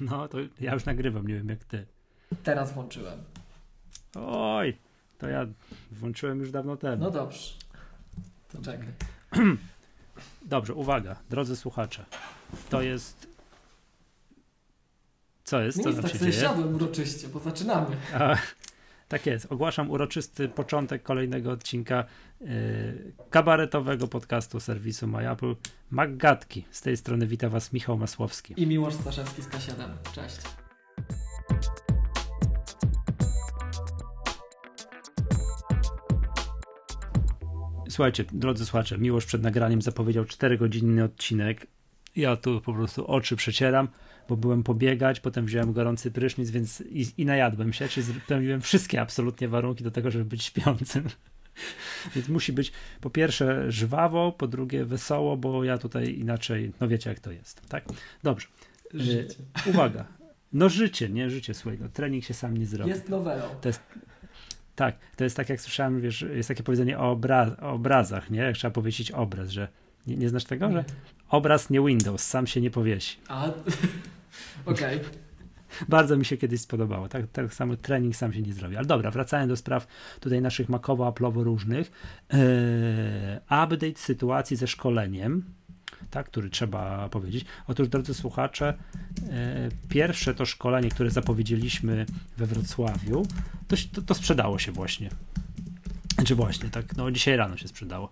No, to ja już nagrywam, nie wiem jak ty. Teraz włączyłem. Oj, to ja włączyłem już dawno temu. No dobrze. To czekaj. Dobrze, uwaga, drodzy słuchacze. To jest. Co jest? Co Nic, tam tak się sobie dzieje? siadłem uroczyście, bo zaczynamy. A, tak jest. Ogłaszam uroczysty początek kolejnego odcinka y, kabaretowego podcastu serwisu MyApple. Maggatki. Z tej strony wita Was Michał Masłowski. I Miłosz Staszewski z K7. Cześć. Słuchajcie, drodzy słuchacze, Miłosz przed nagraniem zapowiedział 4-godzinny odcinek. Ja tu po prostu oczy przecieram, bo byłem pobiegać, potem wziąłem gorący prysznic, więc i, i najadłem się, czyli spełniłem wszystkie absolutnie warunki do tego, żeby być śpiącym. Więc musi być po pierwsze żwawo, po drugie wesoło, bo ja tutaj inaczej, no wiecie jak to jest, tak? Dobrze. Życie. Uwaga. No życie, nie życie, słuchaj, no trening się sam nie zrobi. Jest nowelą. Tak, to jest tak jak słyszałem, wiesz, jest takie powiedzenie o, obra- o obrazach, nie? Jak trzeba powiesić obraz, że nie, nie znasz tego, że obraz nie Windows, sam się nie powiesi. A, okej. Bardzo mi się kiedyś spodobało. Tak, tak samo trening sam się nie zrobi. Ale dobra, wracając do spraw tutaj naszych makowo-aplowo różnych. Eee, update sytuacji ze szkoleniem, tak, który trzeba powiedzieć. Otóż, drodzy słuchacze, e, pierwsze to szkolenie, które zapowiedzieliśmy we Wrocławiu, to, to, to sprzedało się właśnie. Znaczy właśnie, tak, no dzisiaj rano się sprzedało.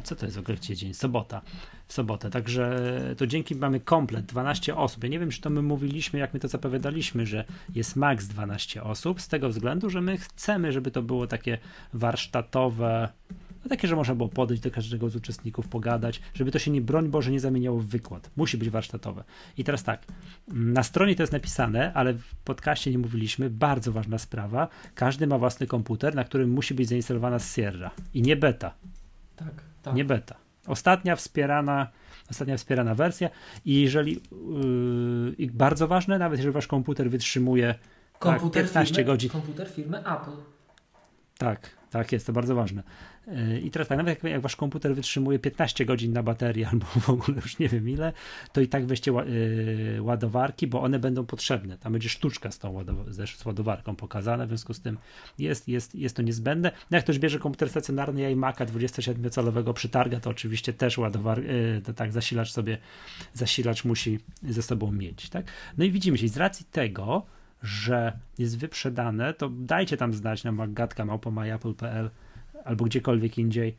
Co to jest w ogóle dzień? Sobota. W sobotę. Także to dzięki mamy komplet 12 osób. Ja nie wiem, czy to my mówiliśmy, jak my to zapowiadaliśmy, że jest maks 12 osób, z tego względu, że my chcemy, żeby to było takie warsztatowe, no takie, że można było podejść do każdego z uczestników, pogadać, żeby to się nie, broń Boże, nie zamieniało w wykład. Musi być warsztatowe. I teraz tak, na stronie to jest napisane, ale w podcaście nie mówiliśmy, bardzo ważna sprawa, każdy ma własny komputer, na którym musi być zainstalowana Sierra i nie beta. Tak, tak. Nie beta. Ostatnia wspierana, ostatnia wspierana wersja i jeżeli yy, i bardzo ważne, nawet jeżeli wasz komputer wytrzymuje komputer, tak, 15 firmy, godzin. komputer firmy Apple. Tak, tak jest, to bardzo ważne. I teraz tak, nawet jak, wasz komputer wytrzymuje 15 godzin na baterii albo w ogóle już nie wiem ile, to i tak weźcie yy, ładowarki, bo one będą potrzebne. Tam będzie sztuczka z tą ładowarką pokazana, w związku z tym jest, jest, jest to niezbędne. No jak ktoś bierze komputer stacjonarny iMac'a 27-calowego przytarga, to oczywiście też ładowar, yy, to tak zasilacz sobie, zasilacz musi ze sobą mieć, tak? No i widzimy się, i z racji tego, że jest wyprzedane, to dajcie tam znać na maggatka.małpomyapple.pl albo gdziekolwiek indziej,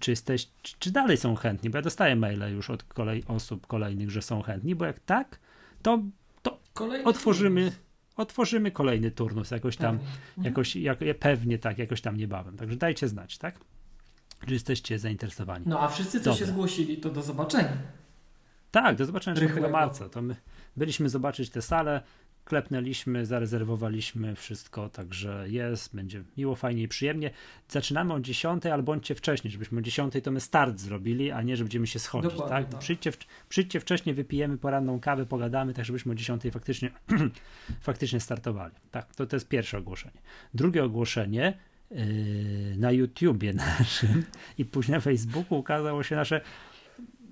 czy, jesteś, czy, czy dalej są chętni, bo ja dostaję maile już od kolej osób kolejnych, że są chętni, bo jak tak, to, to Kolejny otworzymy, turnus. otworzymy kolejny turnus, jakoś tam, Pewnie. Mhm. jakoś, jak, pewnie tak, jakoś tam niebawem, także dajcie znać, tak? Czy jesteście zainteresowani. No a wszyscy, co Dobra. się zgłosili, to do zobaczenia. Tak, do zobaczenia 4 Rychłego. marca. To my byliśmy zobaczyć tę salę, klepnęliśmy, zarezerwowaliśmy wszystko, także jest, będzie miło, fajnie i przyjemnie. Zaczynamy o 10, ale bądźcie wcześniej, żebyśmy o 10 to my start zrobili, a nie, że będziemy się schodzić, Dokładnie tak? tak. Przyjdźcie, przyjdźcie wcześniej, wypijemy poranną kawę, pogadamy, tak żebyśmy o 10 faktycznie, faktycznie startowali. Tak, to, to jest pierwsze ogłoszenie. Drugie ogłoszenie, yy, na YouTubie naszym i później na Facebooku ukazało się nasze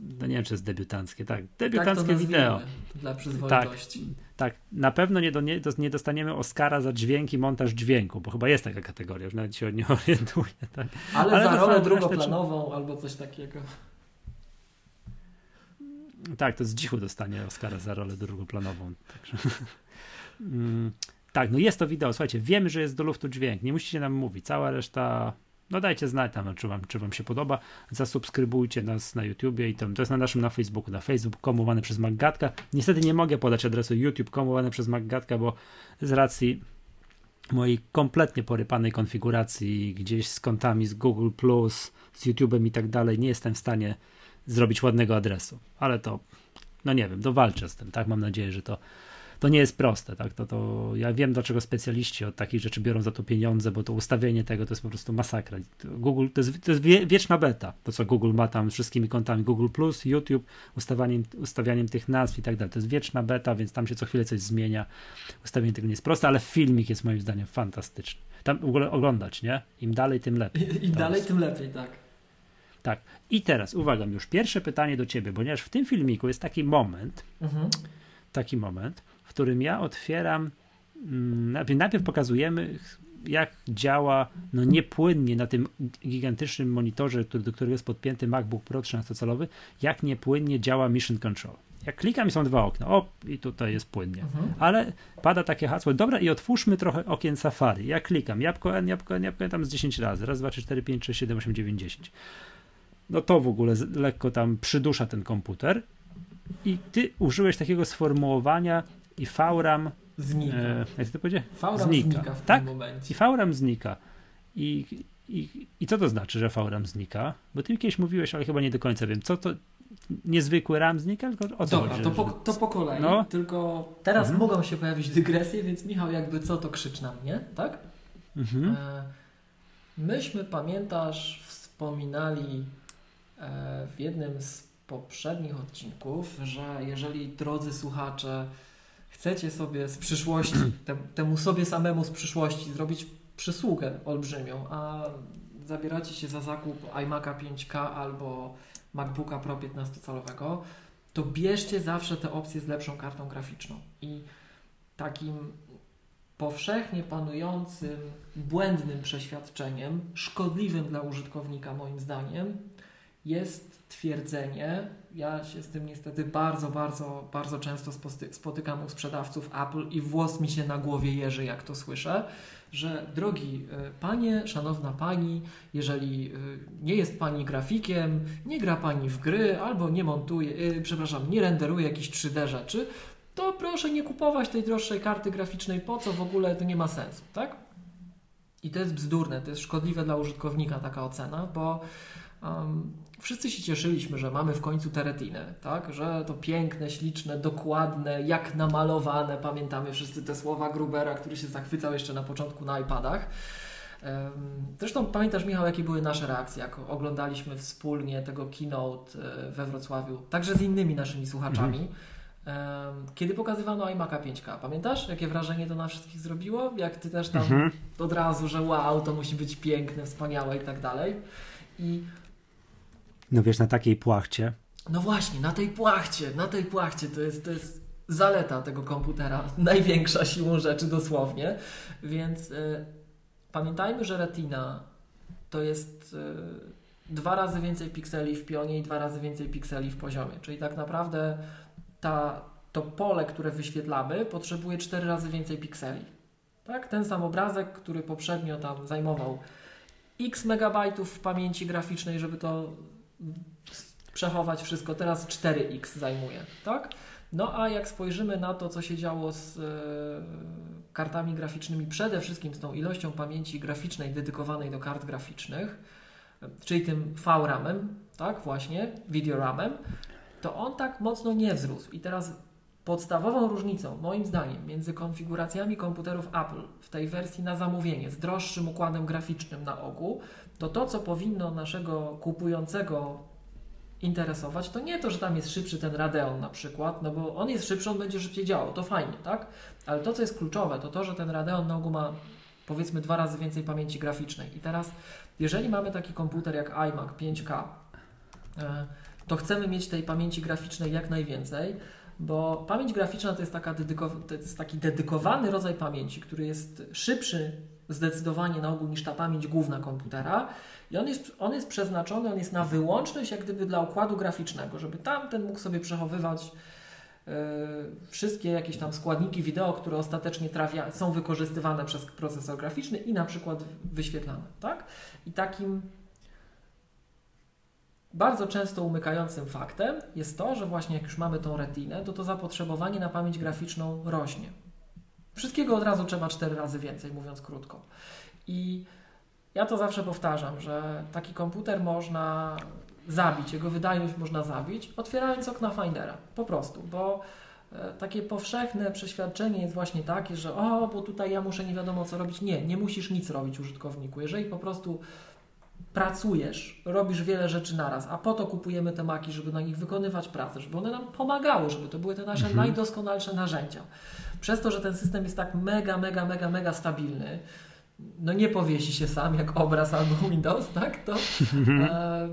no nie wiem, czy jest debiutanckie, tak, Tak debiutanckie nazwijmy, wideo. Dla przyzwoitości. Tak, na pewno nie, do, nie, nie dostaniemy Oscara za dźwięk i montaż dźwięku, bo chyba jest taka kategoria, już nawet się nie orientuję. Tak. Ale, Ale za rolę drugoplanową albo coś takiego. tak, to z dzichu dostanie Oscara za rolę drugoplanową. Także. Mm, tak, no jest to wideo, słuchajcie, wiemy, że jest do luftu dźwięk, nie musicie nam mówić, cała reszta, no dajcie znać tam, czy wam, czy wam się podoba, zasubskrybujcie nas na YouTubie i tam, to jest na naszym na Facebooku, na facebook.com łamane przez Maggatka. Niestety nie mogę podać adresu youtube.com łamane przez Maggatka, bo z racji mojej kompletnie porypanej konfiguracji gdzieś z kontami z Google+, z YouTube'em i tak dalej, nie jestem w stanie zrobić ładnego adresu, ale to, no nie wiem, dowalczę z tym, tak, mam nadzieję, że to to nie jest proste, tak? To, to ja wiem, dlaczego specjaliści od takich rzeczy biorą za to pieniądze, bo to ustawienie tego to jest po prostu masakra. Google to jest, to jest wie, wieczna beta, to co Google ma tam z wszystkimi kontami Google, YouTube, ustawianiem, ustawianiem tych nazw i tak dalej. To jest wieczna beta, więc tam się co chwilę coś zmienia. Ustawienie tego nie jest proste, ale filmik jest moim zdaniem fantastyczny. Tam w ogóle oglądać, nie? Im dalej, tym lepiej. Im dalej, tym lepiej, tak. Tak. I teraz uwaga, już pierwsze pytanie do ciebie, ponieważ w tym filmiku jest taki moment, mhm. taki moment, którym ja otwieram, mm, najpierw pokazujemy, jak działa no niepłynnie na tym gigantycznym monitorze, który, do którego jest podpięty MacBook Pro 13-calowy, jak niepłynnie działa Mission Control. Jak klikam i są dwa okna, o i tutaj jest płynnie, mhm. ale pada takie hasło, dobra i otwórzmy trochę okien Safari. Ja klikam, jabłko N, jabłko N, jabłko N, tam z 10 razy, raz, dwa, trzy, cztery, pięć, sześć, siedem, osiem, dziewięć, dziesięć. No to w ogóle lekko tam przydusza ten komputer i ty użyłeś takiego sformułowania i VRAM znika. E, jak to powiedzie? VRAM znika, znika w tak? tym momencie. I VRAM znika. I, i, I co to znaczy, że VRAM znika? Bo ty kiedyś mówiłeś, ale chyba nie do końca wiem. Co to, niezwykły RAM znika, tylko o co Dobra, chodzi? to po, to po kolei, no. tylko teraz mhm. mogą się pojawić dygresje, więc Michał jakby co to krzycz na mnie, tak? Mhm. E, myśmy, pamiętasz, wspominali e, w jednym z poprzednich odcinków, że jeżeli drodzy słuchacze chcecie sobie z przyszłości, temu sobie samemu z przyszłości zrobić przysługę olbrzymią, a zabieracie się za zakup iMac'a 5K albo MacBooka Pro 15-calowego, to bierzcie zawsze te opcje z lepszą kartą graficzną. I takim powszechnie panującym, błędnym przeświadczeniem, szkodliwym dla użytkownika moim zdaniem, jest twierdzenie, ja się z tym niestety bardzo, bardzo, bardzo często spotykam u sprzedawców Apple i włos mi się na głowie jeży, jak to słyszę, że drogi e, panie, szanowna pani, jeżeli e, nie jest pani grafikiem, nie gra pani w gry albo nie montuje, e, przepraszam, nie renderuje jakichś 3D rzeczy, to proszę nie kupować tej droższej karty graficznej, po co w ogóle to nie ma sensu, tak? I to jest bzdurne, to jest szkodliwe dla użytkownika taka ocena, bo um, wszyscy się cieszyliśmy, że mamy w końcu te retiny, tak? Że to piękne, śliczne, dokładne, jak namalowane. Pamiętamy wszyscy te słowa Grubera, który się zachwycał jeszcze na początku na iPadach. Zresztą pamiętasz, Michał, jakie były nasze reakcje, jak oglądaliśmy wspólnie tego keynote e, we Wrocławiu, także z innymi naszymi słuchaczami. Mhm. Kiedy pokazywano iMac'a 5K, pamiętasz, jakie wrażenie to na wszystkich zrobiło? Jak ty też tam mhm. od razu, że wow, to musi być piękne, wspaniałe i tak dalej. I no wiesz, na takiej płachcie. No właśnie, na tej płachcie, na tej płachcie to jest, to jest zaleta tego komputera, największa siłą rzeczy dosłownie, więc y, pamiętajmy, że Retina to jest y, dwa razy więcej pikseli w pionie i dwa razy więcej pikseli w poziomie, czyli tak naprawdę ta, to pole, które wyświetlamy potrzebuje cztery razy więcej pikseli. Tak? Ten sam obrazek, który poprzednio tam zajmował x megabajtów w pamięci graficznej, żeby to przechować wszystko. Teraz 4x zajmuje, tak? No a jak spojrzymy na to, co się działo z e, kartami graficznymi, przede wszystkim z tą ilością pamięci graficznej dedykowanej do kart graficznych, czyli tym VRAMem, tak, właśnie, videoramem, to on tak mocno nie wzrósł. I teraz podstawową różnicą, moim zdaniem, między konfiguracjami komputerów Apple w tej wersji na zamówienie z droższym układem graficznym na ogół, to to, co powinno naszego kupującego interesować, to nie to, że tam jest szybszy ten Radeon na przykład, no bo on jest szybszy, on będzie szybciej działał, to fajnie, tak? Ale to, co jest kluczowe, to to, że ten Radeon na ogół ma powiedzmy dwa razy więcej pamięci graficznej. I teraz, jeżeli mamy taki komputer jak iMac 5K, e, to chcemy mieć tej pamięci graficznej jak najwięcej, bo pamięć graficzna to jest, taka to jest taki dedykowany rodzaj pamięci, który jest szybszy zdecydowanie na ogół niż ta pamięć główna komputera i on jest, on jest przeznaczony, on jest na wyłączność jak gdyby dla układu graficznego, żeby tamten mógł sobie przechowywać yy, wszystkie jakieś tam składniki wideo, które ostatecznie trafia, są wykorzystywane przez procesor graficzny i na przykład wyświetlane, tak? I takim bardzo często umykającym faktem jest to, że właśnie jak już mamy tą retinę, to to zapotrzebowanie na pamięć graficzną rośnie. Wszystkiego od razu trzeba cztery razy więcej, mówiąc krótko. I ja to zawsze powtarzam, że taki komputer można zabić, jego wydajność można zabić, otwierając okna Findera. Po prostu, bo e, takie powszechne przeświadczenie jest właśnie takie, że o, bo tutaj ja muszę nie wiadomo co robić. Nie, nie musisz nic robić użytkowniku. Jeżeli po prostu pracujesz, robisz wiele rzeczy naraz, a po to kupujemy te maki, żeby na nich wykonywać pracę, żeby one nam pomagały, żeby to były te nasze mhm. najdoskonalsze narzędzia. Przez to, że ten system jest tak mega, mega, mega, mega stabilny, no nie powiesi się sam jak obraz albo Windows, tak? To, e,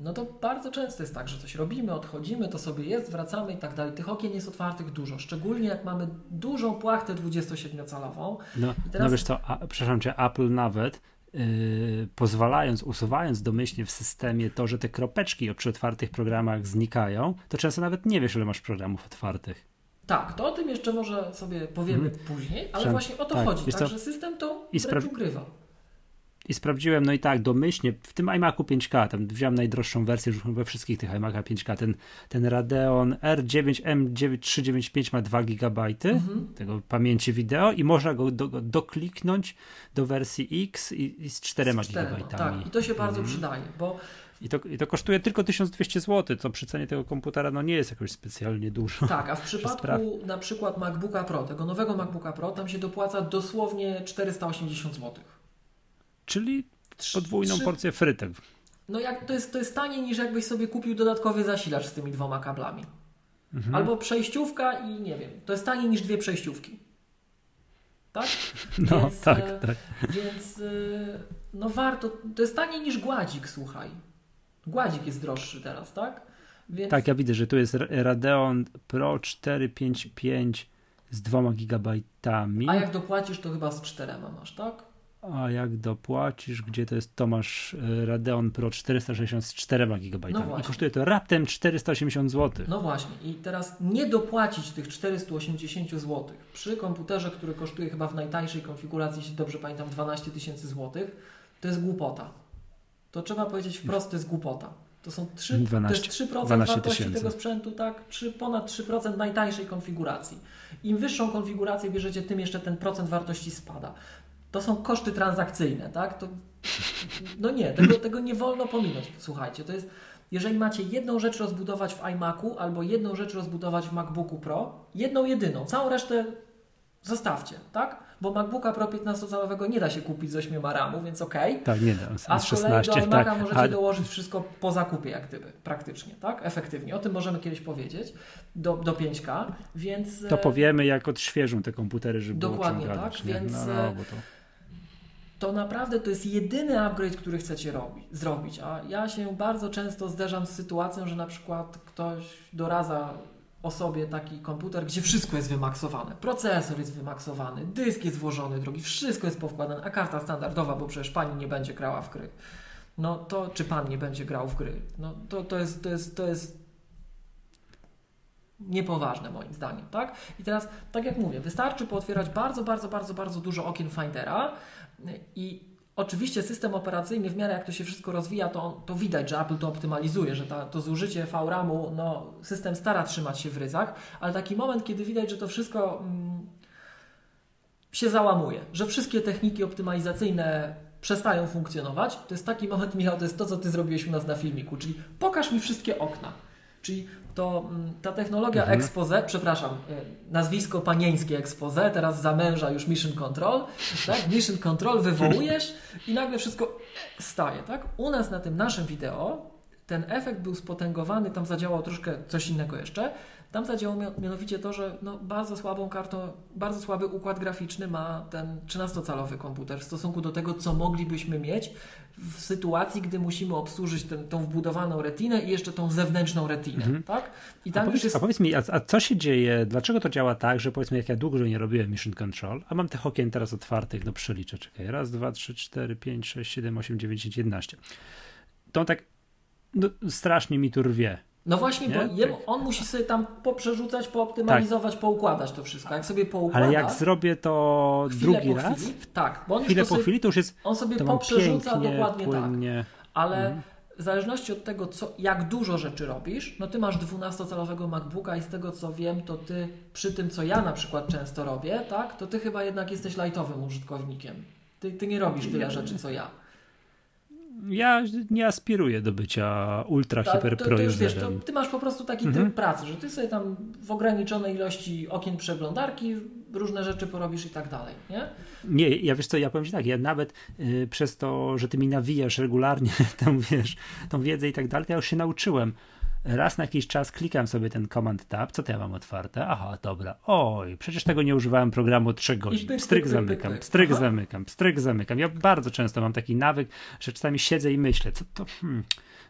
no to bardzo często jest tak, że coś robimy, odchodzimy, to sobie jest, wracamy i tak dalej. Tych okien jest otwartych dużo, szczególnie jak mamy dużą płachtę 27-calową. No, teraz... no wiesz co, a, przepraszam cię, Apple nawet yy, pozwalając, usuwając domyślnie w systemie to, że te kropeczki przy otwartych programach znikają, to często nawet nie wiesz, ile masz programów otwartych. Tak, to o tym jeszcze może sobie powiemy hmm. później, ale właśnie o to tak, chodzi, tak, że system to I spra- ukrywa i sprawdziłem, no i tak, domyślnie, w tym iMacu 5K, tam wziąłem najdroższą wersję już we wszystkich tych iMacach 5K, ten, ten Radeon R9 M395 ma 2 GB mhm. tego pamięci wideo i można go, do, dokliknąć do wersji X i, i z 4 GB. Tak, i to się bardzo mhm. przydaje, bo i to, I to kosztuje tylko 1200 zł, co przy cenie tego komputera no nie jest jakoś specjalnie dużo. Tak, a w przypadku na przykład MacBooka Pro, tego nowego MacBooka Pro, tam się dopłaca dosłownie 480 zł. Czyli podwójną trzy... porcję frytek. No jak, to, jest, to jest taniej niż jakbyś sobie kupił dodatkowy zasilacz z tymi dwoma kablami. Mhm. Albo przejściówka i nie wiem, to jest taniej niż dwie przejściówki. Tak? No, więc, tak, e, tak. Więc e, no warto, to jest taniej niż gładzik, słuchaj. Gładzik jest droższy teraz, tak? Więc... Tak, ja widzę, że tu jest Radeon Pro 455 z dwoma gigabajtami. A jak dopłacisz, to chyba z czterema masz, tak? A jak dopłacisz, gdzie to jest Tomasz e, Radeon Pro 464 GB no i kosztuje to raptem 480 zł. No właśnie i teraz nie dopłacić tych 480 zł przy komputerze, który kosztuje chyba w najtańszej konfiguracji, jeśli dobrze pamiętam 12 tysięcy złotych, to jest głupota. To trzeba powiedzieć wprost, to jest głupota. To są 3, 12, to jest 3% wartości tego sprzętu, tak? 3, ponad 3% najtańszej konfiguracji. Im wyższą konfigurację bierzecie, tym jeszcze ten procent wartości spada to są koszty transakcyjne, tak? To, no nie, tego, tego nie wolno pominąć. Słuchajcie, to jest, jeżeli macie jedną rzecz rozbudować w iMacu albo jedną rzecz rozbudować w MacBooku Pro, jedną jedyną, całą resztę zostawcie, tak? Bo MacBooka Pro 15-calowego nie da się kupić z 8 RAMu, więc ok. Tak, nie da. A z kolei 16, do iMac'a tak, możecie dołożyć wszystko po zakupie, jak gdyby, praktycznie, tak? Efektywnie. O tym możemy kiedyś powiedzieć, do, do 5K, więc... To powiemy, jak odświeżą te komputery, żeby Dokładnie było tak, więc... No, no, bo to to naprawdę to jest jedyny upgrade, który chcecie robić, zrobić. A ja się bardzo często zderzam z sytuacją, że na przykład ktoś doradza osobie taki komputer, gdzie wszystko jest wymaksowane. Procesor jest wymaksowany, dysk jest włożony, drogi, wszystko jest powkładane, a karta standardowa, bo przecież pani nie będzie grała w gry. No to, czy pan nie będzie grał w gry? No to, to jest, to jest, to jest niepoważne moim zdaniem, tak? I teraz, tak jak mówię, wystarczy pootwierać bardzo, bardzo, bardzo, bardzo dużo okien Findera, i oczywiście system operacyjny, w miarę jak to się wszystko rozwija, to, to widać, że Apple to optymalizuje, że ta, to zużycie VRAMu, no, system stara trzymać się w ryzach, ale taki moment, kiedy widać, że to wszystko mm, się załamuje, że wszystkie techniki optymalizacyjne przestają funkcjonować, to jest taki moment, Michał, to jest to, co Ty zrobiłeś u nas na filmiku, czyli pokaż mi wszystkie okna. Czyli to mm, ta technologia mhm. expose, przepraszam, y, nazwisko panieńskie expose, teraz za męża już mission control, tak? Mission control wywołujesz i nagle wszystko staje, tak? U nas na tym naszym wideo ten efekt był spotęgowany, tam zadziałał troszkę coś innego jeszcze, tam zadziałało mianowicie to, że no, bardzo słabą kartą, bardzo słaby układ graficzny ma ten 13-calowy komputer w stosunku do tego, co moglibyśmy mieć w sytuacji, gdy musimy obsłużyć ten, tą wbudowaną retinę i jeszcze tą zewnętrzną retinę, mhm. tak? I tam a, powiedz, jest... a powiedz mi, a, a, co się dzieje, dlaczego to działa tak, że powiedzmy, jak ja długo nie robiłem Mission Control, a mam tych okien teraz otwartych, no przeliczę, czekaj, raz, dwa, trzy, cztery, pięć, sześć, siedem, osiem, dziewięć, jedenaście. To tak no, strasznie mi tu rwie no właśnie, nie? bo jemu, on musi sobie tam poprzerzucać, pooptymalizować, tak. poukładać to wszystko. Jak sobie poukłada... Ale jak zrobię to drugi raz? Chwili, tak, bo on chwilę po sobie, chwili to już jest On sobie poprzerzuca pięknie, dokładnie tak. płynnie. tak. Ale mhm. w zależności od tego, co, jak dużo rzeczy robisz, no ty masz 12-calowego MacBooka i z tego co wiem, to ty przy tym, co ja na przykład często robię, tak, to ty chyba jednak jesteś lightowym użytkownikiem. Ty, ty nie robisz tyle rzeczy, co ja ja nie aspiruję do bycia ultra wiesz, to Ty masz po prostu taki mhm. tryb pracy, że ty sobie tam w ograniczonej ilości okien przeglądarki różne rzeczy porobisz i tak dalej, nie? Nie, ja wiesz co, ja powiem Ci tak, ja nawet y, przez to, że Ty mi nawijasz regularnie tą, wiesz, tą wiedzę i tak dalej, to ja już się nauczyłem raz na jakiś czas klikam sobie ten Command Tab, co to ja mam otwarte? Aha, dobra, oj, przecież tego nie używałem programu 3 godzin, pstryk zamykam, pstryk zamykam, pstryk zamykam. Ja bardzo często mam taki nawyk, że czasami siedzę i myślę, co to, hmm,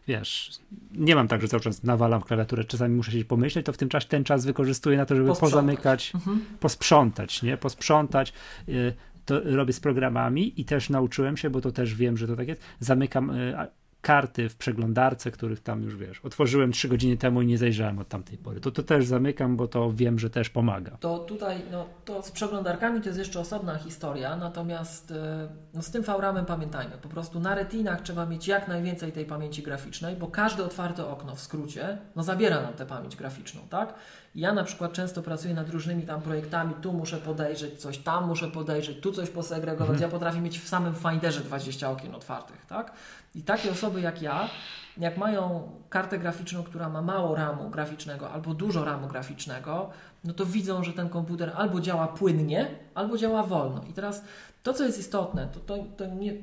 wiesz, nie mam tak, że cały czas nawalam klawiaturę, czasami muszę się pomyśleć, to w tym czasie ten czas wykorzystuję na to, żeby posprzątać. pozamykać, mhm. posprzątać, nie, posprzątać. Y, to robię z programami i też nauczyłem się, bo to też wiem, że to tak jest, zamykam y, karty w przeglądarce, których tam już wiesz, otworzyłem trzy godziny temu i nie zajrzałem od tamtej pory. To to też zamykam, bo to wiem, że też pomaga. To tutaj, no to z przeglądarkami to jest jeszcze osobna historia, natomiast e, no, z tym VRAMem pamiętajmy, po prostu na retinach trzeba mieć jak najwięcej tej pamięci graficznej, bo każde otwarte okno w skrócie, no zabiera nam tę pamięć graficzną, tak? Ja na przykład często pracuję nad różnymi tam projektami, tu muszę podejrzeć coś, tam muszę podejrzeć, tu coś posegregować. Mhm. Ja potrafię mieć w samym Finderze 20 okien otwartych, tak? I takie osoby jak ja, jak mają kartę graficzną, która ma mało ramu graficznego albo dużo ramu graficznego, no to widzą, że ten komputer albo działa płynnie, albo działa wolno. I teraz to, co jest istotne, to, to, to nie,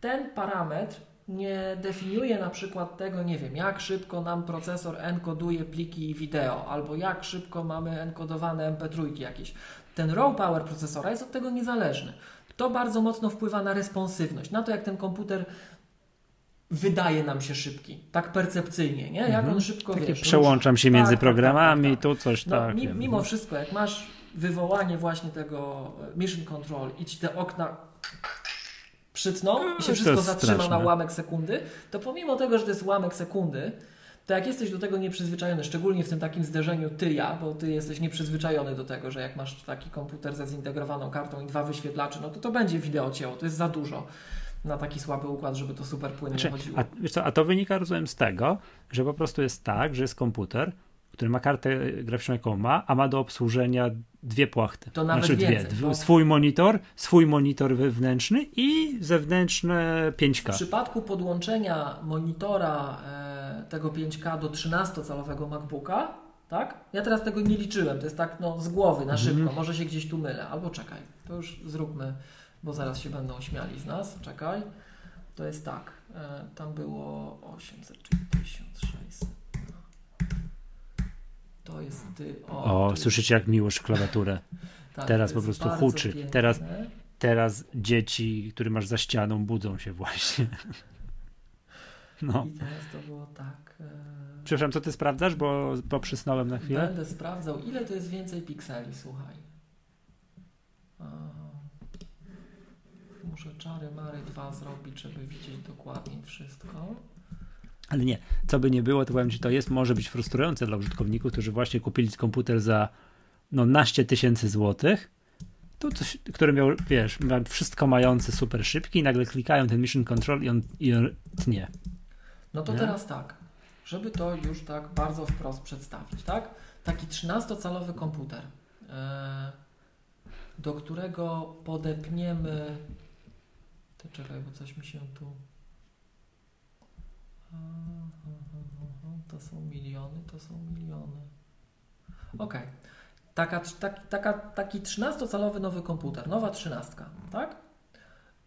ten parametr nie definiuje na przykład tego, nie wiem, jak szybko nam procesor enkoduje pliki wideo, albo jak szybko mamy enkodowane MP3 jakieś. Ten raw power procesora jest od tego niezależny. To bardzo mocno wpływa na responsywność, na to jak ten komputer wydaje nam się szybki, tak percepcyjnie, nie? Jak mhm. on szybko Takie wiesz, przełączam się między tak, programami, tak, tak, tak, tu coś no, tak. Mimo wszystko, jak masz wywołanie właśnie tego Mission Control i ci te okna przytną i się no, wszystko zatrzyma straszne. na ułamek sekundy, to pomimo tego, że to jest ułamek sekundy, to jak jesteś do tego nieprzyzwyczajony, szczególnie w tym takim zderzeniu ty-ja, bo ty jesteś nieprzyzwyczajony do tego, że jak masz taki komputer ze zintegrowaną kartą i dwa wyświetlacze, no to to będzie wideo cięło, to jest za dużo na taki słaby układ, żeby to super płynnie znaczy, chodziło. A, co, a to wynika, rozumiem, z tego, że po prostu jest tak, że jest komputer, który ma kartę graficzną, jaką ma, a ma do obsłużenia dwie płachty. To nawet znaczy więcej, dwie. Bo... Swój monitor, swój monitor wewnętrzny i zewnętrzne 5K. W przypadku podłączenia monitora e, tego 5K do 13-calowego MacBooka, tak? Ja teraz tego nie liczyłem, to jest tak no, z głowy, na szybko, mm. może się gdzieś tu mylę, albo czekaj, to już zróbmy, bo zaraz się będą śmiali z nas, czekaj. To jest tak, e, tam było 800, czyli 1600. To jest ty. O, o słyszycie jak miłość klawiaturę. tak, Teraz po prostu huczy. Teraz, teraz dzieci, które masz za ścianą, budzą się właśnie. No. I teraz to było tak. E... Przepraszam, co ty sprawdzasz, bo, bo przysnąłem na chwilę? Będę sprawdzał, ile to jest więcej pikseli, słuchaj. Muszę czary mary 2 zrobić, żeby widzieć dokładnie wszystko. Ale nie, co by nie było, to powiem Ci, to jest, może być frustrujące dla użytkowników, którzy właśnie kupili komputer za no naście tysięcy złotych, coś, który miał, wiesz, wszystko mający super szybki i nagle klikają ten Mission Control i on, i on tnie. No to nie? teraz tak, żeby to już tak bardzo wprost przedstawić, tak? Taki 13-calowy komputer, e, do którego podepniemy to czekaj, bo coś mi się tu to są miliony, to są miliony. Ok. Taka, tak, taka, taki 13-calowy nowy komputer, nowa 13, tak?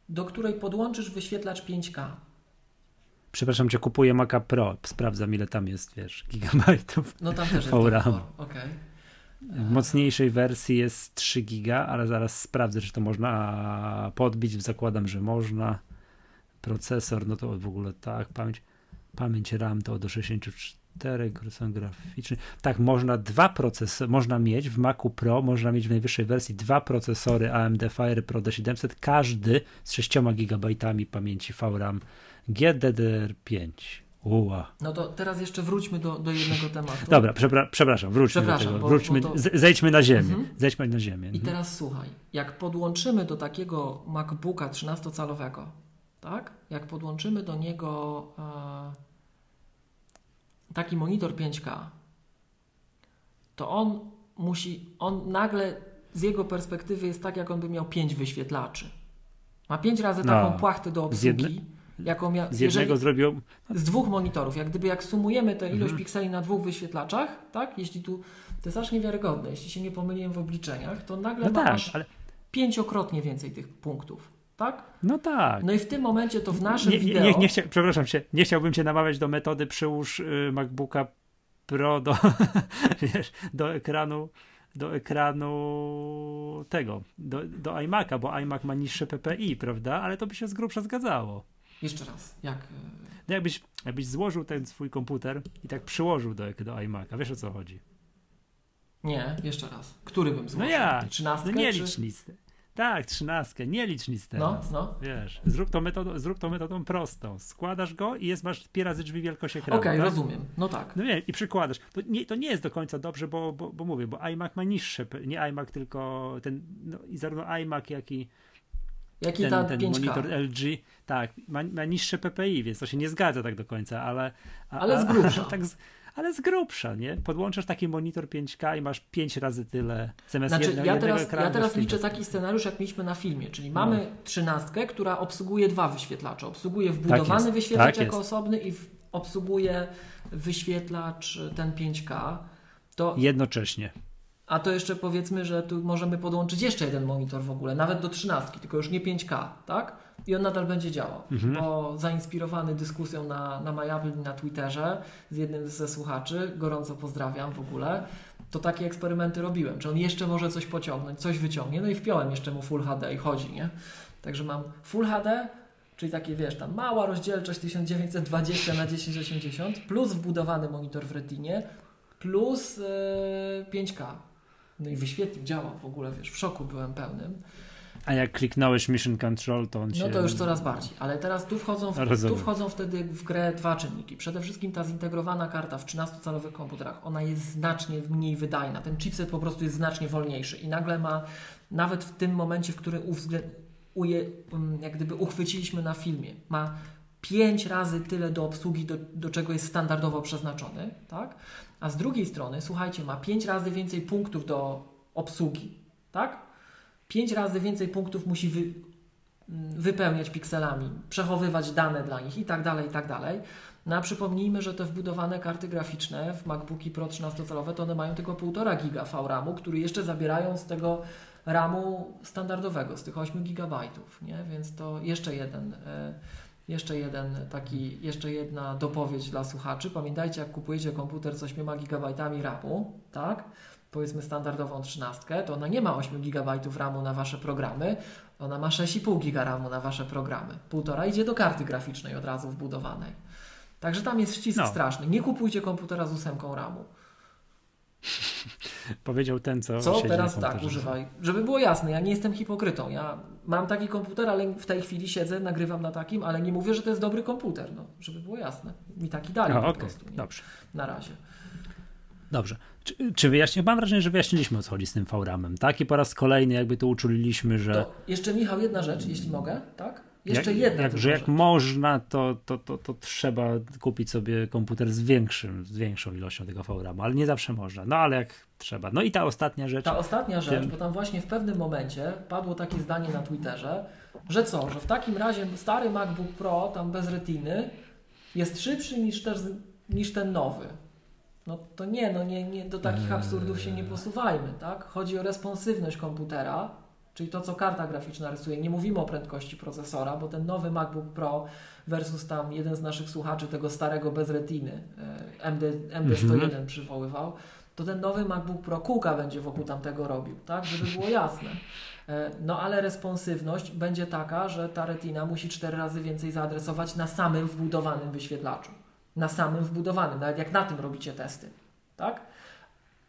Do której podłączysz wyświetlacz 5K. Przepraszam cię, kupuję Maca Pro. Sprawdzam, ile tam jest, wiesz, gigabajtów. No tam też jest VRAM. Okay. W mocniejszej wersji jest 3 giga, ale zaraz sprawdzę, czy to można podbić. Zakładam, że można. Procesor, no to w ogóle tak, pamięć. Pamięć RAM to do 64, są graficzny. Tak, można dwa procesory, można mieć w Macu Pro, można mieć w najwyższej wersji dwa procesory AMD Fire Pro D700, każdy z 6 GB pamięci VRAM GDDR5. Uła. No to teraz jeszcze wróćmy do, do jednego tematu. Dobra, przepra przepraszam, wróćmy przepraszam, do tego. Wróćmy, bo to... zejdźmy na ziemię. Mhm. Zejdźmy na ziemię. I teraz słuchaj, jak podłączymy do takiego MacBooka 13-calowego, tak? Jak podłączymy do niego e, taki monitor 5K, to on musi, on nagle z jego perspektywy jest tak, jak on by miał 5 wyświetlaczy. Ma 5 razy no, taką płachtę do obsługi, jaką mia, z jednego zrobił... Z dwóch monitorów. Jak gdyby jak sumujemy tę ilość mhm. pikseli na dwóch wyświetlaczach, tak? Jeśli tu, to jest aż niewiarygodne, jeśli się nie pomyliłem w obliczeniach, to nagle no tak, masz tak, ale... pięciokrotnie więcej tych punktów. Tak? No tak. No i w tym momencie to w naszym nie, wideo... Nie, nie, chcia, przepraszam cię, nie chciałbym cię namawiać do metody przyłóż y, MacBooka Pro do, wiesz, do ekranu do ekranu tego, do, do iMac'a, bo iMac ma niższe PPI, prawda? Ale to by się z grubsza zgadzało. Jeszcze raz, jak... No jakbyś, jakbyś złożył ten swój komputer i tak przyłożył do, do iMac'a, wiesz o co chodzi? Nie, jeszcze raz. Który bym złożył? No ja, Trzynastkę? no nie czy... licz nic. Tak, trzynastkę, nie licz nic teraz. No, no. Wiesz, zrób to, metodą, zrób to metodą prostą. Składasz go i jest, masz pi razy drzwi wielkość ekranu. Okej, tak? rozumiem. No tak. No nie, i przykładasz. To nie, to nie jest do końca dobrze, bo, bo, bo mówię, bo iMac ma niższe, nie iMac, tylko ten, no, i zarówno iMac, jak i Jaki ten, ten 5K? monitor LG, tak, ma, ma niższe PPI, więc to się nie zgadza tak do końca, ale... A, Ale z grubsza. A, tak z, ale z grubsza, nie? Podłączasz taki monitor 5K i masz 5 razy tyle, zamiast Znaczy, jedno, ja jednego teraz, ekranu ja teraz liczę taki scenariusz, jak mieliśmy na filmie, czyli No. mamy trzynastkę, która obsługuje dwa wyświetlacze. Obsługuje wbudowany jest, wyświetlacz tak jako jest. osobny i obsługuje wyświetlacz ten 5K. To, Jednocześnie. a to jeszcze powiedzmy, że tu możemy podłączyć jeszcze jeden monitor w ogóle, nawet do trzynastki, tylko już nie 5K, tak? I on nadal będzie działał, Mhm. bo zainspirowany dyskusją na, na MyApple i na Twitterze z jednym ze słuchaczy, gorąco pozdrawiam w ogóle, to takie eksperymenty robiłem. Czy on jeszcze może coś pociągnąć, coś wyciągnie, no i wpiąłem jeszcze mu Full HD i chodzi, nie? Także mam Full HD, czyli takie, wiesz, tam mała rozdzielczość 1920 na 1080 plus wbudowany monitor w Retinie plus yy, 5K. No i wyświetlił, działa w ogóle, wiesz, w szoku byłem pełnym. A jak kliknąłeś Mission Control, to on się... No to już coraz bardziej, ale teraz tu wchodzą, w, Rozumiem. tu wchodzą wtedy w grę dwa czynniki. Przede wszystkim ta zintegrowana karta w 13-calowych komputerach, ona jest znacznie mniej wydajna. Ten chipset po prostu jest znacznie wolniejszy i nagle ma, nawet w tym momencie, w którym uwzglę- uje, um, jak gdyby uchwyciliśmy na filmie, ma pięć razy tyle do obsługi, do, do czego jest standardowo przeznaczony, tak? A z drugiej strony, słuchajcie, ma pięć razy więcej punktów do obsługi, tak? Pięć razy więcej punktów musi wy, wypełniać pikselami, przechowywać dane dla nich i tak dalej, i tak dalej. No a przypomnijmy, że te wbudowane karty graficzne w MacBooki Pro 13-calowe to one mają tylko 1,5 giga VRAMu, który jeszcze zabierają z tego RAMu standardowego, z tych 8 GB, nie? Więc to jeszcze jeden, e, jeszcze jeden taki, jeszcze jedna dopowiedź dla słuchaczy. Pamiętajcie, jak kupujecie komputer z 8 GB RAMu, tak? Powiedzmy standardową 13, to ona nie ma 8 GB RAMu na Wasze programy, ona ma 6,5 GB RAMu na Wasze programy. Półtora idzie do karty graficznej od razu wbudowanej. Także tam jest ścisk No. straszny. Nie kupujcie komputera z ósemką RAMu. Powiedział ten, co Co teraz tak używaj? Żeby było jasne, ja nie jestem hipokrytą. Ja mam taki komputer, ale w tej chwili siedzę, nagrywam na takim, ale nie mówię, że to jest dobry komputer. No, żeby było jasne. Mi taki dali A, po okej, prostu. Nie? dobrze. Na razie. Dobrze. Czy, czy? Mam wrażenie, że wyjaśniliśmy o co chodzi z tym VRAM-em, tak? I po raz kolejny jakby to uczuliliśmy, że To jeszcze Michał, jedna rzecz, jeśli mogę, tak? Jeszcze jak, jedna jak, tylko że jak można, to, to, to, to trzeba kupić sobie komputer z większym, z większą ilością tego VRAM, ale nie zawsze można. No ale jak trzeba. No i ta ostatnia rzecz. Ta ostatnia rzecz, Tym- bo tam właśnie w pewnym momencie padło takie zdanie na Twitterze, że co, że w takim razie stary MacBook Pro, tam bez retiny, jest szybszy niż, też, niż ten nowy. No to nie, no nie, nie, do takich Eee. absurdów się nie posuwajmy, tak? Chodzi o responsywność komputera, czyli to, co karta graficzna rysuje. Nie mówimy o prędkości procesora, bo ten nowy MacBook Pro versus tam jeden z naszych słuchaczy tego starego bez retiny, e, MD, MD101 Mhm. przywoływał, to ten nowy MacBook Pro kółka będzie wokół tamtego robił, tak? Żeby było jasne. E, No ale responsywność będzie taka, że ta retina musi cztery razy więcej zaadresować na samym wbudowanym wyświetlaczu. Na samym wbudowanym, nawet jak na tym robicie testy, tak?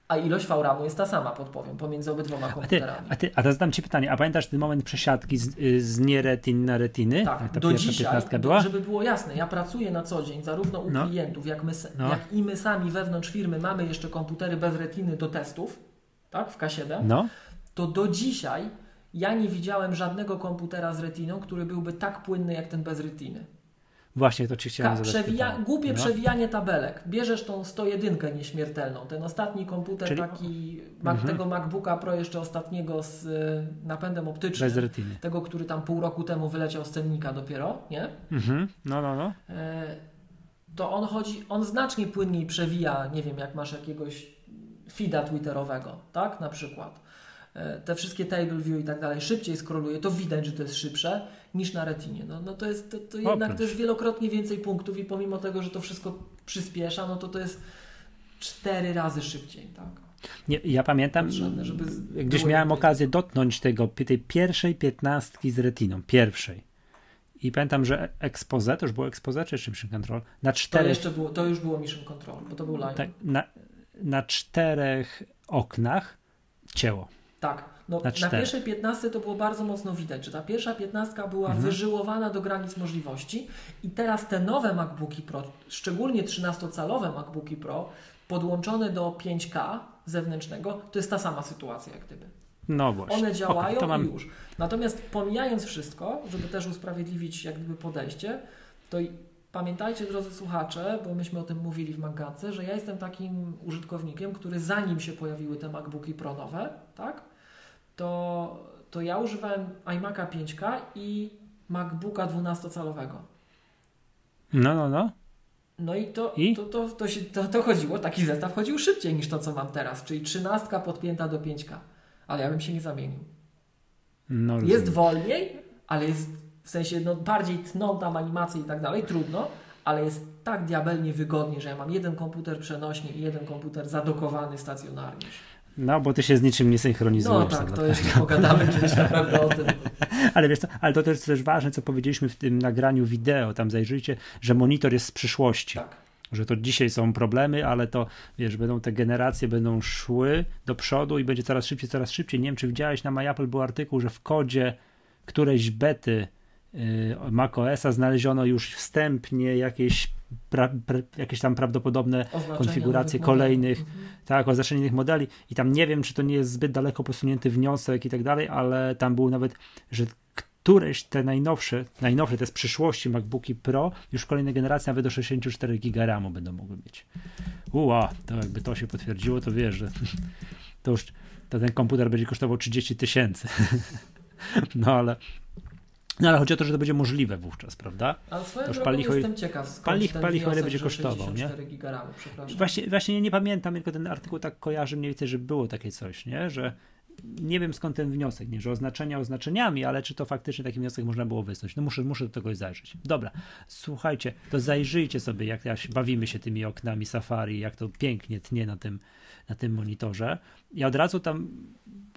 A ilość VRAMu jest ta sama, podpowiem, pomiędzy obydwoma A ty, komputerami. a ty, a teraz dam ci pytanie, a pamiętasz ten moment przesiadki z, y, z nieretin na retiny? Tak, Jak ta do dzisiaj, była? żeby było jasne, ja pracuję na co dzień zarówno u No. klientów, jak, my, No. jak i my sami wewnątrz firmy mamy jeszcze komputery bez retiny do testów, tak, w K7, No, to do dzisiaj ja nie widziałem żadnego komputera z retiną, który byłby tak płynny jak ten bez retiny. Właśnie to ci chciałem Ka- przewija- głupie no. przewijanie tabelek. Bierzesz tą 101 nieśmiertelną, ten ostatni komputer Czyli- taki, Mac, Mhm. tego MacBooka Pro jeszcze ostatniego z y, napędem optycznym, Bez retiny. tego, który tam pół roku temu wyleciał z cennika dopiero, nie? Mhm. No, no, no. E, to on chodzi, on znacznie płynniej przewija, nie wiem, jak masz jakiegoś feeda twitterowego, tak, na przykład. E, te wszystkie table view i tak dalej szybciej skroluje, to widać, że to jest szybsze niż na retinie. No, no to jest to, to jednak to jest wielokrotnie więcej punktów i pomimo tego, że to wszystko przyspiesza, no to to jest cztery razy szybciej, tak. Nie, ja pamiętam, żeby gdzieś miałem okazję dotknąć tego, tej pierwszej piętnastki z retiną, pierwszej. I pamiętam, że expose, to już było expose czy Mission Control? Na czterech... To, jeszcze było, to już było Mission Control, bo to był live. Tak, na, na czterech oknach cięło. Tak. No, na, na pierwszej 15 to było bardzo mocno widać, że ta pierwsza 15 była mhm. wyżyłowana do granic możliwości i teraz te nowe MacBooki Pro, szczególnie 13-calowe MacBooki Pro, podłączone do 5K zewnętrznego, to jest ta sama sytuacja jak gdyby. No właśnie. One działają okay, mam... i już. Natomiast pomijając wszystko, żeby też usprawiedliwić jak gdyby podejście, to pamiętajcie drodzy słuchacze, bo myśmy o tym mówili w Magatce, że ja jestem takim użytkownikiem, który zanim się pojawiły te MacBooki Pro nowe, tak, to, to ja używałem iMac'a 5K i MacBooka 12-calowego. No, no, no. No i to, I? To, to, to, się, to, to chodziło, taki zestaw chodził szybciej niż to, co mam teraz, czyli 13 podpięta do 5K. Ale ja bym się nie zamienił. No, jest wolniej, ale jest w sensie no, bardziej tną tam animacje i tak dalej, trudno, ale jest tak diabelnie wygodnie, że ja mam jeden komputer przenośny i jeden komputer zadokowany stacjonarnie. No, bo ty się z niczym nie synchronizujesz. No tak, to jeszcze pogadamy kiedyś naprawdę o tym. ale wiesz co, ale to też też ważne, co powiedzieliśmy w tym nagraniu wideo, tam zajrzyjcie, że monitor jest z przyszłości. Tak. Że to dzisiaj są problemy, ale to, wiesz, będą te generacje, będą szły do przodu i będzie coraz szybciej, coraz szybciej. Nie wiem, czy widziałeś, na MyApple był artykuł, że w kodzie którejś bety yy, macOSa znaleziono już wstępnie jakieś pra, pra, jakieś tam prawdopodobne konfiguracje kolejnych, mhm. tak, oznaczenie innych modeli i tam nie wiem, czy to nie jest zbyt daleko posunięty wniosek i tak dalej, ale tam było nawet, że któreś te najnowsze, najnowsze, te z przyszłości MacBooki Pro, już kolejne generacje nawet do 64 GB RAMu będą mogły mieć. Ua, to jakby to się potwierdziło, to wiesz, że to już to ten komputer będzie kosztował 30 tysięcy. No ale no ale chodzi o to, że to będzie możliwe wówczas, prawda? Ale swoją palicho, jestem ciekaw, skąd palich, palicho ile będzie kosztował, nie? Gigaramu, właśnie, właśnie nie, nie pamiętam, tylko ten artykuł tak kojarzy mniej więcej, że było takie coś, nie? Że nie wiem skąd ten wniosek, nie, że oznaczenia oznaczeniami, ale czy to faktycznie taki wniosek można było wysnuć. No muszę, muszę do tego zajrzeć. Dobra, słuchajcie, to zajrzyjcie sobie, jak bawimy się tymi oknami Safari, jak to pięknie tnie na tym, na tym monitorze. Ja od razu tam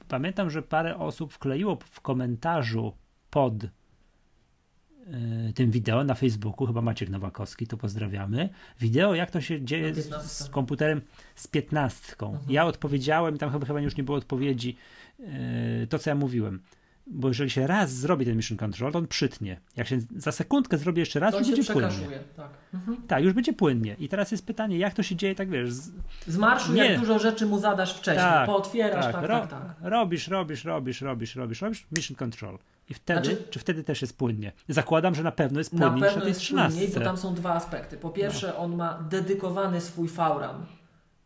pamiętam, że parę osób wkleiło w komentarzu pod tym wideo na Facebooku, chyba Maciek Nowakowski, to pozdrawiamy. Wideo, jak to się dzieje z, z komputerem z piętnastką. Mhm. Ja odpowiedziałem, tam chyba, chyba już nie było odpowiedzi, yy, to co ja mówiłem. Bo jeżeli się raz zrobi ten mission control, to on przytnie. Jak się za sekundkę zrobi jeszcze raz, to, to będzie płynnie. Tak. Mhm. tak, już będzie płynnie. I teraz jest pytanie, jak to się dzieje, tak wiesz. Z, z marszu, nie. jak dużo rzeczy mu zadasz wcześniej, tak, pootwierasz, tak, tak, tak, tak. Robisz, robisz, robisz, robisz, robisz, robisz, mission control. I wtedy, znaczy, czy wtedy też jest płynnie? Zakładam, że na pewno jest płynniej na pewno jest 13. Płynniej, bo tam są dwa aspekty. Po pierwsze, no. on ma dedykowany swój fauram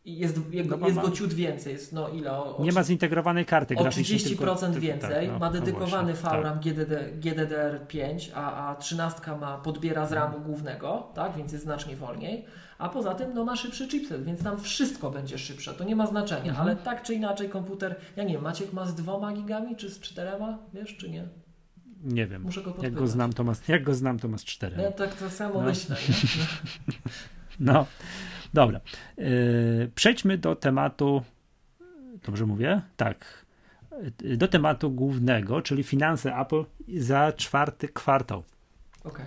i jest, jego, no, jest go ciut więcej. Jest, no, ile, o, nie ma zintegrowanej karty. O 30% tylko, więcej. Tak, no, ma no dedykowany no VRAM tak. GDD, GDDR5, a, a 13 ma podbiera z RAMu głównego, tak, więc jest znacznie wolniej. A poza tym no, ma szybszy chipset, więc tam wszystko będzie szybsze. To nie ma znaczenia, mhm. ale tak czy inaczej komputer, ja nie wiem, Maciek ma z dwoma gigami czy z czterema, wiesz, czy nie? Nie wiem. Muszę go jak go znam, to ma, jak go znam, to ma z czterema. Ja tak to samo no. myślę. no. Dobra. Yy, przejdźmy do tematu. Dobrze mówię? Tak. Yy, do tematu głównego, czyli finanse Apple za czwarty kwartał. Okay.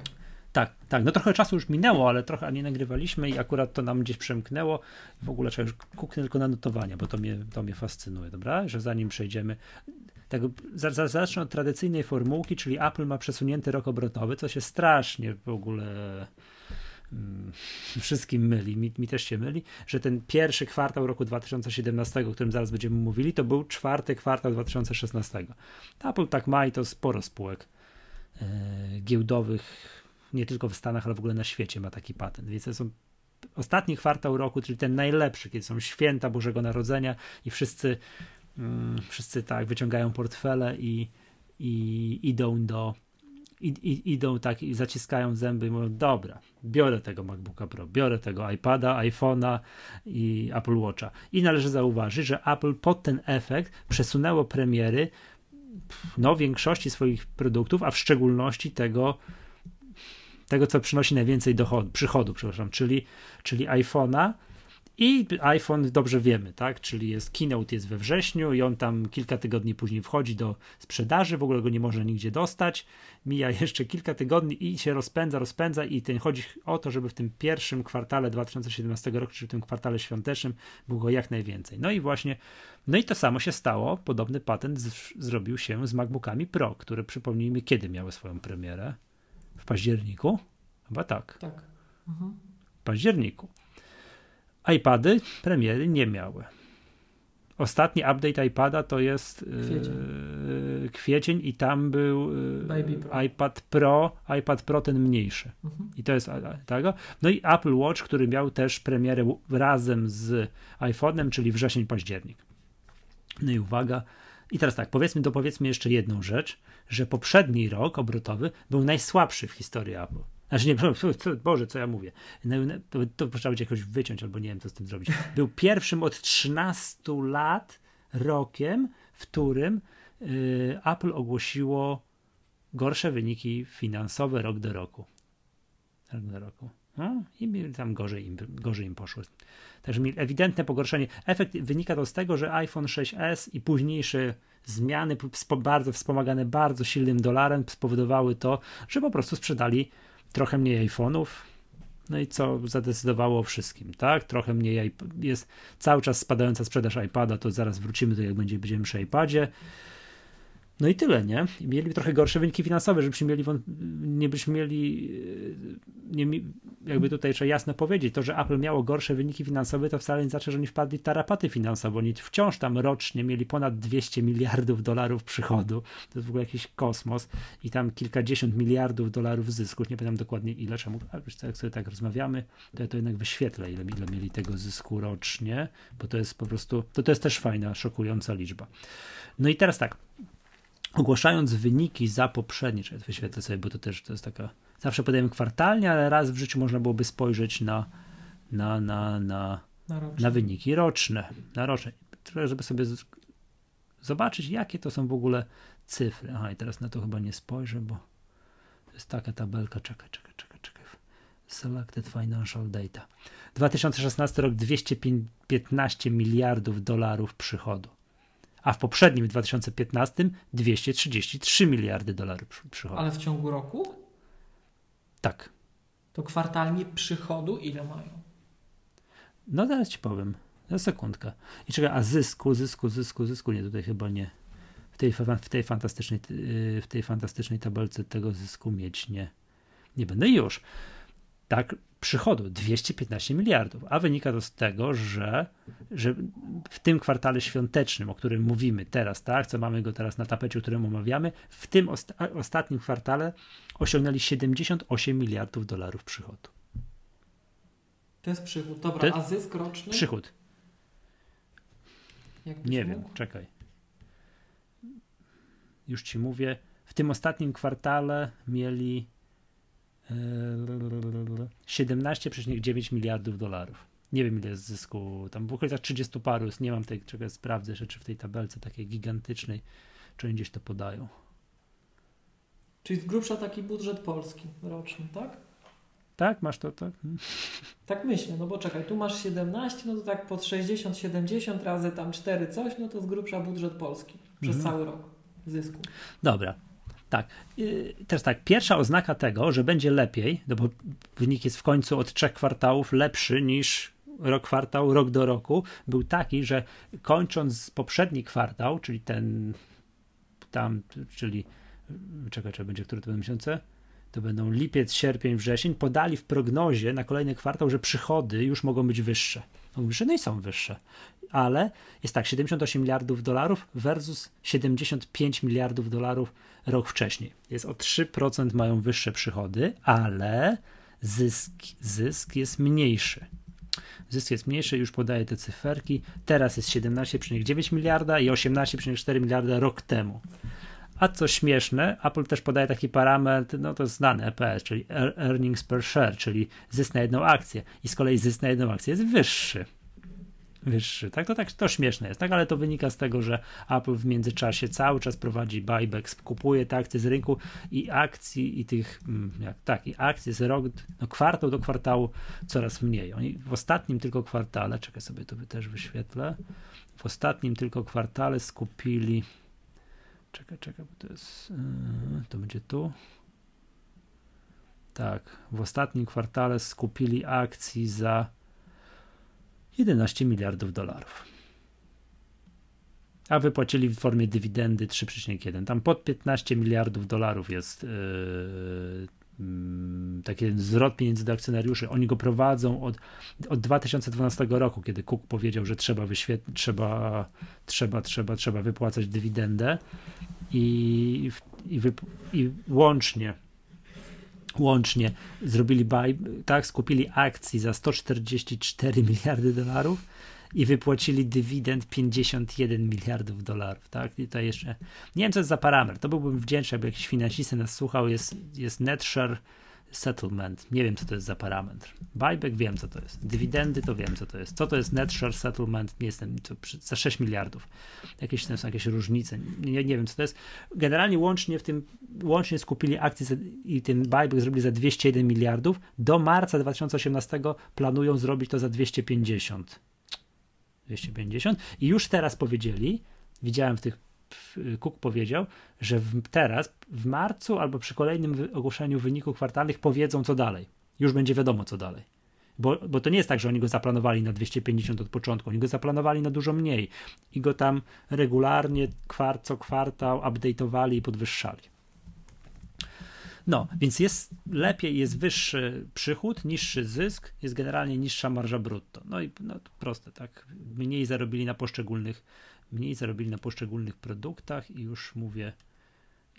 Tak, tak. No trochę czasu już minęło, ale trochę nie nagrywaliśmy i akurat to nam gdzieś przemknęło. W ogóle trzeba już kuknę tylko na notowania, bo to mnie, to mnie fascynuje, dobra? Że zanim przejdziemy. Tak, zacznę od tradycyjnej formułki, czyli Apple ma przesunięty rok obrotowy, co się strasznie w ogóle Mm, wszystkim myli, mi, mi, też się myli, że ten pierwszy kwartał roku 2017, o którym zaraz będziemy mówili, to był czwarty kwartał 2016. Apple tak ma i to sporo spółek e, giełdowych, nie tylko w Stanach, ale w ogóle na świecie ma taki patent, więc to są ostatni kwartał roku, czyli ten najlepszy, kiedy są święta Bożego Narodzenia i wszyscy, wszyscy tak wyciągają portfele i, i idą do i, i, idą tak i zaciskają zęby i mówią, dobra, biorę tego MacBooka Pro, biorę tego iPada, iPhone'a i Apple Watcha. I należy zauważyć, że Apple pod ten efekt przesunęło premiery no, większości swoich produktów, a w szczególności tego, tego co przynosi najwięcej dochodu, przychodu, przepraszam, czyli, czyli iPhone'a i iPhone dobrze wiemy, tak? Czyli jest keynote jest we wrześniu i on tam kilka tygodni później wchodzi do sprzedaży, w ogóle go nie można nigdzie dostać. Mija jeszcze kilka tygodni i się rozpędza, rozpędza i ten chodzi o to, żeby w tym pierwszym kwartale 2017 roku, czyli w tym kwartale świątecznym było go jak najwięcej. No i właśnie, no i to samo się stało. Podobny patent z, zrobił się z MacBookami Pro, które przypomnijmy, kiedy miały swoją premierę? W październiku? Chyba tak. Tak. Mhm. W październiku iPady premiery nie miały. Ostatni update iPada to jest kwiecień, yy, kwiecień i tam był yy, Pro. iPad Pro, iPad Pro ten mniejszy. Mhm. I to jest tego. No i Apple Watch, który miał też premierę razem z iPhone'em, czyli wrzesień, październik. No i uwaga. I teraz tak, powiedzmy, dopowiedzmy jeszcze jedną rzecz, że poprzedni rok obrotowy był najsłabszy w historii Apple. Znaczy nie, Boże, co ja mówię. To, to trzeba będzie jakoś wyciąć, albo nie wiem, co z tym zrobić. Był pierwszym od 13 lat rokiem, w którym y, Apple ogłosiło gorsze wyniki finansowe rok do roku. Rok do roku. No, i tam gorzej im, gorzej im poszło. Także ewidentne pogorszenie. Efekt wynika to z tego, że iPhone 6s i późniejsze zmiany, bardzo wspomagane bardzo silnym dolarem, spowodowały to, że po prostu sprzedali trochę mniej iPhone'ów, no i co zadecydowało o wszystkim, tak? Trochę mniej jest cały czas spadająca sprzedaż iPada, to zaraz wrócimy do jak będzie, będziemy przy iPadzie. No i tyle, nie? I mieli trochę gorsze wyniki finansowe, żebyśmy mieli, nie byśmy mieli, nie, jakby tutaj trzeba jasno powiedzieć, to, że Apple miało gorsze wyniki finansowe, to wcale nie znaczy, że oni wpadli w tarapaty finansowe. Oni wciąż tam rocznie mieli ponad 200 miliardów dolarów przychodu. To jest w ogóle jakiś kosmos i tam kilkadziesiąt miliardów dolarów zysku. Nie pamiętam dokładnie ile, czemu, jak sobie tak rozmawiamy, to ja to jednak wyświetlę, ile, ile mieli tego zysku rocznie, bo to jest po prostu, to, to jest też fajna, szokująca liczba. No i teraz tak, ogłaszając wyniki za poprzednie, czy wyświetlę sobie, bo to też to jest taka, zawsze podajemy kwartalnie, ale raz w życiu można byłoby spojrzeć na, na, na, na, na, na wyniki roczne, na roczne, żeby sobie zobaczyć, jakie to są w ogóle cyfry. Aha, i teraz na to chyba nie spojrzę, bo to jest taka tabelka, czekaj, czekaj, czekaj, czekaj. Selected Financial Data. 2016 rok 215 miliardów dolarów przychodu a w poprzednim, w 2015, 233 miliardy dolarów przychodu. Ale w ciągu roku? Tak. To kwartalnie przychodu ile mają? No zaraz ci powiem. Za sekundkę. I czekaj, a zysku, zysku, zysku, zysku, nie, tutaj chyba nie. W tej, w tej, fantastycznej, w tej fantastycznej tabelce tego zysku mieć nie, nie będę już. Tak, przychodu 215 miliardów, a wynika to z tego, że, że w tym kwartale świątecznym, o którym mówimy teraz, tak, co mamy go teraz na tapecie, o którym omawiamy, w tym osta ostatnim kwartale osiągnęli 78 miliardów dolarów przychodu. To jest przychód. Dobra, a zysk roczny? Przychód. Nie mógł? wiem, czekaj. Już ci mówię. W tym ostatnim kwartale mieli 17,9 miliardów dolarów. Nie wiem ile jest zysku, tam w okolicach 30 paru, nie mam tej, czego sprawdzę rzeczy w tej tabelce takiej gigantycznej, czy oni gdzieś to podają. Czyli z grubsza taki budżet polski roczny, tak? Tak, masz to, tak? Tak myślę, no bo czekaj, tu masz 17, no to tak pod 60, 70 razy tam 4 coś, no to z grubsza budżet polski przez mhm. cały rok zysku. Dobra, tak. Y, teraz tak, pierwsza oznaka tego, że będzie lepiej, no bo wynik jest w końcu od trzech kwartałów lepszy niż rok kwartał, rok do roku, był taki, że kończąc poprzedni kwartał, czyli ten tam, czyli czekaj, czy będzie, które to będą miesiące? To będą lipiec, sierpień, wrzesień, podali w prognozie na kolejny kwartał, że przychody już mogą być wyższe. No, są wyższe ale jest tak, 78 miliardów dolarów versus 75 miliardów dolarów rok wcześniej. Jest o 3% mają wyższe przychody, ale zysk, zysk jest mniejszy. Zysk jest mniejszy, już podaję te cyferki. Teraz jest 17,9 miliarda i 18,4 miliarda rok temu. A co śmieszne, Apple też podaje taki parametr, no to jest znany EPS, czyli earnings per share, czyli zysk na jedną akcję. I z kolei zysk na jedną akcję jest wyższy wyższy. Tak, to tak to śmieszne jest, tak, ale to wynika z tego, że Apple w międzyczasie cały czas prowadzi buyback, kupuje te akcje z rynku i akcji i tych, mm, jak, tak, i akcji z rok, no kwartał do kwartału coraz mniej. Oni w ostatnim tylko kwartale, czekaj sobie to też wyświetlę, w ostatnim tylko kwartale skupili, czekaj, czekaj, bo to jest, yy, to będzie tu, tak, w ostatnim kwartale skupili akcji za 11 miliardów dolarów. A wypłacili w formie dywidendy 3,1. Tam pod 15 miliardów dolarów jest yy, taki zwrot pieniędzy do akcjonariuszy. Oni go prowadzą od, od 2012 roku, kiedy Cook powiedział, że trzeba, wyświet- trzeba, trzeba, trzeba, trzeba wypłacać dywidendę i, i, wyp- i łącznie łącznie zrobili buy, tak, skupili akcji za 144 miliardy dolarów i wypłacili dywidend 51 miliardów dolarów, tak? I to jeszcze, nie wiem co jest za parametr, to byłbym wdzięczny, jakby jakiś finansista nas słuchał, jest, jest NetShare settlement. Nie wiem, co to jest za parametr. Buyback wiem, co to jest. Dywidendy to wiem, co to jest. Co to jest net share settlement? Nie jestem, to za 6 miliardów. Jakieś to są jakieś różnice. Nie, nie wiem, co to jest. Generalnie łącznie w tym, łącznie skupili akcje i ten buyback zrobili za 201 miliardów. Do marca 2018 planują zrobić to za 250. 250 i już teraz powiedzieli, widziałem w tych Cook powiedział, że w, teraz, w marcu albo przy kolejnym ogłoszeniu wyników kwartalnych powiedzą co dalej. Już będzie wiadomo co dalej. Bo, bo to nie jest tak, że oni go zaplanowali na 250 od początku, oni go zaplanowali na dużo mniej i go tam regularnie kwart, co kwartał update'owali i podwyższali. No, więc jest lepiej, jest wyższy przychód, niższy zysk, jest generalnie niższa marża brutto. No i no, proste, tak. Mniej zarobili na poszczególnych mniej zarobili na poszczególnych produktach i już mówię,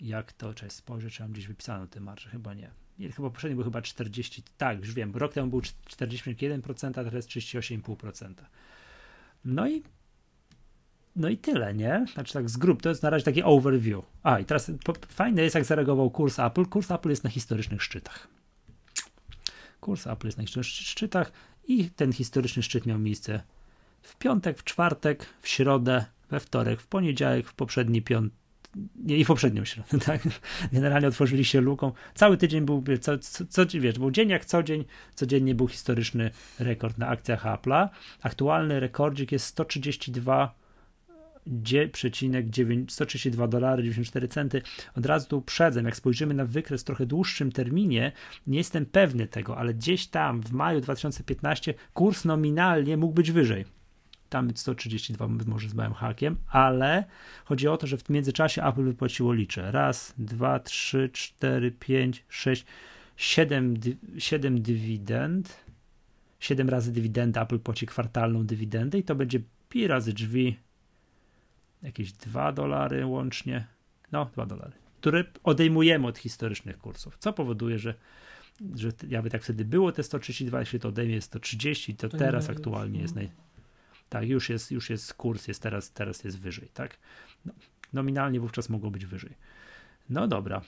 jak to, cześć, spojrzę, czy mam gdzieś wypisano te marże, chyba nie. nie chyba poprzedni był chyba 40, tak, już wiem, rok temu był 41%, a teraz 38,5%. No i no i tyle, nie? Znaczy tak z grup, to jest na razie taki overview. A i teraz po, fajne jest, jak zareagował kurs Apple. Kurs Apple jest na historycznych szczytach. Kurs Apple jest na historycznych szczytach i ten historyczny szczyt miał miejsce w piątek, w czwartek, w środę, we wtorek, w poniedziałek, w poprzedni piątek, nie, i w poprzednią środę, tak? Generalnie otworzyli się luką. Cały tydzień był, co, co, co, wiesz, był dzień jak co dzień, codziennie był historyczny rekord na akcjach Apple'a. Aktualny rekordzik jest 132 132 dolary 94 centy. Od razu tu uprzedzam, jak spojrzymy na wykres w trochę dłuższym terminie, nie jestem pewny tego, ale gdzieś tam w maju 2015 kurs nominalnie mógł być wyżej tam 132 może z małym hakiem, ale chodzi o to, że w międzyczasie Apple wypłaciło liczę. Raz, dwa, trzy, cztery, pięć, sześć, siedem, siedem dywidend. Siedem razy dywidendę Apple płaci kwartalną dywidendę i to będzie pi razy drzwi jakieś 2 dolary łącznie. No, 2 dolary, które odejmujemy od historycznych kursów, co powoduje, że że jakby tak wtedy było te 132, jeśli to odejmie 130, to, to teraz aktualnie jest naj, tak, już jest, już jest kurs, jest teraz, teraz jest wyżej, tak? No, nominalnie wówczas mogło być wyżej. No dobra,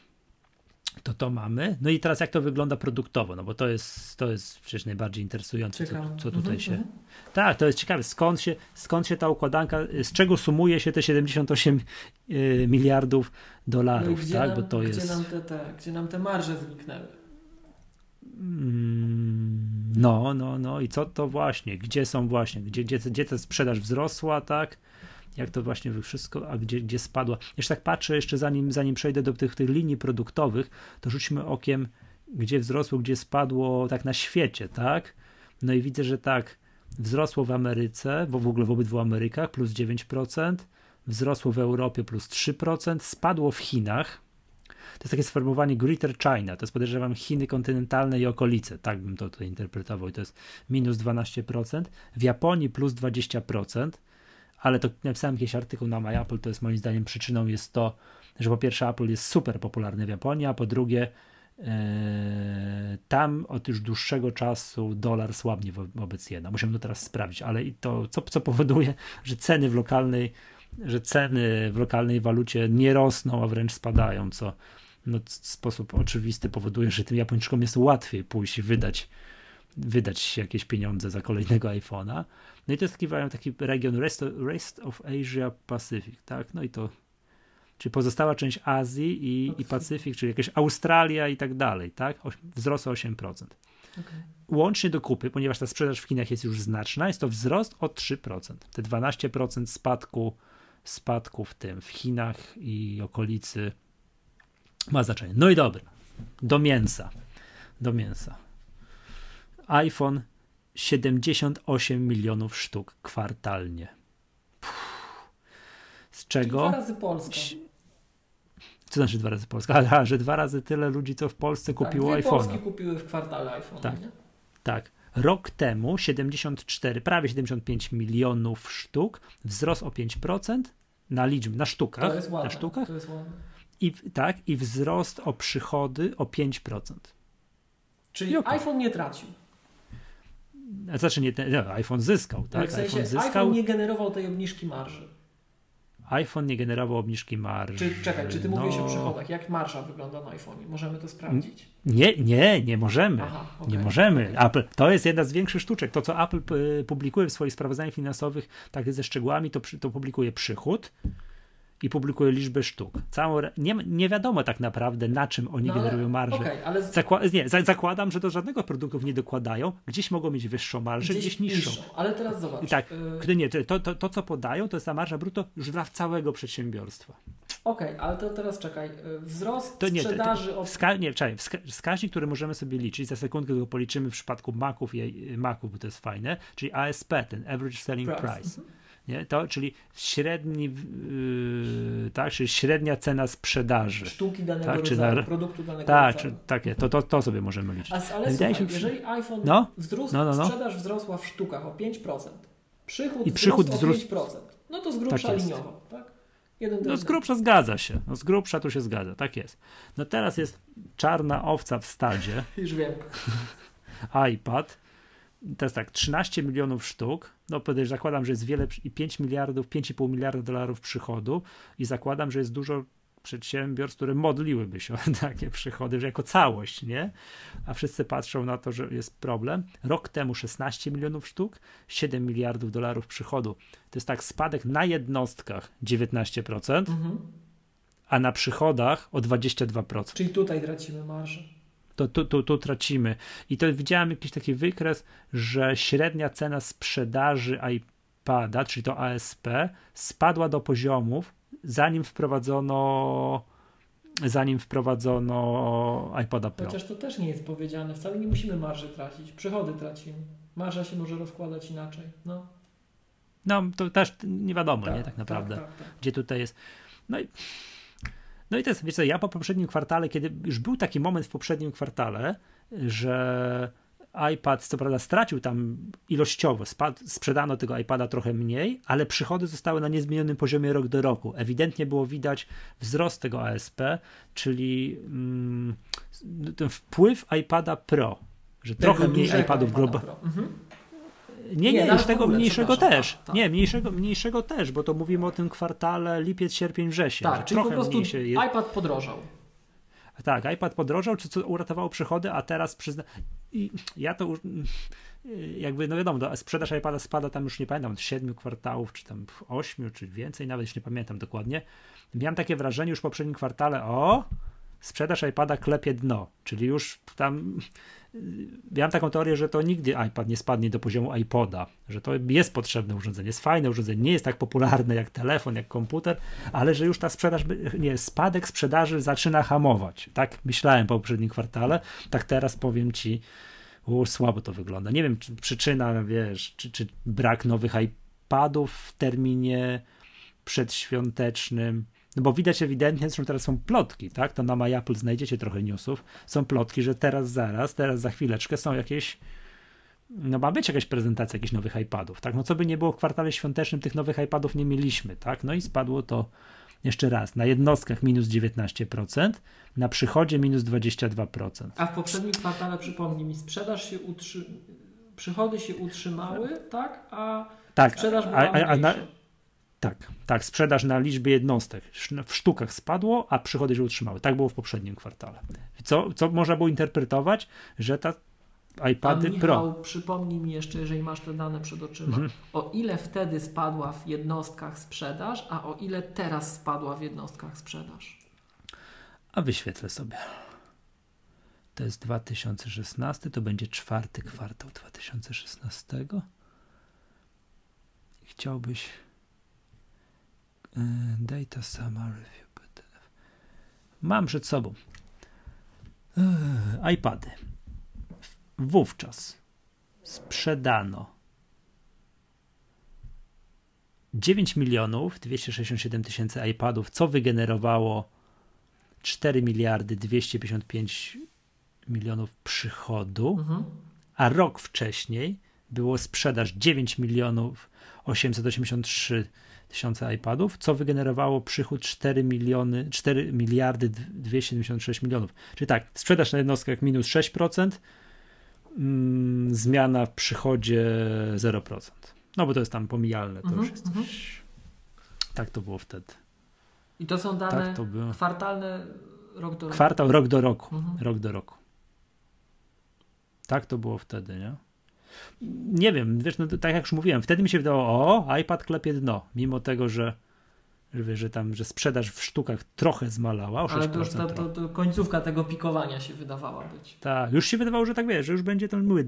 to to mamy. No i teraz jak to wygląda produktowo, no bo to jest, to jest przecież najbardziej interesujące, co, co, tutaj mhm, się... Mhm. Tak, to jest ciekawe, skąd się, skąd się ta układanka, z czego sumuje się te 78 y, miliardów dolarów, no tak, nam, bo to gdzie jest... Nam te, te, gdzie nam te marże zniknęły? Mm, no, no, no i co to właśnie, gdzie są właśnie, gdzie, gdzie, gdzie ta sprzedaż wzrosła, tak? Jak to właśnie wszystko, a gdzie, gdzie spadła. Jeszcze tak patrzę, jeszcze zanim, zanim przejdę do tych, tych linii produktowych, to rzućmy okiem, gdzie wzrosło, gdzie spadło tak na świecie, tak? No i widzę, że tak, wzrosło w Ameryce, w ogóle w obydwu Amerykach plus 9%, wzrosło w Europie plus 3%, spadło w Chinach, to jest takie sformułowanie Greater China, to jest podejrzewam Chiny kontynentalne i okolice, tak bym to tutaj interpretował i to jest minus 12%, w Japonii plus 20%, ale to napisałem jakiś artykuł na MyApple, to jest moim zdaniem przyczyną jest to, że po pierwsze Apple jest super popularny w Japonii, a po drugie yy, tam od już dłuższego czasu dolar słabnie wo wobec jena. Musimy to teraz sprawdzić, ale i to, co, co powoduje, że ceny w lokalnej że ceny w lokalnej walucie nie rosną, a wręcz spadają, co no, w sposób oczywisty powoduje, że tym Japończykom jest łatwiej pójść i wydać, wydać jakieś pieniądze za kolejnego iPhone'a. No i to jest taki, taki region Rest, Rest of Asia Pacific, tak? No i to, czyli pozostała część Azji i, i Pacyfik, czyli jakaś Australia i tak dalej, tak? Wzrost o 8%. Okay. Łącznie do kupy, ponieważ ta sprzedaż w Chinach jest już znaczna, jest to wzrost o 3%. Te 12% spadku, spadku w tym, w Chinach i okolicy ma znaczenie. No i dobra, do mięsa. Do mięsa. iPhone 78 milionów sztuk kwartalnie. Z czego? Czyli dwa razy Polska. Co znaczy dwa razy Polska? Aha, że dwa razy tyle ludzi, co w Polsce tak, kupiło tak, iPhone. Polski kupiły w kwartale iPhone. Tak. Nie? Tak. Rok temu 74, prawie 75 milionów sztuk, wzrost o 5% na liczbę, na sztukach. To jest ładne, na sztukach. To jest ładne. I, tak, i wzrost o przychody o 5%. Czyli okay. iPhone nie tracił. Znaczy nie, no, iPhone zyskał, tak? W sensie iPhone, zyskał. iPhone nie generował tej obniżki marży. iPhone nie generował obniżki marży. Czy, czekaj, czy ty no... mówisz o przychodach? Jak marsza wygląda na iPhone? Możemy to sprawdzić? Nie, nie, nie możemy. Aha, okay, nie możemy. Apple, to jest jedna z większych sztuczek. To, co Apple publikuje w swoich sprawozdaniach finansowych, tak ze szczegółami, to, to publikuje przychód, i publikuje liczbę sztuk. Całą, nie, nie wiadomo tak naprawdę, na czym oni no, generują marżę. Okay, ale... Zakła nie, zakładam, że do żadnego produktów nie dokładają. Gdzieś mogą mieć wyższą marżę, gdzieś, gdzieś niższą. niższą. Ale teraz zobacz. I tak, y... nie, to, to, to, co podają, to jest ta marża brutto już dla całego przedsiębiorstwa. Okej, okay, ale to teraz czekaj. Y, wzrost to nie, sprzedaży... To, to, nie, czekaj, wska wskaźnik, który możemy sobie liczyć, za sekundkę go policzymy w przypadku Maców i Maców, bo to jest fajne, czyli ASP, ten Average Selling Price. price. Mhm nie? To, czyli średni, yy, tak, czyli średnia cena sprzedaży. Sztuki danego tak, rodzaju, na, produktu danego tak, rodzaju. Czy, takie, to, to, to sobie możemy liczyć. A, ale słuchaj, się, jeżeli iPhone no? wzrósł, no, no, no. sprzedaż wzrosła w sztukach o 5%, przychód, I przychód wzrósł o 5%, no to z grubsza tak liniowo, tak? No z grubsza zgadza się. No z grubsza tu się zgadza, tak jest. No teraz jest czarna owca w stadzie. Już wiem. iPad to jest tak, 13 milionów sztuk, no zakładam, że jest wiele i 5 miliardów, 5,5 miliarda dolarów przychodu i zakładam, że jest dużo przedsiębiorstw, które modliłyby się o takie przychody, że jako całość, nie? A wszyscy patrzą na to, że jest problem. Rok temu 16 milionów sztuk, 7 miliardów dolarów przychodu. To jest tak spadek na jednostkach 19%, mhm. a na przychodach o 22%. Czyli tutaj tracimy marżę to tu, tu, tu tracimy. I to widziałem jakiś taki wykres, że średnia cena sprzedaży iPada, czyli to ASP, spadła do poziomów, zanim wprowadzono zanim wprowadzono iPoda Pro. Chociaż to też nie jest powiedziane, wcale nie musimy marży tracić, przychody tracimy. Marża się może rozkładać inaczej. No, no to też nie wiadomo, tak, nie, tak naprawdę, tak, tak, tak. gdzie tutaj jest. No i no i to jest, wiesz co, ja po poprzednim kwartale, kiedy już był taki moment w poprzednim kwartale, że iPad co prawda stracił tam ilościowo, spad, sprzedano tego iPada trochę mniej, ale przychody zostały na niezmienionym poziomie rok do roku. Ewidentnie było widać wzrost tego ASP, czyli mm, ten wpływ iPada Pro, że trochę mniej iPadów globalnie. Mhm. Nie, nie, nie już tego mniejszego też. Tak, tak. Nie, mniejszego, mniejszego też, bo to mówimy o tym kwartale lipiec, sierpień, wrzesień. Tak, czyli po prostu mniejszy... iPad podrożał. Tak, iPad podrożał, czy co uratowało przychody, a teraz przyzna... I ja to jakby, no wiadomo, sprzedaż iPada spada tam już nie pamiętam, od 7 kwartałów, czy tam 8, czy więcej, nawet już nie pamiętam dokładnie. Miałem takie wrażenie już w poprzednim kwartale, o, sprzedaż iPada klepie dno, czyli już tam miałem taką teorię, że to nigdy iPad nie spadnie do poziomu iPoda, że to jest potrzebne urządzenie, jest fajne urządzenie, nie jest tak popularne jak telefon, jak komputer, ale że już ta sprzedaż, nie, spadek sprzedaży zaczyna hamować. Tak myślałem po poprzednim kwartale, tak teraz powiem ci, słabo to wygląda. Nie wiem, czy przyczyna, wiesz, czy, czy brak nowych iPadów w terminie przedświątecznym, no bo widać ewidentnie, zresztą teraz są plotki, tak? To na MyApple znajdziecie trochę newsów. Są plotki, że teraz zaraz, teraz za chwileczkę są jakieś no ma być jakaś prezentacja jakichś nowych iPadów, tak? No co by nie było w kwartale świątecznym, tych nowych iPadów nie mieliśmy, tak? No i spadło to jeszcze raz, na jednostkach minus 19%, na przychodzie minus 22%. A w poprzednim kwartale, przypomnij mi, sprzedaż się utrzy... przychody się utrzymały, tak? A tak, sprzedaż była a, a, a na Tak, tak, sprzedaż na liczbie jednostek w sztukach spadło, a przychody się utrzymały. Tak było w poprzednim kwartale. Co, co można było interpretować, że ta iPady a Michał, Pro. Przypomnij mi jeszcze, jeżeli masz te dane przed oczyma, mhm. o ile wtedy spadła w jednostkach sprzedaż, a o ile teraz spadła w jednostkach sprzedaż? A wyświetlę sobie. To jest 2016, to będzie czwarty kwartał 2016. Chciałbyś data summary PDF. Mam przed sobą e, iPady. Wówczas sprzedano 9 milionów 267 tysięcy iPadów, co wygenerowało 4 miliardy 255 milionów przychodu, mhm. a rok wcześniej było sprzedaż 9 milionów 883 tysiące iPadów, co wygenerowało przychód 4 miliony, 4 miliardy 276 milionów. Czyli tak, sprzedaż na jednostkach minus 6%, mm, zmiana w przychodzie 0%. No bo to jest tam pomijalne, to mhm, już jest coś... Tak to było wtedy. I to są dane tak to kwartalne rok do roku. Kwartał rok do roku. Mhm. Rok do roku. Tak to było wtedy, nie? Nie wiem, wiesz, no, tak jak już mówiłem, wtedy mi się wydawało, o, iPad klepie dno, mimo tego, że że, że tam, że sprzedaż w sztukach trochę zmalała, o 6%. Ale to już to, to, to, końcówka tego pikowania się wydawała być. Tak, już się wydawało, że tak wiesz, że już będzie to mówię,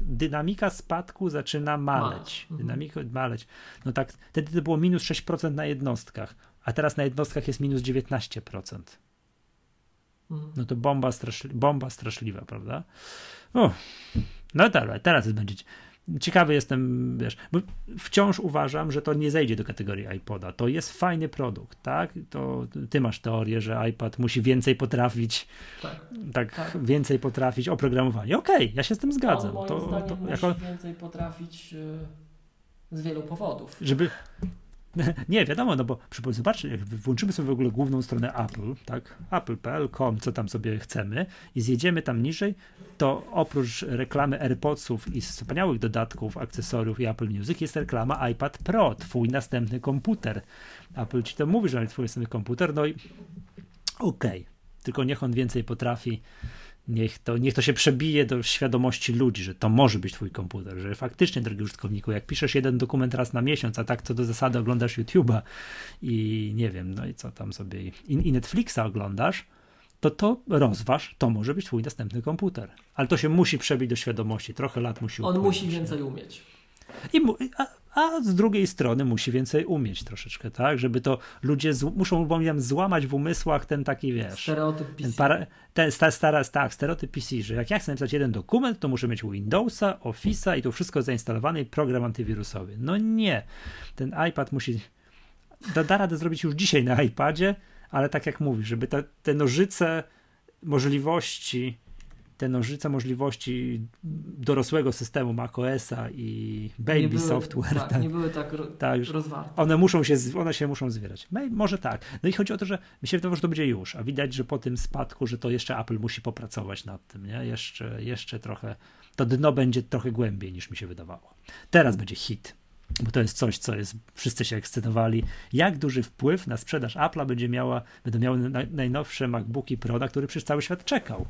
dynamika spadku zaczyna maleć. Mhm. Dynamika maleć. No tak, wtedy to było minus 6% na jednostkach, a teraz na jednostkach jest minus 19%. Mhm. No to bomba, straszli bomba straszliwa, prawda? O, no dobra, teraz będzie. Ciekawy jestem, wiesz, bo wciąż uważam, że to nie zejdzie do kategorii iPoda. To jest fajny produkt, tak? To ty masz teorię, że iPad musi więcej potrafić, tak, tak, tak. więcej potrafić oprogramowanie. Okej, okay, ja się z tym zgadzam. To, to, musi jako... więcej potrafić yy, z wielu powodów. Żeby, Nie, wiadomo, no bo zobaczcie, jak włączymy sobie w ogóle główną stronę Apple, tak, apple.com, co tam sobie chcemy i zjedziemy tam niżej, to oprócz reklamy AirPodsów i wspaniałych dodatków, akcesoriów i Apple Music jest reklama iPad Pro, twój następny komputer. Apple ci to mówi, że twój następny komputer, no i okej, okay. tylko niech on więcej potrafi Niech to, niech to się przebije do świadomości ludzi, że to może być twój komputer, że faktycznie, drogi użytkowniku, jak piszesz jeden dokument raz na miesiąc, a tak co do zasady oglądasz YouTube'a i nie wiem, no i co tam sobie, i, i Netflixa oglądasz, to to rozważ, to może być twój następny komputer. Ale to się musi przebić do świadomości, trochę lat musi On musi więcej umieć. I, a, a z drugiej strony musi więcej umieć troszeczkę, tak? Żeby to ludzie z, muszą, bowiem złamać w umysłach ten taki, wiesz... Stereotyp PC. Ten, para, ten sta, stara, tak, stereotyp PC, że jak ja chcę napisać jeden dokument, to muszę mieć Windowsa, Office'a i to wszystko zainstalowane i program antywirusowy. No nie. Ten iPad musi... Da, da radę zrobić już dzisiaj na iPadzie, ale tak jak mówisz, żeby te, te nożyce możliwości te nożyce możliwości dorosłego systemu macOSa i baby były, software. Tak, tak, nie były tak, ro, tak rozwarte. One, muszą się, one się muszą zwierać. Może tak. No i chodzi o to, że mi się wydawało, że to będzie już, a widać, że po tym spadku, że to jeszcze Apple musi popracować nad tym, nie? Jeszcze, jeszcze trochę, to dno będzie trochę głębiej niż mi się wydawało. Teraz będzie hit bo to jest coś, co jest, wszyscy się ekscytowali, jak duży wpływ na sprzedaż Apple'a będzie miała, będą miały najnowsze MacBooki Pro, na który przez cały świat czekał.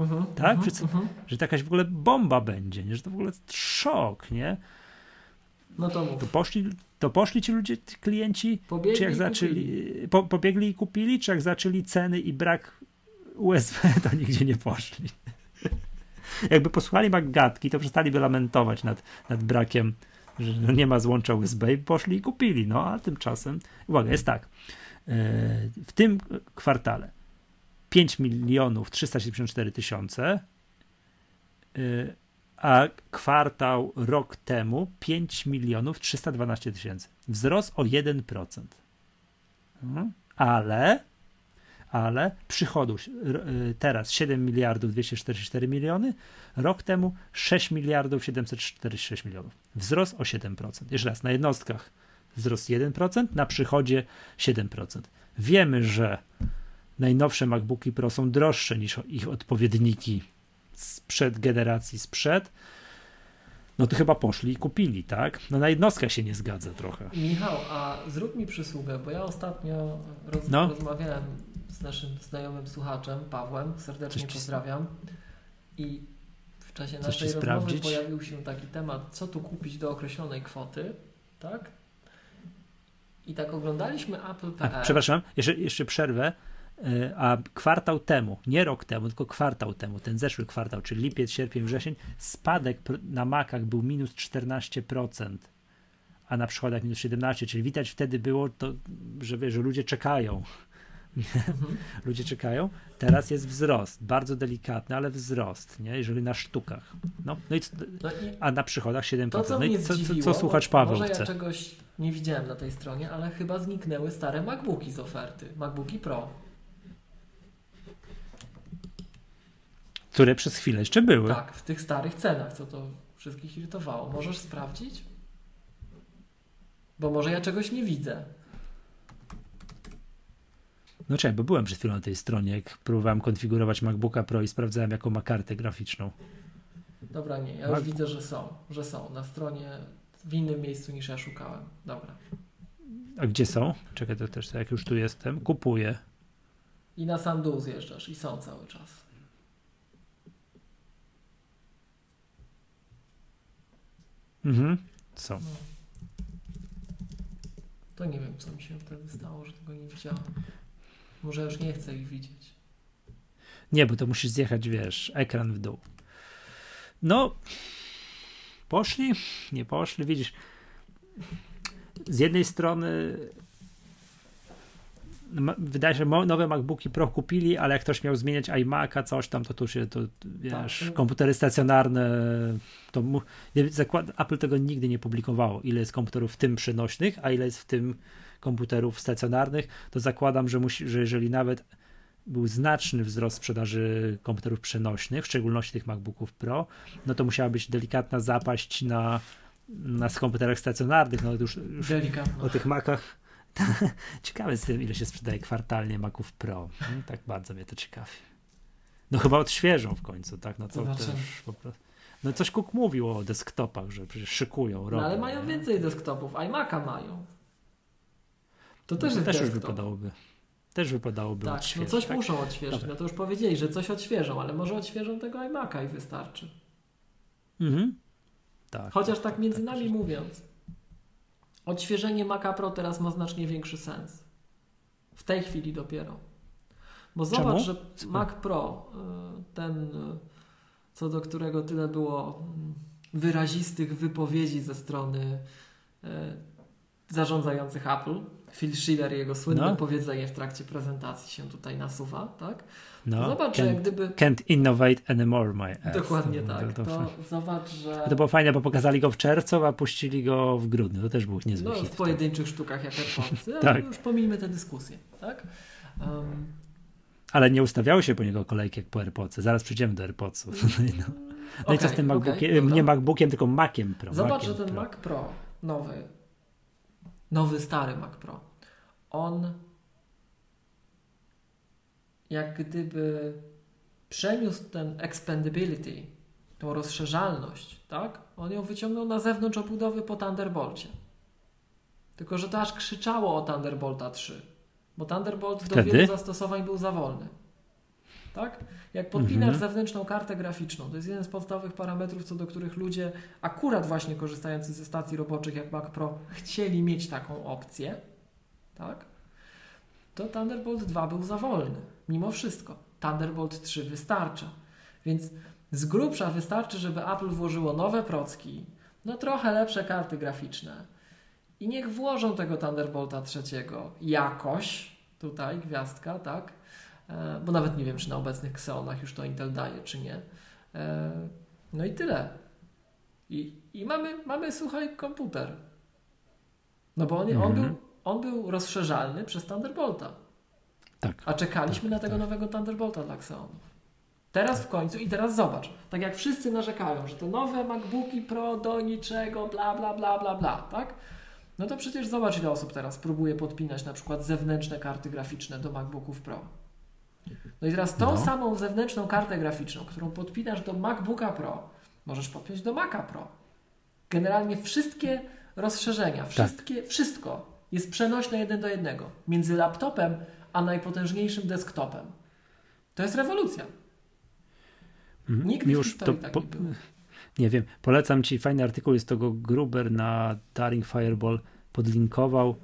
Uh-huh, tak? Uh-huh, że, uh-huh. że to jakaś w ogóle bomba będzie, nie? że to w ogóle szok, nie? No to, to poszli, to poszli ci ludzie, ci klienci, pobiegli czy jak zaczęli, po, pobiegli i kupili, czy jak zaczęli ceny i brak USB, to nigdzie nie poszli. Jakby posłuchali Maggatki, to przestaliby lamentować nad, nad brakiem, że nie ma złącza USB i poszli i kupili. No a tymczasem, uwaga, jest tak. E, w tym kwartale 5 milionów 374 tysiące, y, a kwartał rok temu 5 milionów 312 tysięcy. Wzrost o 1%. Mhm. Ale, ale przychodu y, teraz 7 miliardów 244 miliony, rok temu 6 miliardów 746 milionów. Wzrost o 7%. Jeszcze raz, na jednostkach wzrost 1%, na przychodzie 7%. Wiemy, że najnowsze MacBooki Pro są droższe niż ich odpowiedniki sprzed generacji sprzed. no to chyba poszli i kupili, tak? No na jednostkach się nie zgadza trochę. Michał, a zrób mi przysługę, bo ja ostatnio roz, no. rozmawiałem z naszym znajomym słuchaczem, Pawłem, serdecznie Coś pozdrawiam. I w czasie naszej rozmowy sprawdzić? pojawił się taki temat, co tu kupić do określonej kwoty, tak? I tak oglądaliśmy Apple.pl. Przepraszam, jeszcze, jeszcze przerwę. A kwartał temu, nie rok temu, tylko kwartał temu, ten zeszły kwartał, czyli lipiec, sierpień, wrzesień, spadek na makach był minus 14%, a na przychodach minus 17%, czyli widać wtedy było to, że, że ludzie czekają. Ludzie czekają. Teraz jest wzrost, bardzo delikatny, ale wzrost, nie? jeżeli na sztukach. No, no i, no a na przychodach 7%. To, co no i co, co, co słuchacz Paweł może chce? ja czegoś nie widziałem na tej stronie, ale chyba zniknęły stare MacBooki z oferty. MacBooki Pro. Które przez chwilę jeszcze były. Tak, w tych starych cenach, co to wszystkich irytowało. Możesz sprawdzić? Bo może ja czegoś nie widzę. No czekaj, bo byłem przed chwilą na tej stronie, jak próbowałem konfigurować MacBooka Pro i sprawdzałem, jaką ma kartę graficzną. Dobra, nie, ja Mac... już widzę, że są, że są na stronie w innym miejscu niż ja szukałem. Dobra. A gdzie są? Czekaj, to też jak już tu jestem, kupuję. I na Sandu zjeżdżasz i są cały czas. Mhm, są. No. To nie wiem, co mi się wtedy stało, że tego nie widziałem. Może już nie chcę ich widzieć. Nie, bo to musisz zjechać, wiesz, ekran w dół. No, poszli, nie poszli, widzisz. Z jednej strony wydaje się, że nowe MacBooki Pro kupili, ale jak ktoś miał zmieniać iMac'a, coś tam, to tu się, to wiesz, tak. komputery stacjonarne, to mu, zakład, Apple tego nigdy nie publikowało, ile jest komputerów w tym przenośnych, a ile jest w tym komputerów stacjonarnych, to zakładam, że, musi, że jeżeli nawet był znaczny wzrost sprzedaży komputerów przenośnych, w szczególności tych MacBooków Pro, no to musiała być delikatna zapaść na, na komputerach stacjonarnych, no już, już o tych Macach Ciekawe z tym, ile się sprzedaje kwartalnie Maców Pro. Hmm, tak bardzo mnie to ciekawi. No chyba odświeżą w końcu, tak? No co też po prostu. No coś Cook mówił o desktopach, że przecież szykują, robią. No ale mają więcej desktopów, iMac'a mają. To też no, jest też już wypadałoby. Też wypadałoby tak, odświeżyć. No coś tak? muszą odświeżyć. No to już powiedzieli, że coś odświeżą, ale może odświeżą tego iMac'a i wystarczy. Mhm. Tak. Chociaż tak, tak między tak, nami mówiąc, odświeżenie Maca Pro teraz ma znacznie większy sens. W tej chwili dopiero. Bo zobacz, Czemu? że Mac Pro, y, ten, y, co do którego tyle było mm, wyrazistych wypowiedzi ze strony y, zarządzających Apple, Phil Schiller, jego słynne no. powiedzenie w trakcie prezentacji się tutaj nasuwa, tak? No, zobacz, jak gdyby. Can't innovate anymore, my ass. Dokładnie tak. To, to zobacz, że. To było fajne, bo pokazali go w czerwcu, a puścili go w grudniu. To też był niezły no, hit. w pojedynczych tak. sztukach jak AirPodsy, tak. już pomijmy tę dyskusję, tak? Um... Ale nie ustawiały się po niego kolejki jak po AirPodsy. Zaraz przejdziemy do AirPodsów. No, no. no okay, i co z tym MacBookiem? Okay, nie MacBookiem, tylko Maciem Pro. Zobacz, Maciem że ten Pro. Mac Pro, nowy, nowy, stary Mac Pro, on jak gdyby przeniósł ten expandability, tą rozszerzalność, tak? On ją wyciągnął na zewnątrz obudowy po Thunderbolcie. Tylko, że to aż krzyczało o Thunderbolta 3, bo Thunderbolt Wtedy? do wielu zastosowań był za wolny. Tak? Jak podpinasz mhm. zewnętrzną kartę graficzną, to jest jeden z podstawowych parametrów, co do których ludzie, akurat właśnie korzystający ze stacji roboczych jak Mac Pro, chcieli mieć taką opcję, tak? to Thunderbolt 2 był za wolny, mimo wszystko. Thunderbolt 3 wystarcza. Więc z grubsza wystarczy, żeby Apple włożyło nowe procki, no trochę lepsze karty graficzne i niech włożą tego Thunderbolta trzeciego jakoś, tutaj gwiazdka, tak? E, bo nawet nie wiem, czy na obecnych Xeonach już to Intel daje, czy nie. E, no i tyle. I, i mamy, mamy, słuchaj, komputer. No bo on, mhm. on, był, on był rozszerzalny przez Thunderbolta. Tak. A czekaliśmy tak, na tego tak. nowego Thunderbolta dla Xeonów. Teraz w końcu i teraz zobacz, tak jak wszyscy narzekają, że te nowe MacBooki Pro do niczego, bla, bla, bla, bla, bla, tak? No to przecież zobacz, ile osób teraz próbuje podpinać na przykład zewnętrzne karty graficzne do MacBooków Pro. No i teraz tą no. samą zewnętrzną kartę graficzną, którą podpinasz do MacBooka Pro, możesz podpiąć do Maca Pro. Generalnie wszystkie rozszerzenia, Tak. wszystkie, wszystko jest przenośne jeden do jednego między laptopem a najpotężniejszym desktopem. To jest rewolucja. Mhm. Nigdy w Już historii to tak po, nie nie wiem, polecam ci fajny artykuł, jest tego Gruber na Daring Fireball podlinkował.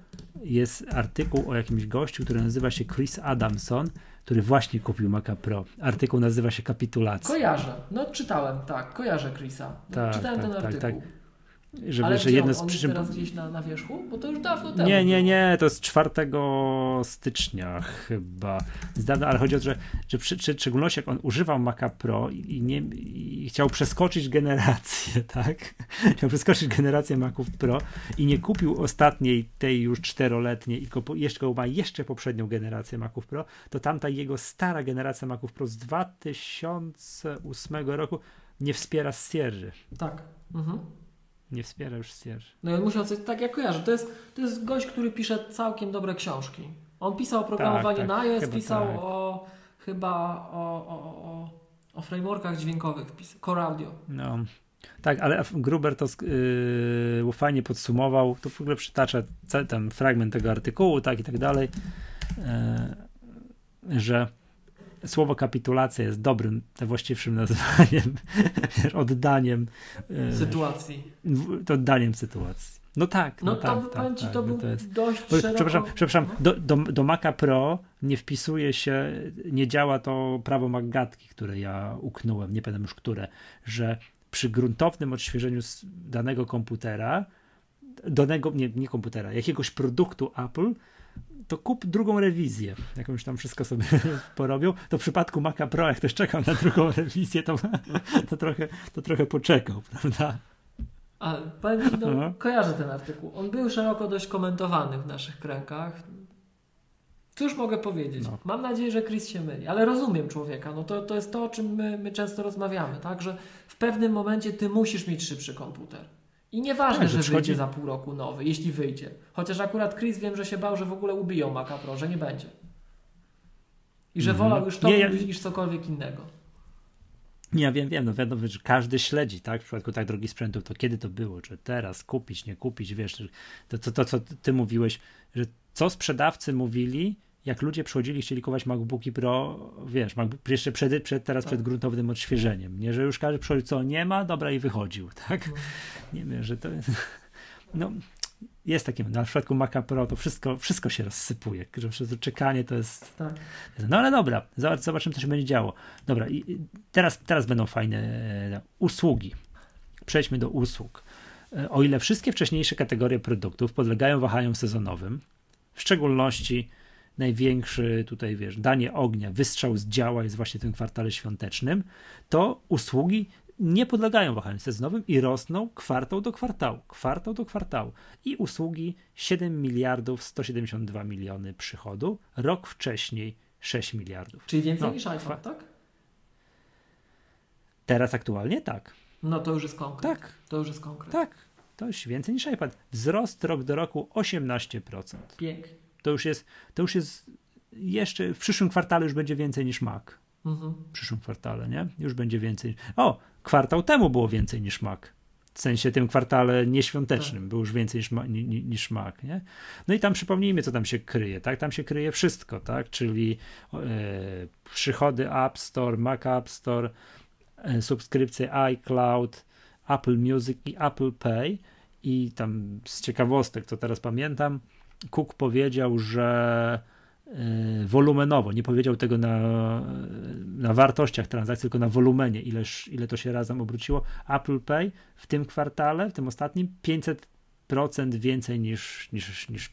Jest artykuł o jakimś gościu, który nazywa się Chris Adamson, który właśnie kupił Maca Pro. Artykuł nazywa się Kapitulacja. Kojarzę. No czytałem, tak, kojarzę Chrisa. Tak, czytałem tak, ten tak, artykuł. Że, Ale że jedno z przyczyn. teraz gdzieś na, na wierzchu? Bo to już dawno temu. Nie, nie, nie, to jest 4 stycznia chyba. Z dawna, ale chodzi o to, że, że przy, czy, w szczególności jak on używał Maca Pro i, nie, i chciał przeskoczyć generację, tak? Chciał przeskoczyć generację Maców Pro i nie kupił ostatniej, tej już czteroletniej i kupu, jeszcze ma jeszcze poprzednią generację Maców Pro, to tamta jego stara generacja Maców Pro z 2008 roku nie wspiera Sierży. Tak. Mhm. Nie wspiera już Sierży. No i on musiał coś, tak jak kojarzę, to jest, to jest gość, który pisze całkiem dobre książki. On pisał o programowaniu Tak, tak, na iOS, pisał tak. o chyba o, o, o, o frameworkach dźwiękowych, Core Audio. No. Tak, ale Gruber to yy, fajnie podsumował. To w ogóle przytacza ten fragment tego artykułu, tak i tak dalej, yy, że słowo kapitulacja jest dobrym, właściwszym nazwaniem, oddaniem, yy, Sytuacji. to oddaniem sytuacji. No tak, no, No to tak, powiem tak, Ci, tak, to no był to jest. dość szeroko... Przepraszam, przepraszam No. do, do, do Maca Pro nie wpisuje się, nie działa to prawo Maggatki, które ja uknąłem, nie pamiętam już które, że przy gruntownym odświeżeniu danego komputera, danego, nie, nie komputera, jakiegoś produktu Apple, to kup drugą rewizję, jakąś tam wszystko sobie porobią. To w przypadku Maca Pro, jak ktoś czekał na drugą rewizję, to, to, trochę, to trochę poczekał, prawda? Ale powiem Ci, no, Aha. kojarzę ten artykuł. On był szeroko dość komentowany w naszych kręgach. Cóż mogę powiedzieć? No. Mam nadzieję, że Chris się myli, ale rozumiem człowieka. No to, to jest to, o czym my, my często rozmawiamy, tak? Że w pewnym momencie ty musisz mieć szybszy komputer. I nieważne, Tak, że że wyjdzie za pół roku nowy, jeśli wyjdzie. Chociaż akurat Chris wiem, że się bał, że w ogóle ubiją Maca Pro, że nie będzie. I że Mhm. wolał już to Nie, ja- niż cokolwiek innego. Nie, ja wiem, wiem, no wiadomo, że każdy śledzi, tak, w przypadku tak drogich sprzętów, to kiedy to było, czy teraz kupić, nie kupić, wiesz, to, to, to co ty mówiłeś, że co sprzedawcy mówili, jak ludzie przychodzili, chcieli kupować MacBooki Pro, wiesz, MacBook, jeszcze przed, przed, teraz Tak. przed gruntownym odświeżeniem, nie, że już każdy przychodził, co nie ma, dobra i wychodził, tak, No. nie wiem, że to jest, no, jest takie, no, w przypadku Maca Pro to wszystko, wszystko się rozsypuje, że przez to czekanie to jest Tak. no ale dobra, zobacz, zobaczymy, co się będzie działo. Dobra, i i teraz, teraz będą fajne e, usługi. Przejdźmy do usług. E, O ile wszystkie wcześniejsze kategorie produktów podlegają wahaniom sezonowym, w szczególności największy tutaj, wiesz, danie ognia, wystrzał z działa jest właśnie w tym kwartale świątecznym, to usługi nie podlegają wahaniom sezonowym i rosną kwartał do kwartału, kwartał do kwartału. I usługi 7 miliardów 172 miliony przychodu, rok wcześniej 6 miliardów. Czyli więcej No, niż iPhone, tak? Teraz aktualnie tak. No to już jest konkret. Tak, To już jest konkret. tak. To już więcej niż iPad. Wzrost rok do roku 18%. Pięknie. To już jest, to już jest jeszcze w przyszłym kwartale już będzie więcej niż Mac. Mhm. W przyszłym kwartale, nie? Już będzie więcej. O, kwartał temu było więcej niż Mac. W sensie tym kwartale nieświątecznym Tak. było już więcej niż, ma, ni, ni, niż Mac, nie? No i tam przypomnijmy, co tam się kryje, tak? Tam się kryje wszystko, tak? Czyli e, przychody App Store, Mac App Store, e, subskrypcje iCloud, Apple Music i Apple Pay i tam z ciekawostek, co teraz pamiętam, Cook powiedział, że e, wolumenowo, nie powiedział tego na, na wartościach transakcji, tylko na wolumenie, ileż, ile to się razem obróciło. Apple Pay w tym kwartale, w tym ostatnim 500% więcej niż, niż, niż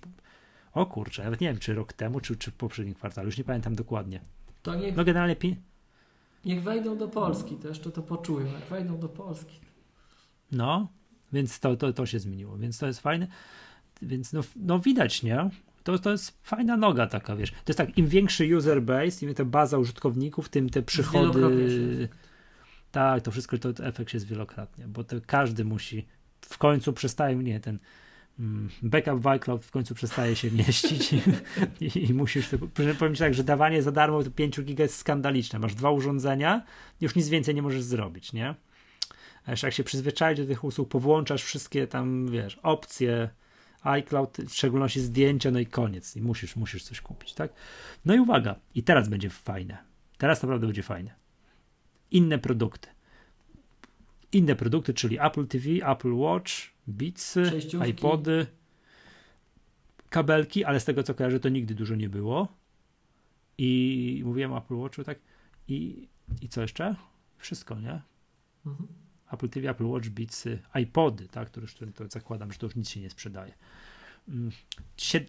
o kurczę, nawet nie wiem, czy rok temu, czy, czy w poprzednim kwartale, już nie pamiętam dokładnie. To niech, No generalnie pi- niech wejdą do Polski, to jeszcze to poczują. Jak wejdą do Polski. No, więc to, to, to się zmieniło, więc to jest fajne. Więc no, no widać, nie? To, to jest fajna noga taka, wiesz. To jest tak, im większy user base, im ta baza użytkowników, tym te przychody. Tak, to wszystko, to, to efekt jest wielokrotnie, bo to każdy musi w końcu przestaje, nie, ten mm, backup w iCloud w końcu przestaje się mieścić i, i, i musisz, to, powiem ci tak, że dawanie za darmo 5 giga jest skandaliczne. Masz dwa urządzenia, już nic więcej nie możesz zrobić, nie? A jeszcze jak się przyzwyczaisz do tych usług, powłączasz wszystkie tam, wiesz, opcje, iCloud, w szczególności zdjęcia, no i koniec. I musisz, musisz coś kupić, tak? No i uwaga, i teraz będzie fajne. Teraz naprawdę będzie fajne. Inne produkty. Inne produkty, czyli Apple TV, Apple Watch, Beatsy, iPody, kabelki, ale z tego co kojarzę, to nigdy dużo nie było. I mówiłem o Apple Watchu, tak? I, i co jeszcze? Wszystko, nie? Mhm. Apple TV, Apple Watch, Beatsy, iPody, tak? Które to zakładam, że to już nic się nie sprzedaje.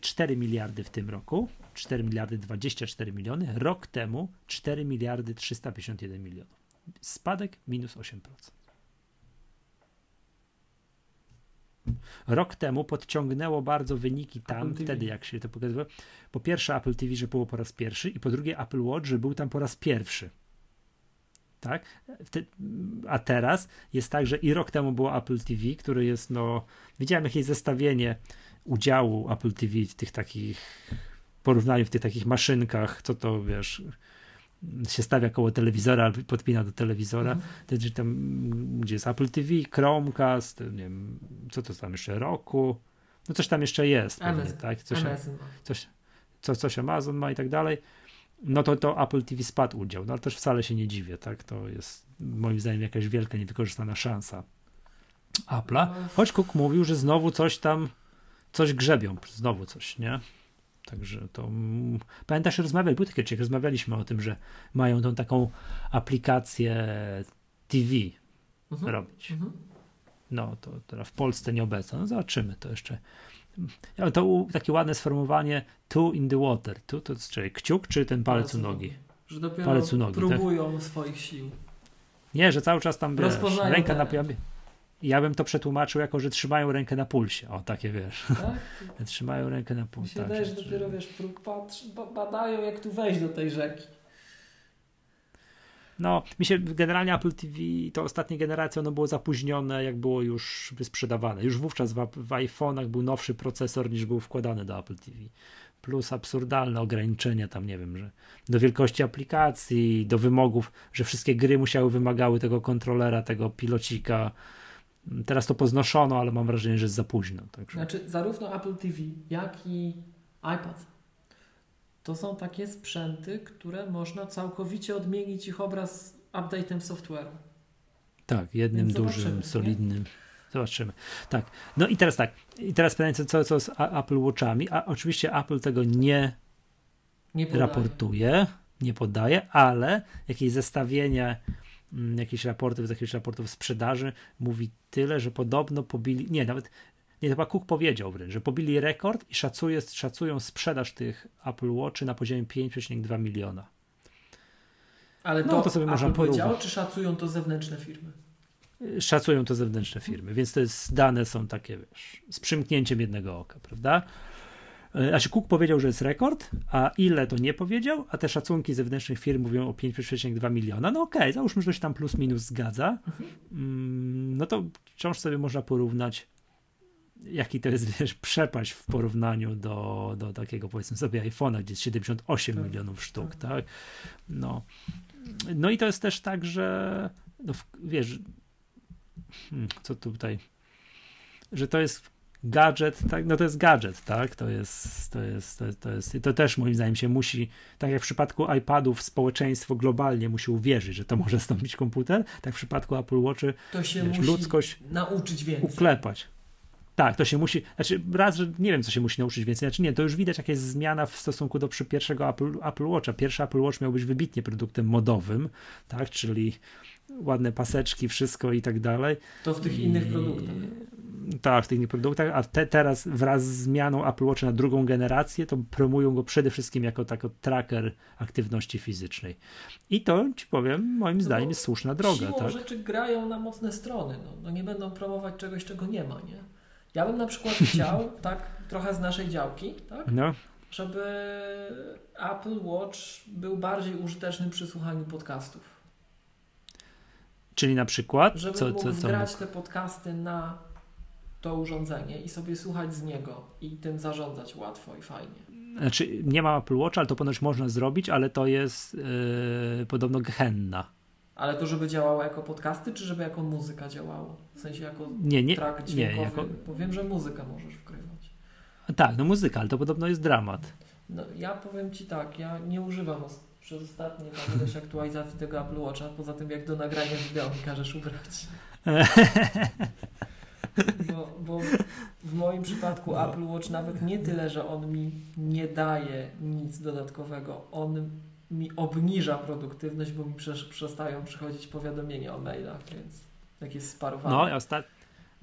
4 mm, miliardy w tym roku, 4 miliardy 24 miliony, rok temu 4 miliardy 351 milionów. Spadek minus 8%. Rok temu podciągnęło bardzo wyniki tam, wtedy jak się to pokazywało. Po pierwsze Apple TV, że było po raz pierwszy i po drugie Apple Watch, że był tam po raz pierwszy. Tak? A teraz jest tak, że i rok temu było Apple TV, który jest, no, widziałem jakieś zestawienie udziału Apple TV w tych takich porównaniu w tych takich maszynkach, co to wiesz, się stawia koło telewizora albo podpina do telewizora, mhm. tam, gdzie jest Apple TV, Chromecast, nie wiem, co to tam jeszcze, Roku, no coś tam jeszcze jest, pewnie, tak? Coś, coś, coś, coś Amazon ma i tak dalej. No to, to Apple TV spadł udział, no ale też wcale się nie dziwię, tak? To jest moim zdaniem jakaś wielka, niewykorzystana szansa Apple'a. Choć Cook mówił, że znowu coś tam, coś grzebią, znowu coś, nie? Także to. Pamiętasz, rozmawiali, był taki rozmawialiśmy o tym, że mają tą taką aplikację TV mhm. robić. Mhm. No to teraz w Polsce nieobecna. No zobaczymy to jeszcze. Ja, to takie ładne sformułowanie two in the water. Tu to jest czyli kciuk czy ten palec, u nogi? Że dopiero palec u nogi, tak? próbują tak? swoich sił. Nie, że cały czas tam wiesz, ręka na ja bym to przetłumaczył jako, że trzymają rękę na pulsie. O, takie wiesz. Tak? trzymają rękę na pulsie. Mi się tak, że dopiero wiesz, patrz, badają jak tu wejść do tej rzeki. No, mi się generalnie Apple TV, to ostatniej generacji ono było zapóźnione, jak było już wysprzedawane. Już wówczas w, w iPhone'ach był nowszy procesor niż był wkładany do Apple TV. Plus absurdalne ograniczenia tam, nie wiem, że do wielkości aplikacji, do wymogów, że wszystkie gry musiały, wymagały tego kontrolera, tego pilocika, Teraz to poznoszono, ale mam wrażenie, że jest za późno. Także. Znaczy, zarówno Apple TV, jak i iPad to są takie sprzęty, które można całkowicie odmienić ich obraz update'em software'u. Tak, jednym dużym, solidnym. Nie? Zobaczymy. Tak. No i teraz tak. I teraz pytanie, co, co z Apple Watchami. A oczywiście Apple tego nie, nie raportuje, nie podaje, ale jakieś zestawienie Mm, jakieś raporty, z jakichś raportów sprzedaży mówi tyle, że podobno pobili, nie, nawet nie, chyba Cook powiedział wręcz, że pobili rekord i szacuje, szacują sprzedaż tych Apple Watchy na poziomie 5,2 miliona. Ale no, to, to sobie można powiedział, czy szacują to zewnętrzne firmy? Szacują to zewnętrzne firmy, więc jest, dane są takie, wiesz, z przymknięciem jednego oka, prawda? E, znaczy Cook powiedział, że jest rekord, a ile to nie powiedział, a te szacunki zewnętrznych firm mówią o 5,2 miliona. No okej, okay, załóżmy, że się tam plus minus zgadza. Mm, no to wciąż sobie można porównać jaki to jest, wiesz, przepaść w porównaniu do, do takiego, powiedzmy sobie, iPhone'a, gdzie jest 78 tak. milionów sztuk, tak. tak? No. no i to jest też tak, że no, wiesz, hmm, co tutaj, że to jest gadżet, tak, no to jest gadżet, tak, to jest, to jest, to, to jest, to też moim zdaniem się musi, tak jak w przypadku iPadów społeczeństwo globalnie musi uwierzyć, że to może stąpić komputer, tak w przypadku Apple Watchy to się wiesz, musi ludzkość nauczyć więcej. uklepać. Tak, to się musi, znaczy raz, że nie wiem, co się musi nauczyć więcej, znaczy nie, to już widać jakaś zmiana w stosunku do przy pierwszego Apple, Apple Watcha. Pierwszy Apple Watch miał być wybitnie produktem modowym, tak, czyli ładne paseczki, wszystko i tak dalej. To w tych innych produktach tak, w tych produktach, a te, teraz wraz z zmianą Apple Watch na drugą generację, to promują go przede wszystkim jako tako tracker aktywności fizycznej. I to, ci powiem, moim no zdaniem jest słuszna droga. Siłą tak? rzeczy grają na mocne strony, no, no nie będą promować czegoś, czego nie ma, nie? Ja bym na przykład chciał, tak, trochę z naszej działki, tak? No. Żeby Apple Watch był bardziej użyteczny przy słuchaniu podcastów. Czyli na przykład? Żeby co, mógł co, mógł? te podcasty na to urządzenie i sobie słuchać z niego i tym zarządzać łatwo i fajnie. Znaczy, nie ma Apple Watch, ale to ponoć można zrobić, ale to jest yy, podobno gehenna. Ale to, żeby działało jako podcasty, czy żeby jako muzyka działało? W sensie jako Nie, nie, track nie, dźwiękowy? jako, Bo wiem, że muzykę możesz wkrywać. tak, no muzyka, ale to podobno jest dramat. No, ja powiem Ci tak, ja nie używam przez ostatnie tam ileś aktualizacji tego Apple Watcha, poza tym jak do nagrania wideo mi każesz ubrać. Bo, bo w moim przypadku No. Apple Watch nawet nie tyle, że on mi nie daje nic dodatkowego, on mi obniża produktywność, bo mi przestają przychodzić powiadomienia o mailach, więc jak jest sparowane. No, ostat...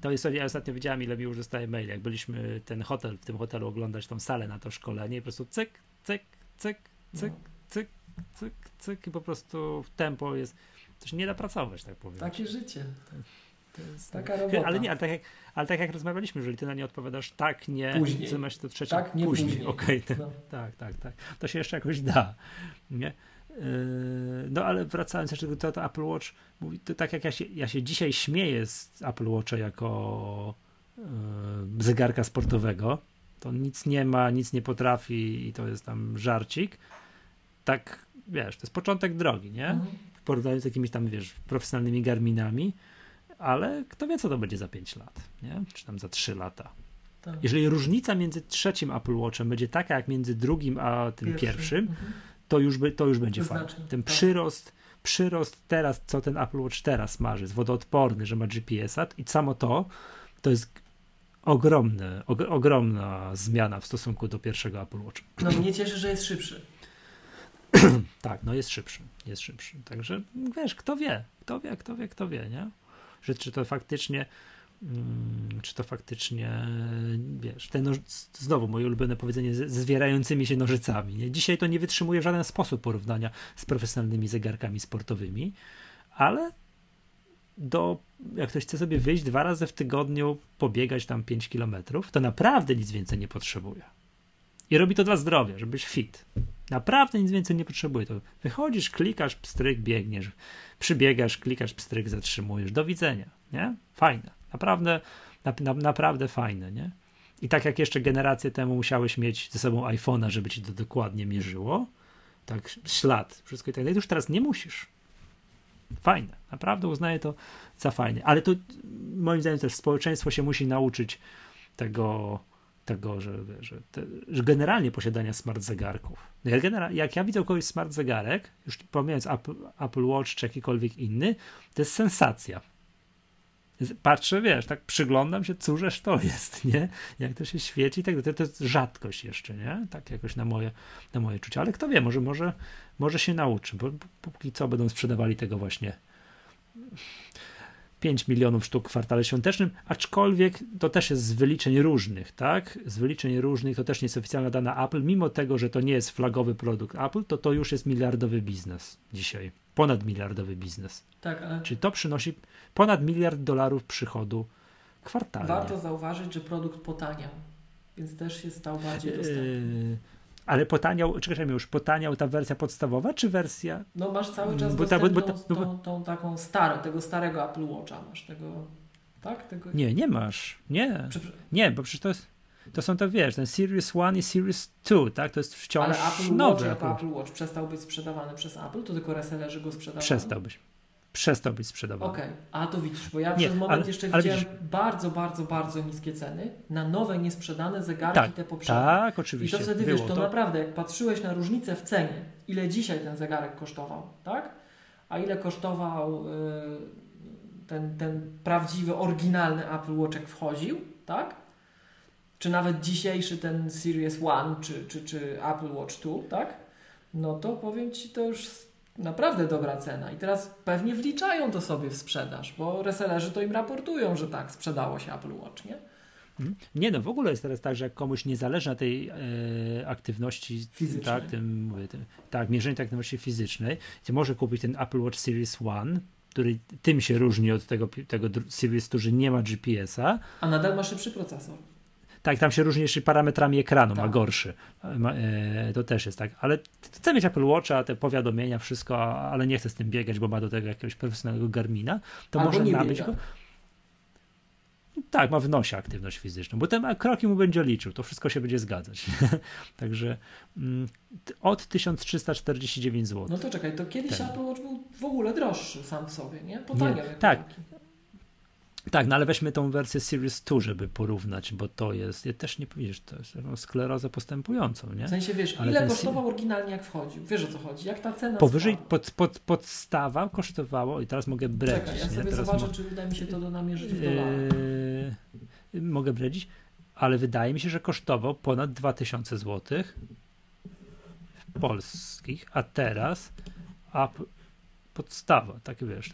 to jest, ja ostatnio widziałem, ile mi już dostaje mail. Jak byliśmy ten hotel, w tym hotelu oglądać tą salę na to szkolenie, po prostu cyk, cyk, cyk, cyk, No. cyk, cyk, cyk i po prostu tempo jest. To się nie da pracować, tak powiem. Takie życie, jest... taka robota. Ale nie, ale tak, jak, ale tak jak rozmawialiśmy, jeżeli ty na nie odpowiadasz tak, nie, Później. co masz to trzecie, Tak, nie później. okej, to- No. tak, tak, tak. To się jeszcze jakoś da. Nie? Yy, No ale wracając jeszcze do tego, to Apple Watch, mówi, to tak jak ja się, ja się dzisiaj śmieję z Apple Watcha jako yy, zegarka sportowego, to nic nie ma, nic nie potrafi i to jest tam żarcik. Tak, wiesz, to jest początek drogi, nie? Mhm. W porównaniu z jakimiś tam, wiesz, profesjonalnymi Garminami, ale kto wie, co to będzie za 5 lat, nie? Czy tam za 3 lata. Tak. Jeżeli różnica między trzecim Apple Watchem będzie taka jak między drugim a tym Pierwszy. pierwszym, Mhm. to już, by, to już będzie To fajne. znaczy, Ten tak. przyrost, przyrost teraz, co ten Apple Watch teraz ma, że jest wodoodporny, że ma GPS-a i samo to, to jest ogromne, og, ogromna zmiana w stosunku do pierwszego Apple Watcha. No mnie cieszy, że jest szybszy. Tak, no jest szybszy, jest szybszy. Także wiesz, kto wie, kto wie, kto wie, kto wie, nie? Że czy to faktycznie, mm, czy to faktycznie, wiesz, te noż, znowu moje ulubione powiedzenie z zwierającymi się nożycami, nie? Dzisiaj to nie wytrzymuje w żaden sposób porównania z profesjonalnymi zegarkami sportowymi, ale do, jak ktoś chce sobie wyjść dwa razy w tygodniu, pobiegać tam 5 kilometrów, to naprawdę nic więcej nie potrzebuje. I robi to dla zdrowia, żebyś fit. Naprawdę nic więcej nie potrzebuje. To wychodzisz, klikasz, pstryk, biegniesz, przybiegasz, klikasz, pstryk, zatrzymujesz. Do widzenia, nie? Fajne. Naprawdę, na, na, naprawdę fajne, nie? I tak jak jeszcze generację temu musiałeś mieć ze sobą iPhone'a, żeby ci to dokładnie mierzyło, tak ślad, wszystko i tak dalej, to już teraz nie musisz. Fajne. Naprawdę uznaję to za fajne. Ale to moim zdaniem też społeczeństwo się musi nauczyć tego, tego, że, że, te, że generalnie posiadania smart zegarków. No Ja genera- jak ja widzę kogoś smart zegarek, już pomijając Apple, Apple Watch czy jakikolwiek inny, to jest sensacja. Patrzę, wiesz, tak przyglądam się, cóżeż to jest, nie? Jak to się świeci, tak to, to jest rzadkość jeszcze, nie? Tak jakoś na moje, na moje czucie. Ale kto wie, może, może, może się nauczy, bo póki co będą sprzedawali tego właśnie 5 milionów sztuk w kwartale świątecznym, aczkolwiek to też jest z wyliczeń różnych, tak? Z wyliczeń różnych, to też nie jest oficjalna dana Apple, mimo tego, że to nie jest flagowy produkt Apple, to to już jest miliardowy biznes dzisiaj. Ponad miliardowy biznes. Tak, ale Czyli to przynosi ponad miliard dolarów przychodu kwartalnie. warto zauważyć, że produkt potaniał, więc też się stał bardziej dostępny. Yy, ale potaniał, czekajmy już, potaniał ta wersja podstawowa, czy wersja No masz cały czas Bo ta- bo- bo ta- tą, tą taką starą, tego starego Apple Watcha masz, tego, tak? Tego, Nie, nie masz. Nie. Nie, bo przecież to jest, to są te, wiesz, ten Series 1 i Series 2, tak? To jest wciąż Ale Apple Watch nowy. Apple. Apple Watch przestał być sprzedawany przez Apple, to tylko resellerzy go sprzedawali? Przestał być. Przestał być sprzedawany. Okej, a to widzisz, bo ja Nie, przez moment ale- jeszcze ale widziałem widzisz- bardzo, bardzo, bardzo niskie ceny na nowe, niesprzedane zegarki Tak, te poprzednie. Tak, I oczywiście. to wtedy było wiesz, to, to. naprawdę, jak patrzyłeś na różnicę w cenie, ile dzisiaj ten zegarek kosztował, tak? A ile kosztował y, ten, ten prawdziwy, oryginalny Apple Watch, jak wchodził, tak? Czy nawet dzisiejszy ten Series One, czy, czy, czy Apple Watch 2, tak? No to powiem Ci, to już naprawdę dobra cena. I teraz pewnie wliczają to sobie w sprzedaż, bo resellerzy to im raportują, że tak, sprzedało się Apple Watch, nie? Mhm. Nie no, w ogóle jest teraz tak, że jak komuś nie zależy na tej e, aktywności, Fizycznej. tak, tym, mówię, tym, tak, mierzeniu tej aktywności fizycznej, to może kupić ten Apple Watch Series 1, który tym się różni od tego, tego Series 2, że nie ma GPS-a. A nadal ma szybszy procesor. Tak, tam się różni jeszcze parametrami ekranu, ma Tak. gorszy. Ma, e, to też jest tak. Ale chcę mieć Apple Watcha, te powiadomienia, wszystko, ale nie chcę z tym biegać, bo ma do tego jakiegoś profesjonalnego Garmina, to Albo może nie nabyć biega. go. Tak, ma w nosie aktywność fizyczną, bo ten kroki mu będzie liczył, to wszystko się będzie zgadzać. Także mm, od 1349 zł. No to czekaj, to kiedyś ten. Apple Watch był w ogóle droższy sam w sobie, nie? Potaniał nie, Tak. Tak, no ale weźmy tą wersję Series 2, żeby porównać, bo to jest, ja też nie wiesz, to jest sklerozę postępującą, nie? W sensie, wiesz, ale ile kosztował oryginalnie jak wchodził? Wiesz o co chodzi? Jak ta cena Powyżej, pod, pod, podstawa kosztowało, i teraz mogę bredzić. Czekaj, ja sobie teraz zobaczę, mo- czy uda mi się to do namierzyć w dolarach. Yy, mogę bredzić, ale wydaje mi się, że kosztował ponad 2000 zł polskich, a teraz a podstawa, tak wiesz,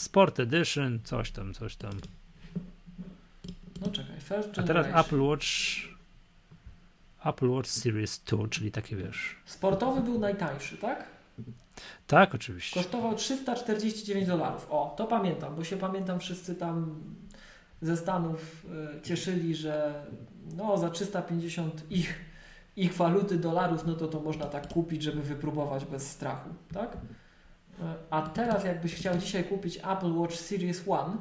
Sport Edition, coś tam, coś tam. No czekaj, first A teraz Apple Watch Apple Watch Series 2, czyli takie wiesz. Sportowy był najtańszy, tak? Tak, oczywiście. Kosztował 349 dolarów. O, to pamiętam, bo się pamiętam wszyscy tam ze Stanów y, cieszyli, że no za 350 ich, ich waluty dolarów, no to to można tak kupić, żeby wypróbować bez strachu, tak? A teraz jakbyś chciał dzisiaj kupić Apple Watch Series One,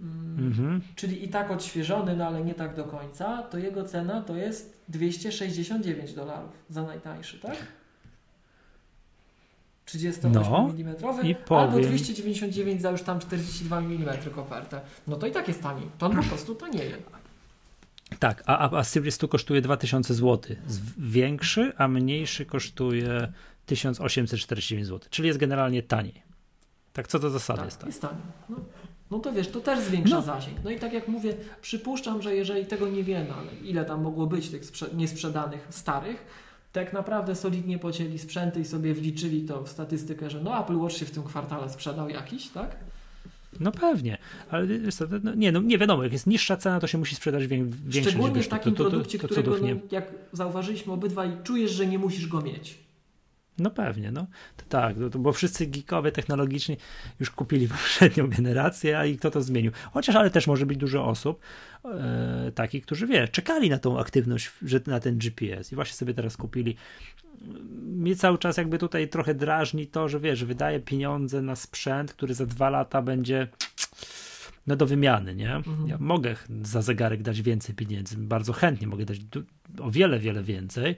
mm, czyli i tak odświeżony, no ale nie tak do końca, to jego cena to jest 269 dolarów za najtańszy, tak? 38 no, mm, albo 299 za już tam 42 mm kopertę. No to i tak jest taniej. To on po prostu tanieje. Tak, a, a Series 2 kosztuje 2000 zł. Większy, a mniejszy kosztuje 1849 zł, czyli jest generalnie taniej. Tak, co do zasady tak, jest taniej. Jest taniej. No, no to wiesz, to też zwiększa no. zasięg. No i tak jak mówię, przypuszczam, że jeżeli tego nie wiemy, ale ile tam mogło być tych niesprzedanych starych, tak naprawdę solidnie pocięli sprzęty i sobie wliczyli to w statystykę, że no Apple Watch się w tym kwartale sprzedał jakiś, tak? No pewnie, ale no, nie, no, nie wiadomo, jak jest niższa cena, to się musi sprzedać większy Szczególnie w takim to, to, produkcie, to, którego, no, jak zauważyliśmy obydwaj, czujesz, że nie musisz go mieć. No pewnie, no. To tak, to, bo wszyscy geekowie technologiczni już kupili poprzednią generację, a i kto to zmienił. Chociaż, ale też może być dużo osób e, takich, którzy, wie, czekali na tą aktywność, że, na ten GPS i właśnie sobie teraz kupili. Mnie cały czas jakby tutaj trochę drażni to, że wiesz, wydaje pieniądze na sprzęt, który za dwa lata będzie no do wymiany, nie? Mhm. Ja mogę za zegarek dać więcej pieniędzy, bardzo chętnie mogę dać o wiele, wiele więcej,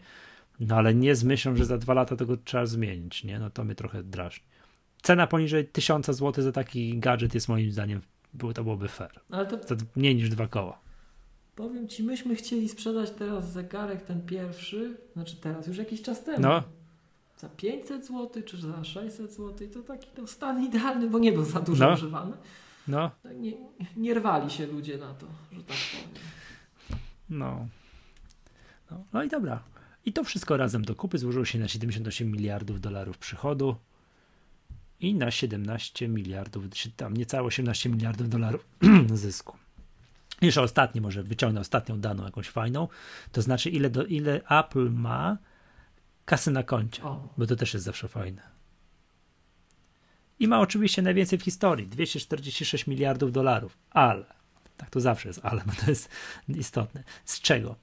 no ale nie z myślą, że za dwa lata tego trzeba zmienić, nie? No to mnie trochę drażni. Cena poniżej 1000 zł za taki gadżet jest moim zdaniem, to byłoby fair. Ale to... to mniej niż dwa koła. Powiem ci, myśmy chcieli sprzedać teraz zegarek ten pierwszy, znaczy teraz, już jakiś czas temu. No. Za 500 zł, czy za 600 zł, to taki to stan idealny, bo nie był za dużo no. używany. No. Tak nie, nie rwali się ludzie na to, że tak powiem. No. No, no i dobra. I to wszystko razem do kupy złożyło się na 78 miliardów dolarów przychodu i na 17 miliardów, czy tam niecałe 18 miliardów dolarów zysku. Jeszcze ostatni, może wyciągnę ostatnią daną jakąś fajną, to znaczy ile, do, ile Apple ma kasy na koncie, o. bo to też jest zawsze fajne. I ma oczywiście najwięcej w historii, 246 miliardów dolarów, ale, tak to zawsze jest ale, bo to jest istotne. Z czego?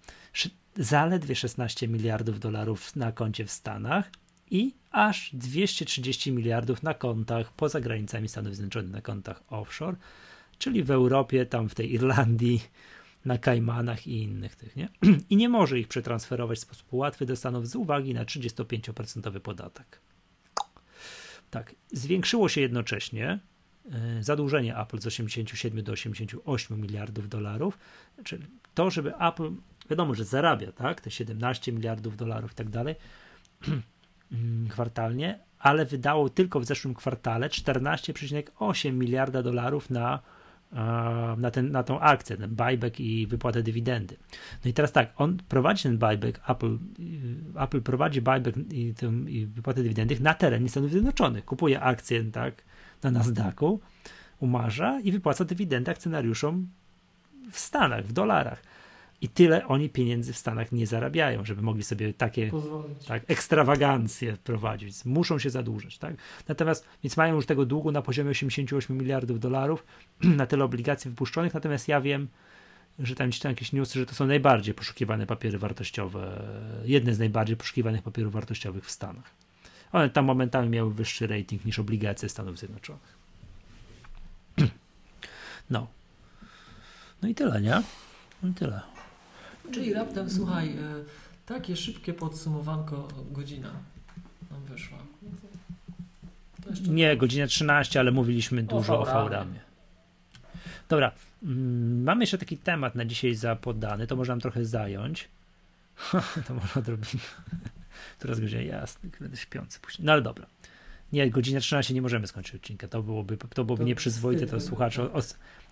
Zaledwie 16 miliardów dolarów na koncie w Stanach i aż 230 miliardów na kontach poza granicami Stanów Zjednoczonych, na kontach offshore, czyli w Europie, tam w tej Irlandii, na Kajmanach i innych tych, nie? I nie może ich przetransferować w sposób łatwy do Stanów z uwagi na 35% podatek. Tak, zwiększyło się jednocześnie e, zadłużenie Apple z 87 do 88 miliardów dolarów, czyli to, żeby Apple wiadomo, że zarabia, tak, te 17 miliardów dolarów i tak dalej kwartalnie, ale wydało tylko w zeszłym kwartale 14,8 miliarda dolarów na, na, ten, na tą akcję, ten buyback i wypłatę dywidendy. No i teraz tak, on prowadzi ten buyback, Apple, Apple prowadzi buyback i, ten, i wypłatę dywidendy na terenie Stanów Zjednoczonych. Kupuje akcje tak, na Nasdaqu, umarza i wypłaca dywidendę akcjonariuszom w Stanach, w dolarach. I tyle oni pieniędzy w Stanach nie zarabiają, żeby mogli sobie takie tak, ekstrawagancje prowadzić. Muszą się zadłużać. Tak? Natomiast więc mają już tego długu na poziomie 88 miliardów dolarów, na tyle obligacji wypuszczonych. Natomiast ja wiem, że tam czytam jakieś newsy, że to są najbardziej poszukiwane papiery wartościowe, jedne z najbardziej poszukiwanych papierów wartościowych w Stanach. One tam momentami miały wyższy rating niż obligacje Stanów Zjednoczonych. No, No i tyle, nie? No i tyle. Czyli raptem, słuchaj, e, takie szybkie podsumowanko, godzina nam wyszła. Nie, godzina 13, ale mówiliśmy dużo o VRAMie. Dobra, mm, mamy jeszcze taki temat na dzisiaj zapodany, to może nam trochę zająć. to może odrobinę. Teraz godzina jasny, będę śpiący później. No ale dobra. Nie, godzina 13 nie możemy skończyć odcinka. To byłoby, to byłoby to nieprzyzwoite, to słuchacze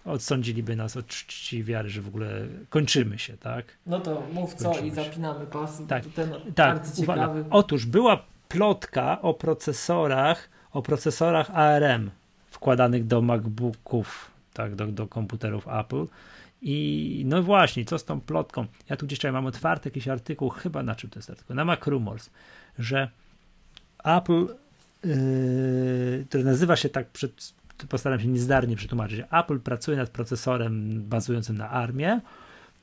odsądziliby nas od czci wiary, że w ogóle kończymy się, tak? No to mów co kończymy i zapinamy pasy. Tak, ten tak uwaga. Otóż była plotka o procesorach, o procesorach ARM wkładanych do MacBooków, tak, do, do komputerów Apple. I no właśnie, co z tą plotką? Ja tu gdzieś mam otwarty jakiś artykuł, chyba na czym to jest artykuł? Na Mac Rumors, że Apple, yy, który nazywa się tak, przed, postaram się niezdarnie przetłumaczyć, Apple pracuje nad procesorem bazującym na ARMie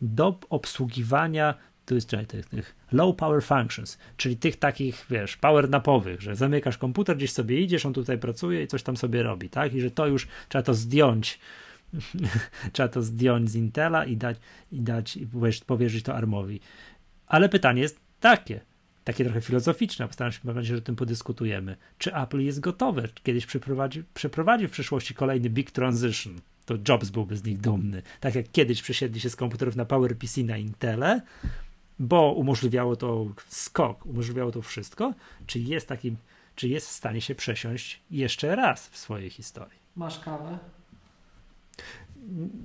do obsługiwania to jest tych, tych low power functions, czyli tych takich, wiesz, power napowych, że zamykasz komputer, gdzieś sobie idziesz, on tutaj pracuje i coś tam sobie robi, tak? I że to już trzeba to zdjąć, trzeba to zdjąć z Intela i dać, i dać, i powierzyć to ARMowi. Ale pytanie jest takie, takie trochę filozoficzne, postaram się, mam nadzieję, że o tym podyskutujemy. Czy Apple jest gotowe? Kiedyś przeprowadzi, przeprowadzi w przyszłości kolejny big transition? To Jobs byłby z nich dumny. Tak jak kiedyś przesiedli się z komputerów na PowerPC na Intele, bo umożliwiało to skok, umożliwiało to wszystko, czy jest takim, czy jest w stanie się przesiąść jeszcze raz w swojej historii. Masz kawę?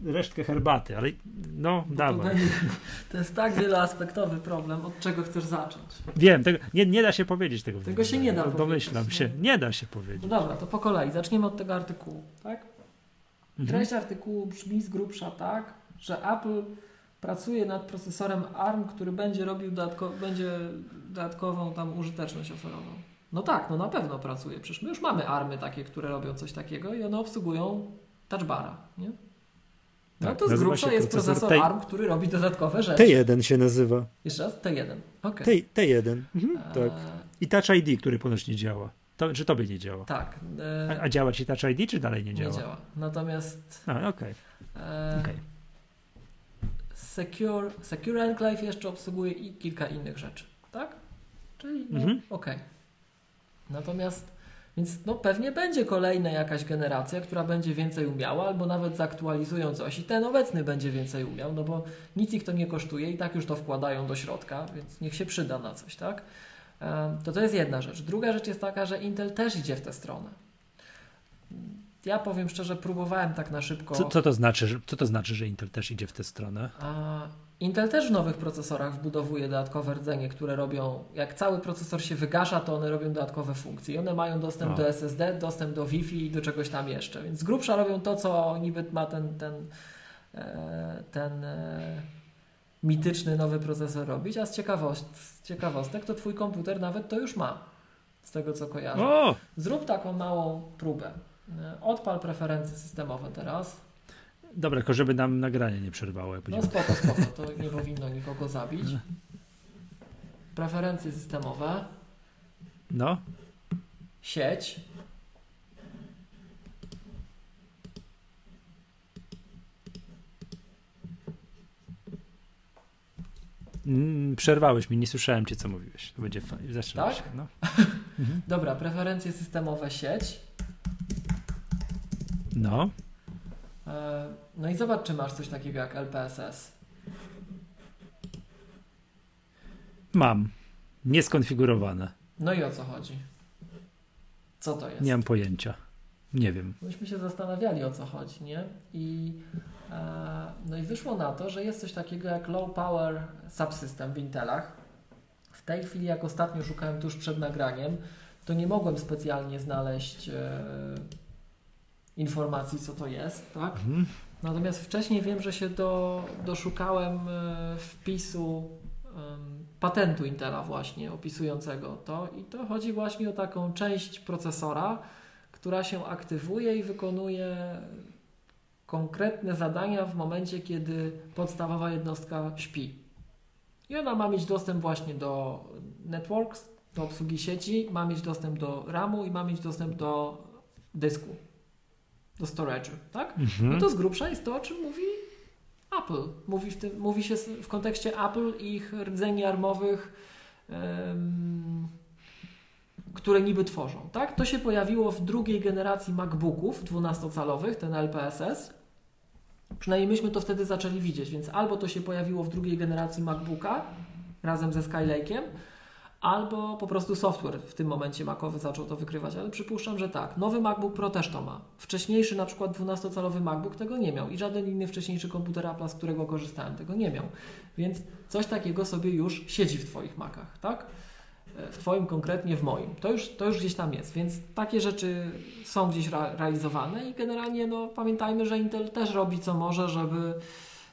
Resztkę herbaty, ale no bo dawaj. To, jest tak wieloaspektowy problem, od czego chcesz zacząć. Wiem, tego, nie, nie da się powiedzieć tego. Tego się nie da Domyślam powiedzieć. się, nie da się powiedzieć. No dobra, to po kolei, zaczniemy od tego artykułu, tak? Mhm. Treść mhm. artykułu brzmi z grubsza tak, że Apple pracuje nad procesorem ARM, który będzie robił dodatko będzie dodatkową tam użyteczność oferował. No tak, no na pewno pracuje. Przecież my już mamy ARMy takie, które robią coś takiego i one obsługują touchbara, nie? No tak, to z grubsza jest procesor T... ARM, który robi dodatkowe rzeczy. T1 się nazywa. Jeszcze raz? T1. Okay. T, T1, mhm, tak. I Touch ID, który ponoć nie działa. To, czy tobie nie działa? Tak. E... A, a, działa ci Touch ID, czy dalej nie działa? Nie działa. Natomiast... A, okej. Okay. E... okay. Secure, Secure Enclave jeszcze obsługuje i kilka innych rzeczy, tak? Czyli no, mhm. ok. Natomiast więc no, pewnie będzie kolejna jakaś generacja, która będzie więcej umiała, albo nawet zaktualizują coś i ten obecny będzie więcej umiał, no bo nic ich to nie kosztuje i tak już to wkładają do środka, więc niech się przyda na coś, tak? To to jest jedna rzecz. Druga rzecz jest taka, że Intel też idzie w tę stronę ja powiem szczerze, próbowałem tak na szybko. Co, co, to, znaczy, że, co to znaczy, że Intel też idzie w tę stronę? A, Intel też w nowych procesorach wbudowuje dodatkowe rdzenie, które robią, jak cały procesor się wygasza, to one robią dodatkowe funkcje. I one mają dostęp do SSD, dostęp do Wi-Fi i do czegoś tam jeszcze. Więc z grubsza robią to, co niby ma ten, ten, e, ten e, mityczny nowy procesor robić, a z, ciekawost, z ciekawostek to twój komputer nawet to już ma. Z tego co kojarzę. O! Zrób taką małą próbę. Odpal preferencje systemowe teraz. Dobra, tylko żeby nam nagranie nie przerwało. Jak no spoko, spoko, to nie powinno nikogo zabić. Preferencje systemowe. No. Sieć. Mm, przerwałeś mi, nie słyszałem cię, co mówiłeś. To będzie fajnie. Tak? Się, no. Dobra, preferencje systemowe sieć. No. E, no i zobacz, czy masz coś takiego jak LPSS. Mam. Nieskonfigurowane. No i o co chodzi? Co to jest? Nie mam pojęcia. Nie wiem. Myśmy się zastanawiali o co chodzi, nie? I, e, no i wyszło na to, że jest coś takiego jak Low Power Subsystem w Intelach. W tej chwili, jak ostatnio szukałem tuż przed nagraniem, to nie mogłem specjalnie znaleźć e, informacji, co to jest, tak? Mhm. Natomiast wcześniej wiem, że się do, doszukałem e, wpisu um, patentu Intela właśnie opisującego to i to chodzi właśnie o taką część procesora, która się aktywuje i wykonuje konkretne zadania w momencie, kiedy podstawowa jednostka śpi. I ona ma mieć dostęp właśnie do networks, do obsługi sieci, ma mieć dostęp do RAMu i ma mieć dostęp do dysku do storage'u, tak? Mhm. No to z grubsza jest to, o czym mówi Apple. Mówi, w tym, mówi się w kontekście Apple i ich rdzeni armowych, um, które niby tworzą. Tak? To się pojawiło w drugiej generacji MacBooków 12-calowych, ten LPSS. Przynajmniej myśmy to wtedy zaczęli widzieć, więc albo to się pojawiło w drugiej generacji MacBooka razem ze Skylake'iem, albo po prostu software w tym momencie Macowy zaczął to wykrywać, ale przypuszczam, że tak. Nowy MacBook Pro też to ma. Wcześniejszy na przykład 12-calowy MacBook tego nie miał i żaden inny wcześniejszy komputer Apple, z którego korzystałem, tego nie miał. Więc coś takiego sobie już siedzi w Twoich Macach, tak? W Twoim konkretnie, w moim. To już, to już gdzieś tam jest, więc takie rzeczy są gdzieś realizowane i generalnie no, pamiętajmy, że Intel też robi co może, żeby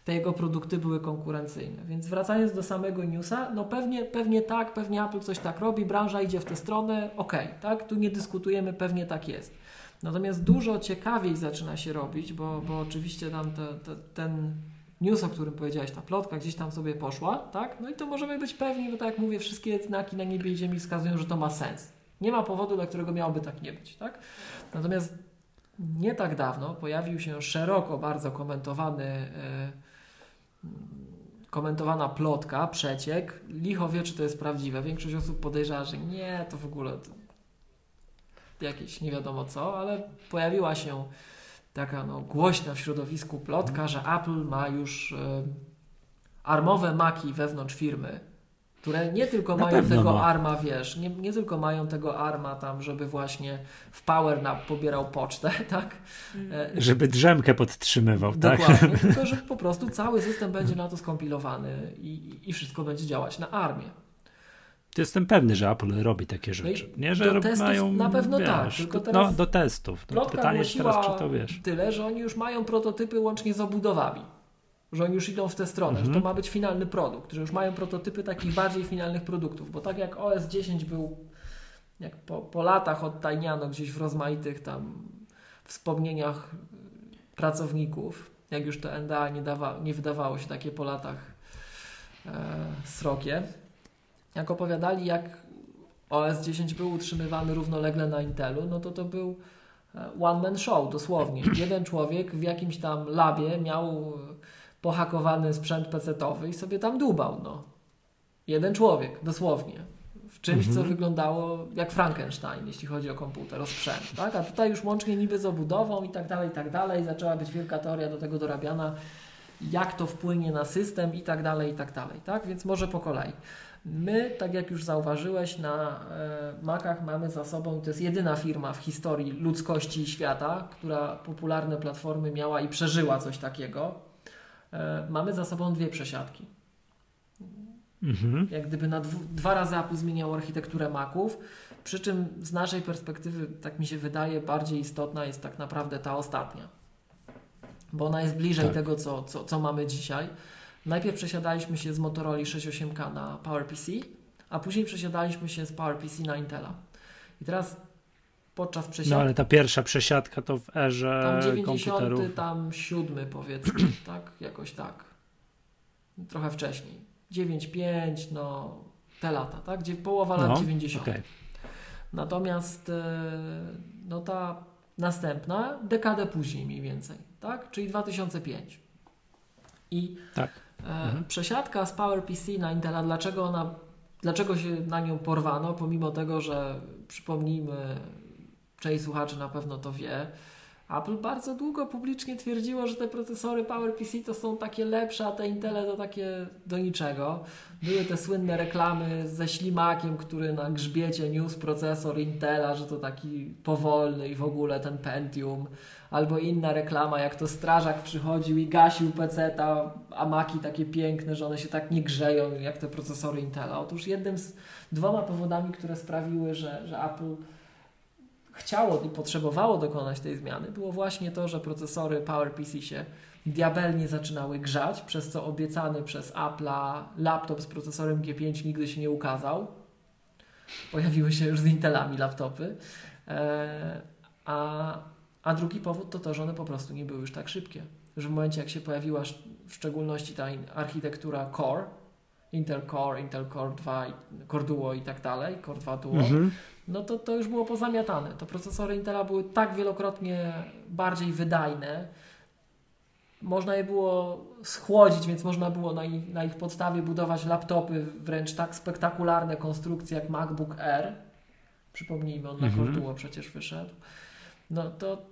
te jego produkty były konkurencyjne. Więc wracając do samego newsa, no pewnie, pewnie tak, pewnie Apple coś tak robi, branża idzie w tę stronę, okej, okay, tak, tu nie dyskutujemy, pewnie tak jest. Natomiast dużo ciekawiej zaczyna się robić, bo, bo oczywiście tam te, te, ten news, o którym powiedziałeś, ta plotka gdzieś tam sobie poszła, tak? No i to możemy być pewni, bo tak jak mówię, wszystkie znaki na niebie i ziemi wskazują, że to ma sens. Nie ma powodu, dla którego miałoby tak nie być, tak? Natomiast nie tak dawno pojawił się szeroko bardzo komentowany yy, komentowana plotka, przeciek. Licho wie, czy to jest prawdziwe. Większość osób podejrzewa, że nie, to w ogóle to jakieś nie wiadomo co, ale pojawiła się taka no, głośna w środowisku plotka, że Apple ma już y, armowe maki wewnątrz firmy które nie tylko na mają tego ma. arma, wiesz, nie, nie tylko mają tego arma tam, żeby właśnie w PowerNap pobierał pocztę, tak? Mm. Żeby drzemkę podtrzymywał, Dokładnie, tak? Dokładnie, tylko że po prostu cały system będzie na to skompilowany i, i wszystko będzie działać na armię. Jestem pewny, że Apple robi takie no rzeczy. No nie, że do testów mają. Na pewno tak, wiesz, tak. Tylko teraz no, do testów. No, pytanie teraz, czy to wiesz. Tyle, że oni już mają prototypy łącznie z obudowami że oni już idą w tę stronę, mhm. że to mhm. ma być finalny produkt, że już mają prototypy takich bardziej finalnych produktów, bo tak jak OS 10 był, jak po, po latach odtajniano gdzieś w rozmaitych tam wspomnieniach pracowników, jak już to NDA nie, dawa, nie wydawało się takie po latach e, srokie, jak opowiadali, jak OS 10 był utrzymywany równolegle na Intelu, no to to był e, one man show dosłownie. Jeden człowiek w jakimś tam labie miał pohakowany sprzęt pecetowy i sobie tam dubał, no. Jeden człowiek, dosłownie. W czymś, mhm. co wyglądało jak Frankenstein, jeśli chodzi o komputer, o sprzęt, tak? A tutaj już łącznie niby z obudową i tak dalej, i tak dalej. Zaczęła być wielka teoria do tego dorabiana, jak to wpłynie na system i tak dalej, i tak dalej, tak? Więc może po kolei. My, tak jak już zauważyłeś, na e, Macach mamy za sobą, to jest jedyna firma w historii ludzkości i świata, która popularne platformy miała i przeżyła coś takiego. E, mamy za sobą dwie przesiadki. Mhm. Jak gdyby na dwa razy Apple zmieniało architekturę Maców, przy czym z naszej perspektywy, tak mi się wydaje, bardziej istotna jest tak naprawdę ta ostatnia. Bo ona jest bliżej tak. tego, co, co, co mamy dzisiaj. Najpierw przesiadaliśmy się z Motorola 68K na PowerPC, a później przesiadaliśmy się z PowerPC na Intela. I teraz podczas przesiadki. No ale ta pierwsza przesiadka to w erze tam 90, komputerów. tam siódmy powiedzmy, tak? Jakoś tak. Trochę wcześniej. 9.5, no te lata, tak? Gdzie połowa lat no, 90. Okay. Natomiast e, no ta następna dekadę później mniej więcej, tak? Czyli 2005. I tak. E, mhm. przesiadka z PowerPC na Intela, dlaczego ona Dlaczego się na nią porwano, pomimo tego, że przypomnijmy, część słuchaczy na pewno to wie. Apple bardzo długo publicznie twierdziło, że te procesory PowerPC to są takie lepsze, a te Intele to takie do niczego. Były te słynne reklamy ze ślimakiem, który na grzbiecie niósł procesor Intela, że to taki powolny i w ogóle ten Pentium. Albo inna reklama, jak to strażak przychodził i gasił PC-ta, a maki takie piękne, że one się tak nie grzeją jak te procesory Intela. Otóż jednym z dwoma powodami, które sprawiły, że, że Apple chciało i potrzebowało dokonać tej zmiany, było właśnie to, że procesory PowerPC się diabelnie zaczynały grzać, przez co obiecany przez Apple'a laptop z procesorem G5 nigdy się nie ukazał. Pojawiły się już z Intelami laptopy. E, a, a drugi powód to to, że one po prostu nie były już tak szybkie. Że w momencie, jak się pojawiła w szczególności ta architektura Core, Intel Core, Intel Core 2, Core Duo i tak dalej, Core 2 Duo, mhm no to to już było pozamiatane. To procesory Intela były tak wielokrotnie bardziej wydajne, można je było schłodzić, więc można było na ich, na ich podstawie budować laptopy wręcz tak spektakularne konstrukcje jak MacBook Air. Przypomnijmy, on na mhm. Corduo przecież wyszedł. No to,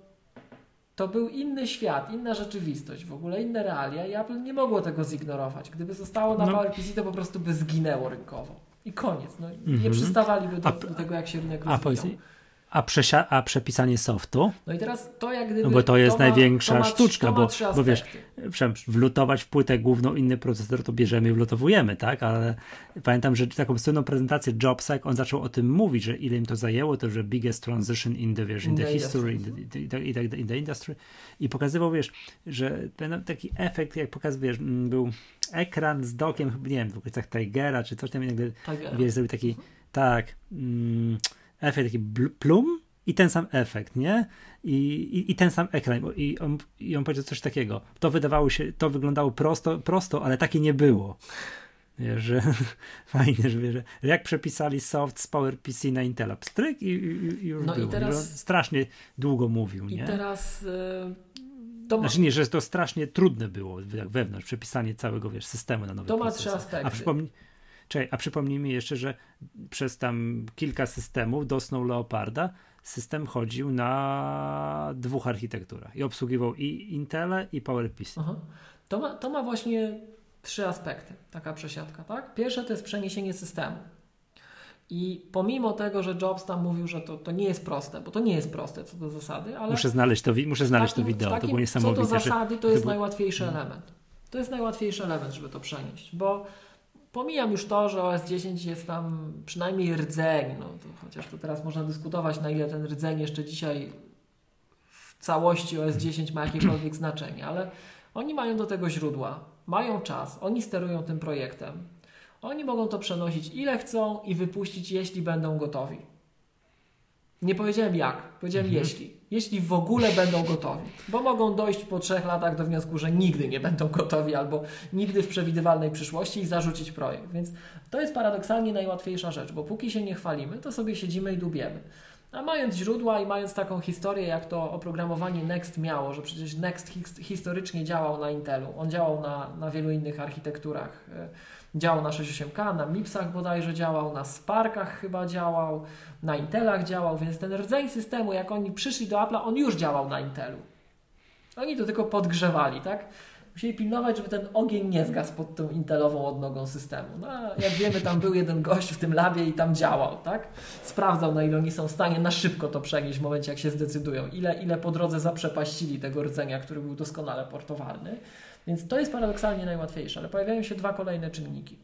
to był inny świat, inna rzeczywistość, w ogóle inne realia i Apple nie mogło tego zignorować. Gdyby zostało na no. PowerPC, to po prostu by zginęło rynkowo. I koniec. No, Nie mhm. przystawaliby do, do, tego, jak się rynek rozwijał. A, przesia- a przepisanie softu? No i teraz to jak gdyby... No bo to jest to największa ma, to ma, sztuczka, bo, bo wiesz, wlutować w płytę główną inny procesor, to bierzemy i wlutowujemy, tak? Ale pamiętam, że taką słynną prezentację Jobsa, jak on zaczął o tym mówić, że ile im to zajęło, to że biggest transition in the, wiesz, in the, the history, in the, in, the, in industry i pokazywał, wiesz, że ten taki efekt, jak pokazał, wiesz, był ekran z dokiem, nie wiem, w okolicach Tigera, czy coś tam, jakby, wiesz, zrobił taki, tak, mm, efekt taki plum i ten sam efekt, nie? I, i, i ten sam ekran. I on, I on powiedział coś takiego. To wydawało się, to wyglądało prosto, prosto ale takie nie było. Wiesz, że fajnie, że, że jak przepisali soft z PowerPC na Intela, pstryk i, i, i już no było. I teraz, strasznie długo mówił, nie? I teraz... Yy, to Znaczy nie, że to strasznie trudne było wewnątrz, przepisanie całego, wiesz, systemu na nowy To ma trzy aspekty. A przypomnij, Czekaj, a przypomnijmy jeszcze, że przez tam kilka systemów do Snow Leoparda system chodził na dwóch architekturach i obsługiwał i Intele i PowerPC. To ma, to ma właśnie trzy aspekty, taka przesiadka, tak? Pierwsze to jest przeniesienie systemu. I pomimo tego, że Jobs tam mówił, że to, to nie jest proste, bo to nie jest proste co do zasady, ale. Muszę znaleźć to, muszę znaleźć takim, to wideo, takim, to było niesamowite. Co do zasady, to jest chyba... najłatwiejszy element. To jest najłatwiejszy element, żeby to przenieść, bo Pomijam już to, że OS 10 jest tam przynajmniej rdzeń, no to chociaż to teraz można dyskutować, na ile ten rdzeń jeszcze dzisiaj w całości OS 10 ma jakiekolwiek znaczenie, ale oni mają do tego źródła, mają czas, oni sterują tym projektem. Oni mogą to przenosić ile chcą i wypuścić, jeśli będą gotowi. Nie powiedziałem jak, powiedziałem mhm. jeśli. Jeśli w ogóle będą gotowi. Bo mogą dojść po trzech latach do wniosku, że nigdy nie będą gotowi albo nigdy w przewidywalnej przyszłości i zarzucić projekt. Więc to jest paradoksalnie najłatwiejsza rzecz, bo póki się nie chwalimy, to sobie siedzimy i dubiemy. A mając źródła i mając taką historię, jak to oprogramowanie Next miało, że przecież Next historycznie działał na Intelu, on działał na, na wielu innych architekturach e, Działał na 68K, na MIPSach bodajże działał, na Sparkach chyba działał, na Intelach działał, więc ten rdzeń systemu, jak oni przyszli do Apple'a, on już działał na Intelu. Oni to tylko podgrzewali, tak? Musieli pilnować, żeby ten ogień nie zgasł pod tą Intelową odnogą systemu. No, jak wiemy, tam był jeden gość w tym labie i tam działał, tak? Sprawdzał, na ile oni są w stanie na szybko to przenieść w momencie, jak się zdecydują. Ile, ile po drodze zaprzepaścili tego rdzenia, który był doskonale portowalny. Więc to jest paradoksalnie najłatwiejsze, ale pojawiają się dwa kolejne czynniki.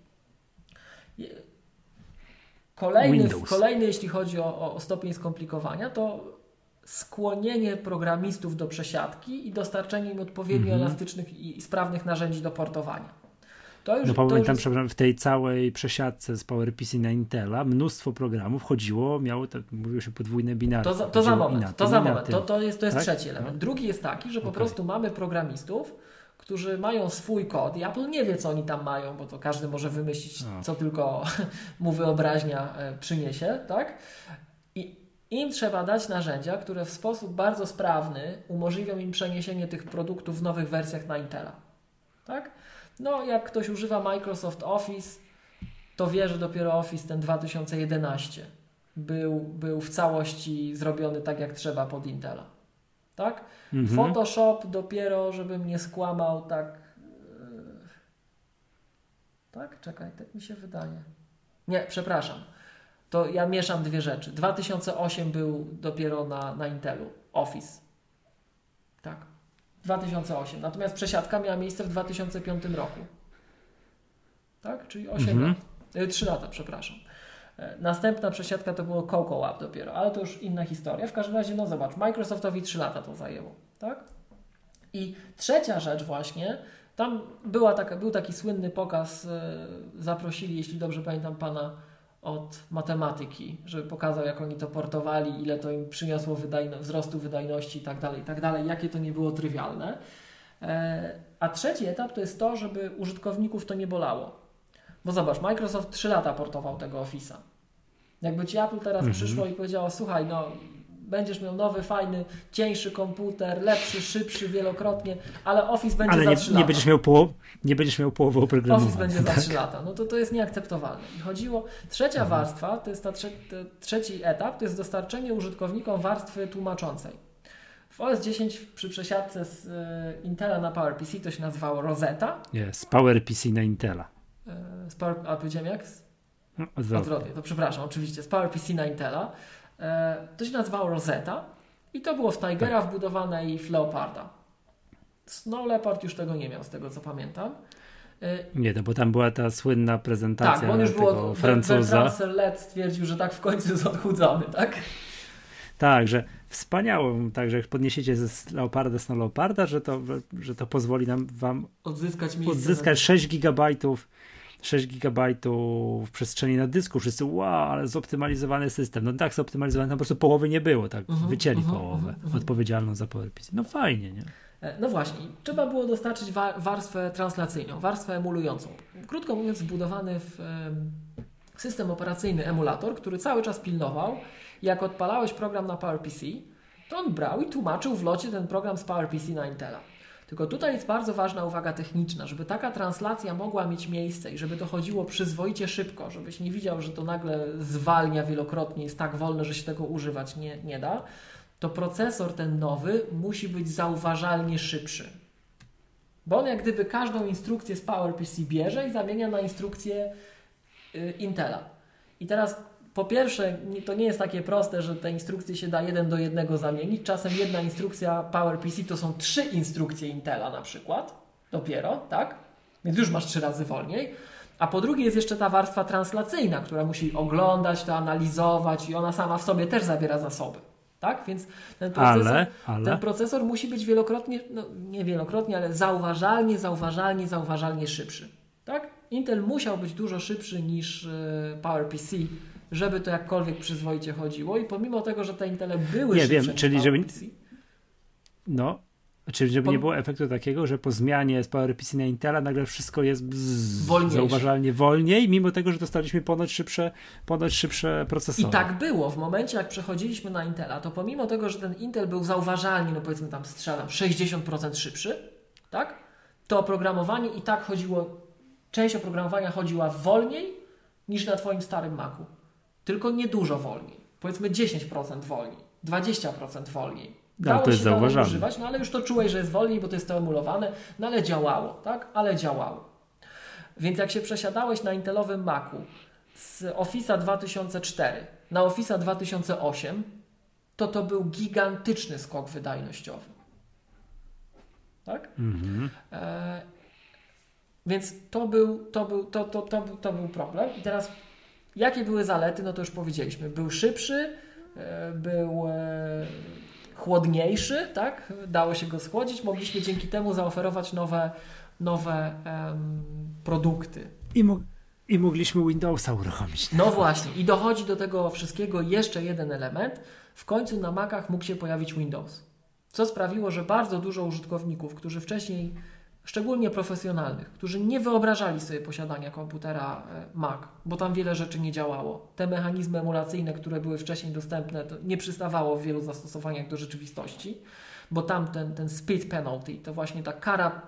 Kolejny, kolejny jeśli chodzi o, o stopień skomplikowania, to skłonienie programistów do przesiadki i dostarczenie im odpowiednio -hmm. elastycznych i sprawnych narzędzi do portowania. To już, no pamiętam, już... w tej całej przesiadce z PowerPC na Intela mnóstwo programów chodziło, miało, tak, mówiło się podwójne binary. To za, to za moment, to za moment, to, to jest, to jest tak? trzeci element. No. Drugi jest taki, że po okay. prostu mamy programistów, którzy mają swój kod i Apple nie wie, co oni tam mają, bo to każdy może wymyślić, no. co tylko mu wyobraźnia e, przyniesie, tak? I im trzeba dać narzędzia, które w sposób bardzo sprawny umożliwią im przeniesienie tych produktów w nowych wersjach na Intela, tak? No, jak ktoś używa Microsoft Office, to wie, że dopiero Office ten 2011 był, był w całości zrobiony tak, jak trzeba pod Intela tak? Mhm. Photoshop dopiero, żebym nie skłamał, tak. Yy, tak? Czekaj, tak mi się wydaje. Nie, przepraszam. To ja mieszam dwie rzeczy. 2008 był dopiero na, na Intelu. Office. Tak. 2008. Natomiast przesiadka miała miejsce w 2005 roku. Tak? Czyli 8 mhm. lat. 3 yy, lata, przepraszam. Następna przesiadka to było Coco Lab dopiero, ale to już inna historia. W każdym razie, no zobacz, Microsoftowi 3 lata to zajęło, tak? I trzecia rzecz właśnie, tam była taka, był taki słynny pokaz, e, zaprosili, jeśli dobrze pamiętam, pana od matematyki, żeby pokazał, jak oni to portowali, ile to im przyniosło wydajno, wzrostu wydajności i tak dalej, i tak jakie to nie było trywialne. E, a trzeci etap to jest to, żeby użytkowników to nie bolało. Bo zobacz, Microsoft 3 lata portował tego Office'a. Jakby ci Apple teraz mhm. przyszło i powiedziało, słuchaj, no będziesz miał nowy, fajny, cieńszy komputer, lepszy, szybszy wielokrotnie, ale Office będzie ale za nie, 3 nie lata. Będziesz miał nie będziesz miał połowy oprogramowania. Office będzie tak? za 3 lata. No to to jest nieakceptowalne. I chodziło, trzecia Mhm. warstwa, to jest ta trze, trzeci etap, to jest dostarczenie użytkownikom warstwy tłumaczącej. W OS 10 przy przesiadce z e, Intela na PowerPC to się nazywało Rosetta. Jest, PowerPC na Intela. E, z Power, a powiedziałem jak? Z, No, odwrotnie. odwrotnie, to przepraszam, oczywiście, z PowerPC na Intela. E, to się nazywało Rosetta i to było w Tigera Tak. wbudowane i w Leoparda. Snow Leopard już tego nie miał, z tego co pamiętam. E, Nie, no bo tam była ta słynna prezentacja Tak, bo on już tego było, Francuza. Serlet stwierdził, że tak w końcu jest odchudzony, tak? Tak, że wspaniałą, także jak podniesiecie ze Leoparda z Leoparda, że to, że to pozwoli nam wam Odzyskać miejsce. odzyskać 6 gigabajtów 6 gigabajtów przestrzeni na dysku. Wszyscy, wow, ale zoptymalizowany system. No tak, zoptymalizowany, tam po prostu połowy nie było, tak, Mhm, wycięli mhm, połowę mhm, mhm. odpowiedzialną za PowerPC. No fajnie, nie? E, No właśnie, trzeba było dostarczyć wa- warstwę translacyjną, warstwę emulującą. Krótko mówiąc, wbudowany w em, system operacyjny emulator, który cały czas pilnował, jak odpalałeś program na PowerPC, to on brał i tłumaczył w locie ten program z PowerPC na Intela. Tylko tutaj jest bardzo ważna uwaga techniczna, żeby taka translacja mogła mieć miejsce i żeby to chodziło przyzwoicie szybko, żebyś nie widział, że to nagle zwalnia wielokrotnie, jest tak wolne, że się tego używać nie, nie da, to procesor ten nowy musi być zauważalnie szybszy. Bo on jak gdyby każdą instrukcję z PowerPC bierze i zamienia na instrukcję y, Intela. I teraz po pierwsze, to nie jest takie proste, że te instrukcje się da jeden do jednego zamienić. Czasem jedna instrukcja PowerPC to są trzy instrukcje Intela na przykład, dopiero, tak? Więc już masz trzy razy wolniej. A po drugie jest jeszcze ta warstwa translacyjna, która musi oglądać to, analizować i ona sama w sobie też zabiera zasoby. Tak? Więc ten procesor, Ale, ale, ten procesor musi być wielokrotnie, no nie wielokrotnie, ale zauważalnie, zauważalnie, zauważalnie szybszy. Tak? Intel musiał być dużo szybszy niż e, PowerPC, żeby to jakkolwiek przyzwoicie chodziło i pomimo tego, że te Intele były Nie, wiem, czyli żeby- no, czyli żeby Po- nie było efektu takiego, że po zmianie z PowerPC na Intela nagle wszystko jest Wolniejsze. zauważalnie wolniej, mimo tego, że dostaliśmy ponoć szybsze, ponoć szybsze procesory. I tak było. W momencie, jak przechodziliśmy na Intela, to pomimo tego, że ten Intel był zauważalnie, no powiedzmy tam strzelam, 60% szybszy, tak? To oprogramowanie i tak chodziło, część oprogramowania chodziła wolniej niż na Twoim starym Macu. Tylko niedużo wolniej. Powiedzmy 10% wolniej, 20% wolniej. No, Dało to jest się zauważalne. używać, no ale już to czułeś, że jest wolniej, bo to jest to emulowane, no ale działało, tak? Ale działało. Więc jak się przesiadałeś na Intelowym Macu z Office'a 2004 na Office'a 2008, to to był gigantyczny skok wydajnościowy. Tak? Mhm. E, więc to był, to, był, to, to, to, był- to był problem. I teraz jakie były zalety? No to już powiedzieliśmy. Był szybszy, e, był e, chłodniejszy, tak? Dało się go schłodzić. Mogliśmy dzięki temu zaoferować nowe, nowe em, produkty. I, mo- I mogliśmy Windowsa uruchomić. No właśnie, i dochodzi do tego wszystkiego jeszcze jeden element. W końcu na Macach mógł się pojawić Windows. Co sprawiło, że bardzo dużo użytkowników, którzy wcześniej, szczególnie profesjonalnych, którzy nie wyobrażali sobie posiadania komputera e, Mac, bo tam wiele rzeczy nie działało. Te mechanizmy emulacyjne, które były wcześniej dostępne, nie przystawało w wielu zastosowaniach do rzeczywistości, bo tam ten, ten speed penalty, to właśnie ta kara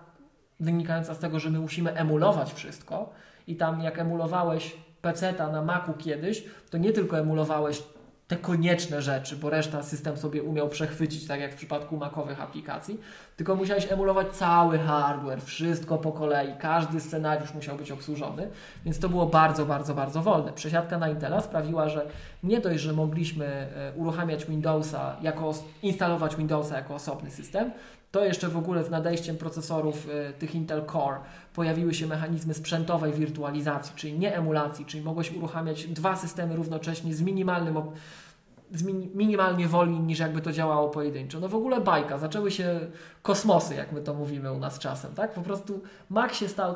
wynikająca z tego, że my musimy emulować wszystko i tam jak emulowałeś PC-ta na Macu kiedyś, to nie tylko emulowałeś te konieczne rzeczy, bo reszta system sobie umiał przechwycić, tak jak w przypadku makowych aplikacji, tylko musiałeś emulować cały hardware, wszystko po kolei, każdy scenariusz musiał być obsłużony, więc to było bardzo, bardzo, bardzo wolne. Przesiadka na Intela sprawiła, że nie dość, że mogliśmy e, uruchamiać Windowsa, jako, instalować Windowsa jako osobny system, to jeszcze w ogóle z nadejściem procesorów e, tych Intel Core pojawiły się mechanizmy sprzętowej wirtualizacji, czyli nie emulacji, czyli mogłeś uruchamiać dwa systemy równocześnie z minimalnym z mini, minimalnie wolniej niż jakby to działało pojedynczo. No w ogóle bajka, zaczęły się kosmosy, jak my to mówimy u nas czasem, tak? Po prostu Mac się stał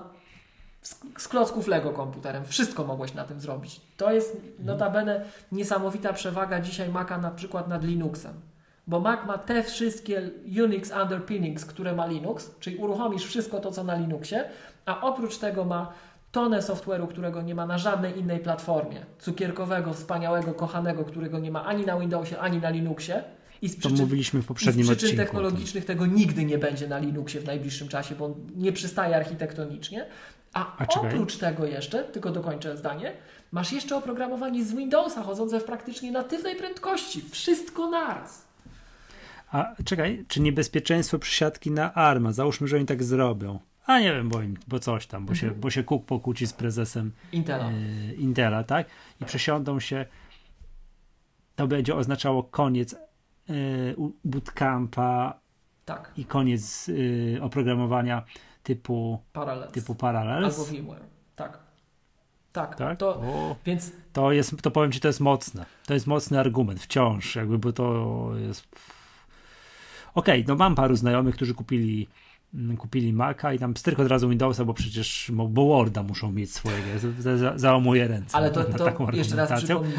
z, z klocków Lego komputerem. Wszystko mogłeś na tym zrobić. To jest notabene niesamowita przewaga dzisiaj Maca na przykład nad Linuxem. Bo Mac ma te wszystkie Unix underpinnings, które ma Linux, czyli uruchomisz wszystko to, co na Linuxie, a oprócz tego ma tonę software'u, którego nie ma na żadnej innej platformie, cukierkowego, wspaniałego, kochanego, którego nie ma ani na Windowsie, ani na Linuxie. I z przyczyn, to mówiliśmy w poprzednim z przyczyn technologicznych tego nigdy nie będzie na Linuxie w najbliższym czasie, bo on nie przystaje architektonicznie. A, A oprócz tego jeszcze, tylko dokończę zdanie, masz jeszcze oprogramowanie z Windowsa chodzące w praktycznie natywnej prędkości. Wszystko naraz. A czekaj, czy niebezpieczeństwo przysiadki na ARMA? Załóżmy, że oni tak zrobią. A nie wiem, bo, im, bo coś tam, bo, mhm. się, bo się Cook pokłóci z prezesem Intela. Y, Intela, tak? I przesiądą się. To będzie oznaczało koniec y, bootcampa tak. i koniec y, oprogramowania typu Parallels. Typu Parallels. Albo VMware. Tak. Tak, tak? To, o, więc... to jest, to powiem Ci, to jest mocne. To jest mocny argument wciąż, jakby, bo to jest... Okej, okay, no mam paru znajomych, którzy kupili Mm, kupili Maca i tam stryk od razu Windowsa, bo przecież bo Worda muszą mieć swojego. Załamuję ręce ale to, na, to taką jeszcze raz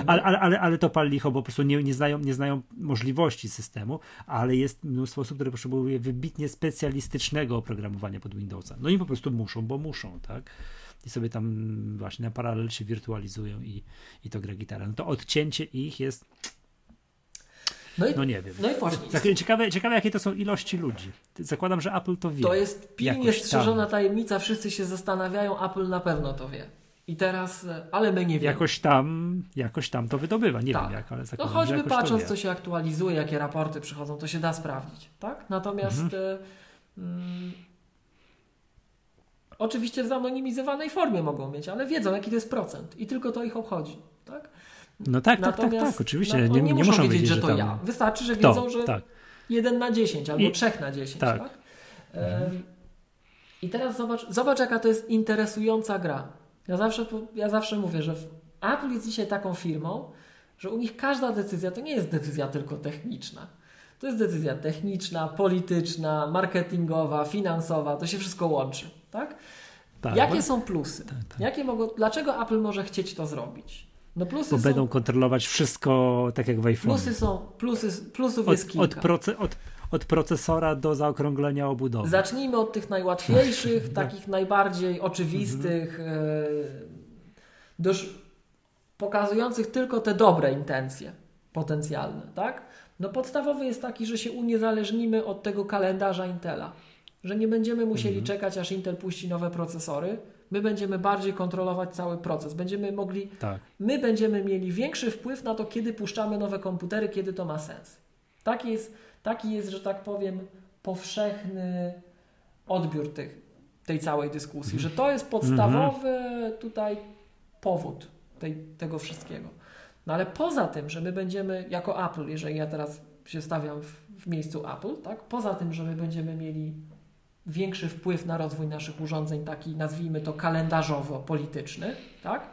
ale, ale, ale, ale to pal licho, bo po prostu nie, nie, znają, nie znają możliwości systemu, ale jest mnóstwo osób, które potrzebuje wybitnie specjalistycznego oprogramowania pod Windowsa. No i po prostu muszą, bo muszą, tak? I sobie tam właśnie na paralel się wirtualizują i, i to gra gitara. No to odcięcie ich jest no, i, no nie wiem. No i właśnie. Ciekawe, ciekawe, jakie to są ilości ludzi. Zakładam, że Apple to wie. To jest pilnie strzeżona tajemnica. Wszyscy się zastanawiają, Apple na pewno to wie. I teraz, e, ale my nie wiemy. Jakoś tam, jakoś tam to wydobywa. Nie tak. wiem jak, ale No choćby patrząc, co się aktualizuje, jakie raporty przychodzą, to się da sprawdzić. Tak? Natomiast mhm. Mm, oczywiście w zanonimizowanej formie mogą mieć, ale wiedzą, jaki to jest procent. I tylko to ich obchodzi. Tak? No tak, tak, tak, tak, oczywiście. No, nie, nie, nie muszą wiedzieć, że to tam... ja. Wystarczy, że Kto? wiedzą, że tak. 1 na 10 albo I... 3 na 10. Tak. tak? Mhm. I teraz zobacz, zobacz, jaka to jest interesująca gra. Ja zawsze, ja zawsze mówię, że Apple jest dzisiaj taką firmą, że u nich każda decyzja to nie jest decyzja tylko techniczna. To jest decyzja techniczna, polityczna, marketingowa, finansowa, to się wszystko łączy. Tak? tak Jakie są plusy? Tak, tak. Jakie mogą, dlaczego Apple może chcieć to zrobić? No plusy Bo są... będą kontrolować wszystko tak jak w iPhone. Plusy są, plusy, plusów od, jest kilka. Od, proce, od, od, procesora do zaokrąglenia obudowy. Zacznijmy od tych najłatwiejszych, tak. takich najbardziej oczywistych, mhm. e, pokazujących tylko te dobre intencje potencjalne, tak? No podstawowy jest taki, że się uniezależnimy od tego kalendarza Intela, że nie będziemy musieli mhm. czekać, aż Intel puści nowe procesory, My będziemy bardziej kontrolować cały proces. Będziemy mogli, tak. my będziemy mieli większy wpływ na to, kiedy puszczamy nowe komputery, kiedy to ma sens. Taki jest, taki jest że tak powiem, powszechny odbiór tych, tej całej dyskusji, że to jest podstawowy tutaj powód tej, tego wszystkiego. No ale poza tym, że my będziemy jako Apple, jeżeli ja teraz się stawiam w, w miejscu Apple, tak, poza tym, że my będziemy mieli większy wpływ na rozwój naszych urządzeń, taki nazwijmy to kalendarzowo-polityczny, tak?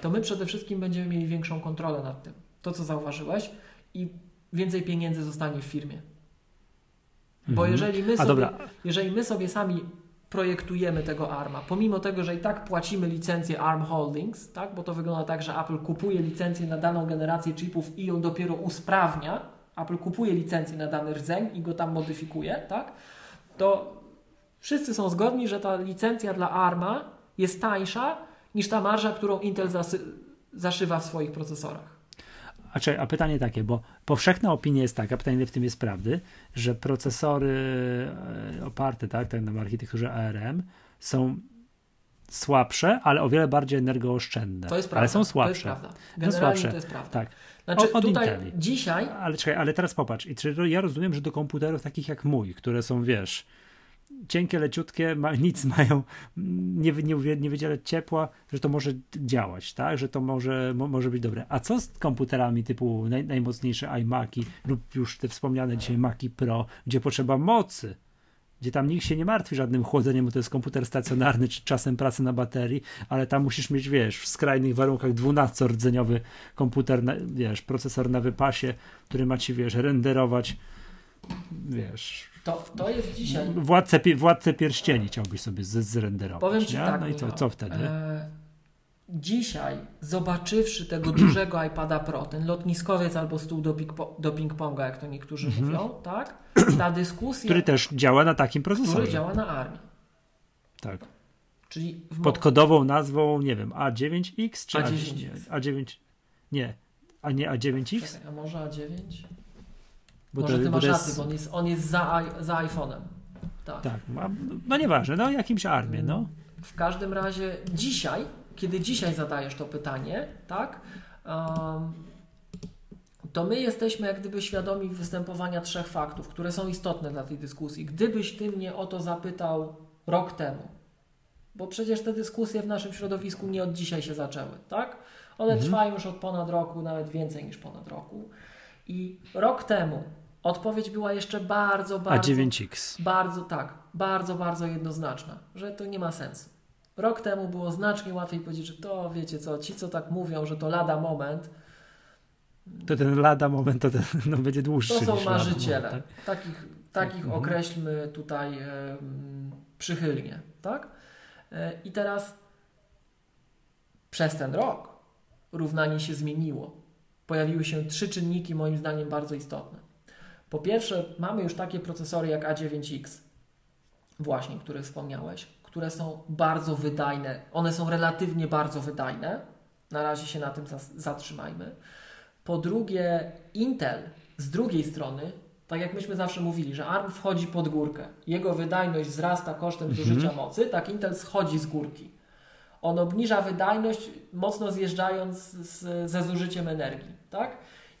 to my przede wszystkim będziemy mieli większą kontrolę nad tym. To, co zauważyłeś, i więcej pieniędzy zostanie w firmie. Bo mhm. jeżeli, my sobie, jeżeli my sobie sami projektujemy tego ARMA, pomimo tego, że i tak płacimy licencję ARM Holdings, tak? bo to wygląda tak, że Apple kupuje licencję na daną generację chipów i ją dopiero usprawnia, Apple kupuje licencję na dany rdzeń i go tam modyfikuje, tak? to Wszyscy są zgodni, że ta licencja dla ARMA jest tańsza niż ta marża, którą Intel zaszywa w swoich procesorach. A, czy, a pytanie takie, bo powszechna opinia jest taka, pytanie w tym jest prawdy, że procesory e, oparte tak, tak na architekturze ARM są słabsze, ale o wiele bardziej energooszczędne. To jest prawda. Ale są słabsze. To jest prawda. Generalnie no słabsze. to jest prawda. Tak. Znaczy, o, tutaj Inteli. dzisiaj... Ale czekaj, ale teraz popatrz. I czy ja rozumiem, że do komputerów takich jak mój, które są, wiesz, cienkie, leciutkie, ma, nic mają, nie, nie, nie wydzielać ciepła, że to może działać, tak? Że to może, mo, może być dobre. A co z komputerami typu naj, najmocniejsze iMaki lub już te wspomniane dzisiaj Maki Pro, gdzie potrzeba mocy? Gdzie tam nikt się nie martwi żadnym chłodzeniem, bo to jest komputer stacjonarny czy czasem pracy na baterii, ale tam musisz mieć, wiesz, w skrajnych warunkach 12-rdzeniowy komputer, na, wiesz, procesor na wypasie, który ma ci, wiesz, renderować, wiesz, to, to jest dzisiaj. Władcę, władcę pierścieni chciałbyś sobie zrenderować. Powiem ci nie? tak. No i co, co wtedy? E, dzisiaj, zobaczywszy tego dużego iPada Pro, ten lotniskowiec albo stół do, do ping-ponga, jak to niektórzy mhm. mówią, tak? Ta dyskusja. Który też działa na takim procesorze. Który działa na armii. Tak. Czyli pod kodową nazwą, nie wiem, A9X czy A9X. A9 nie, a nie A9X? Czekaj, a może A9? Bo może to, ty masz bo rację, jest... bo on jest, on jest za, za iPhone'em. Tak. tak, no nieważne, no jakimś armie, no. W każdym razie dzisiaj, kiedy dzisiaj zadajesz to pytanie, tak, um, to my jesteśmy jak gdyby świadomi występowania trzech faktów, które są istotne dla tej dyskusji. Gdybyś ty mnie o to zapytał rok temu, bo przecież te dyskusje w naszym środowisku nie od dzisiaj się zaczęły, tak? One mhm. trwają już od ponad roku, nawet więcej niż ponad roku. I rok temu odpowiedź była jeszcze bardzo, bardzo. A9X. Bardzo, tak, bardzo, bardzo jednoznaczna, że to nie ma sensu. Rok temu było znacznie łatwiej powiedzieć, że to wiecie co, ci co tak mówią, że to lada moment. To ten lada moment to ten, no, będzie dłuższy. To są marzyciele. Moment, tak? Takich, takich mhm. określmy tutaj e, przychylnie. Tak? E, I teraz przez ten rok równanie się zmieniło. Pojawiły się trzy czynniki, moim zdaniem, bardzo istotne. Po pierwsze, mamy już takie procesory jak A9X, właśnie, które wspomniałeś, które są bardzo wydajne. One są relatywnie bardzo wydajne. Na razie się na tym zatrzymajmy. Po drugie, Intel z drugiej strony, tak jak myśmy zawsze mówili, że ARM wchodzi pod górkę. Jego wydajność wzrasta kosztem mhm. zużycia mocy, tak Intel schodzi z górki. On obniża wydajność, mocno zjeżdżając z, ze zużyciem energii. Tak?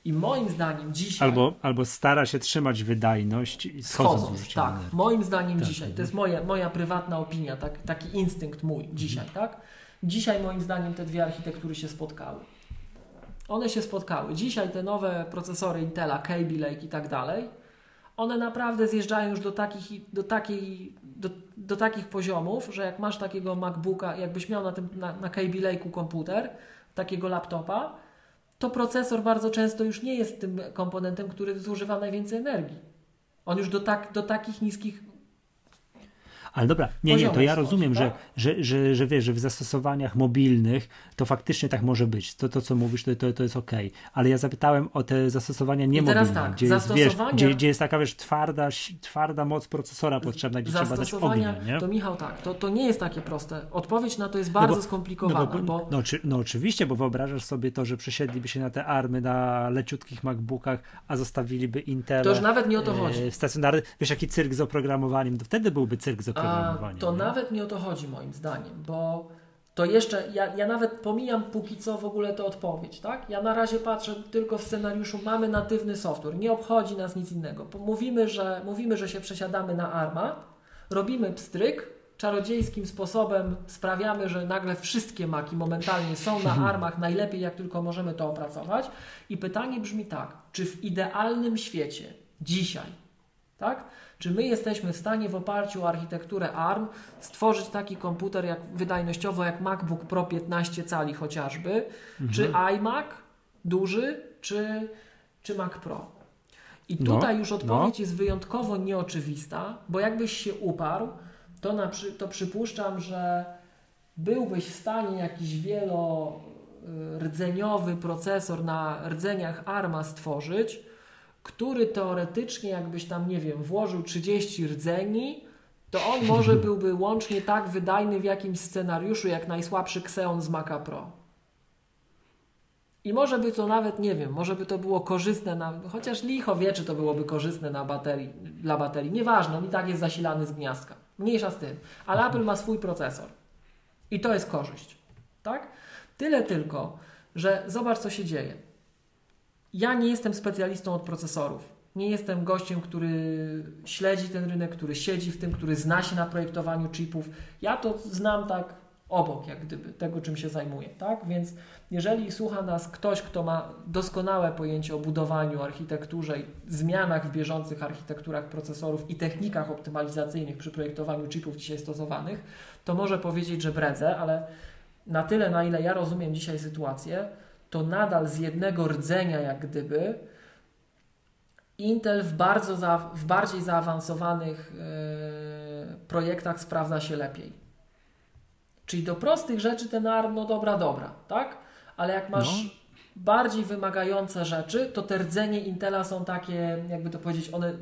I moim zdaniem dzisiaj. Albo, albo stara się trzymać wydajność i schodząc. Tak, energii. moim zdaniem tak. dzisiaj. To jest moja, moja prywatna opinia, tak, taki instynkt mój mhm. dzisiaj, tak? Dzisiaj moim zdaniem te dwie architektury się spotkały. One się spotkały. Dzisiaj te nowe procesory Intela, Kaby Lake i tak dalej, one naprawdę zjeżdżają już do takich, do takiej, do, do takich poziomów, że jak masz takiego MacBooka, jakbyś miał na tym na, na Kaby Lake'u komputer, takiego laptopa, to procesor bardzo często już nie jest tym komponentem, który zużywa najwięcej energii. On już do, tak, do takich niskich ale dobra, nie, nie, to ja rozumiem, że, że, że, że wiesz, że w zastosowaniach mobilnych to faktycznie tak może być. To, to co mówisz, to, to, to jest ok. Ale ja zapytałem o te zastosowania niemobilne, tak, gdzie, jest, wiesz, gdzie, gdzie jest taka wiesz, twarda, twarda moc procesora potrzebna, gdzie trzeba dać. Nie? To Michał, tak, to, to nie jest takie proste. Odpowiedź na to jest bardzo no bo, skomplikowana. No, bo, bo... No, czy, no oczywiście, bo wyobrażasz sobie to, że przesiedliby się na te army na leciutkich MacBookach, a zostawiliby Intel. To już nawet nie o to chodzi. E, stacjonarny, wiesz, jaki cyrk z oprogramowaniem, to wtedy byłby cyrk z oprogramowaniem to nie? nawet nie o to chodzi moim zdaniem, bo to jeszcze, ja, ja nawet pomijam póki co w ogóle tę odpowiedź, tak? Ja na razie patrzę tylko w scenariuszu, mamy natywny software, nie obchodzi nas nic innego. Mówimy, że, mówimy, że się przesiadamy na ARMA, robimy pstryk, czarodziejskim sposobem sprawiamy, że nagle wszystkie maki momentalnie są na armach najlepiej jak tylko możemy to opracować. I pytanie brzmi tak, czy w idealnym świecie dzisiaj, tak? Czy my jesteśmy w stanie w oparciu o architekturę ARM stworzyć taki komputer jak, wydajnościowo jak MacBook Pro 15 cali chociażby, mhm. czy iMac duży, czy, czy Mac Pro? I no, tutaj no, już odpowiedź no. jest wyjątkowo nieoczywista, bo jakbyś się uparł, to, na, to przypuszczam, że byłbyś w stanie jakiś wielordzeniowy procesor na rdzeniach ARMA stworzyć, który teoretycznie, jakbyś tam, nie wiem, włożył 30 rdzeni, to on może byłby łącznie tak wydajny w jakimś scenariuszu, jak najsłabszy Xeon z Maca Pro. I może by to nawet, nie wiem, może by to było korzystne na, chociaż licho wie, czy to byłoby korzystne na baterii, dla baterii. Nieważne, on i tak jest zasilany z gniazdka. Mniejsza z tym. Ale Apple ma swój procesor. I to jest korzyść. Tak? Tyle tylko, że zobacz, co się dzieje. Ja nie jestem specjalistą od procesorów. Nie jestem gościem, który śledzi ten rynek, który siedzi w tym, który zna się na projektowaniu chipów. Ja to znam tak obok, jak gdyby, tego, czym się zajmuję, tak? Więc jeżeli słucha nas ktoś, kto ma doskonałe pojęcie o budowaniu, architekturze i zmianach w bieżących architekturach procesorów i technikach optymalizacyjnych przy projektowaniu chipów dzisiaj stosowanych, to może powiedzieć, że bredzę, ale na tyle, na ile ja rozumiem dzisiaj sytuację, to nadal z jednego rdzenia, jak gdyby, Intel w, bardzo za, w bardziej zaawansowanych yy, projektach sprawdza się lepiej. Czyli do prostych rzeczy ten ARM, no dobra, dobra, tak? Ale jak masz no. bardziej wymagające rzeczy, to te rdzenie Intela są takie, jakby to powiedzieć, one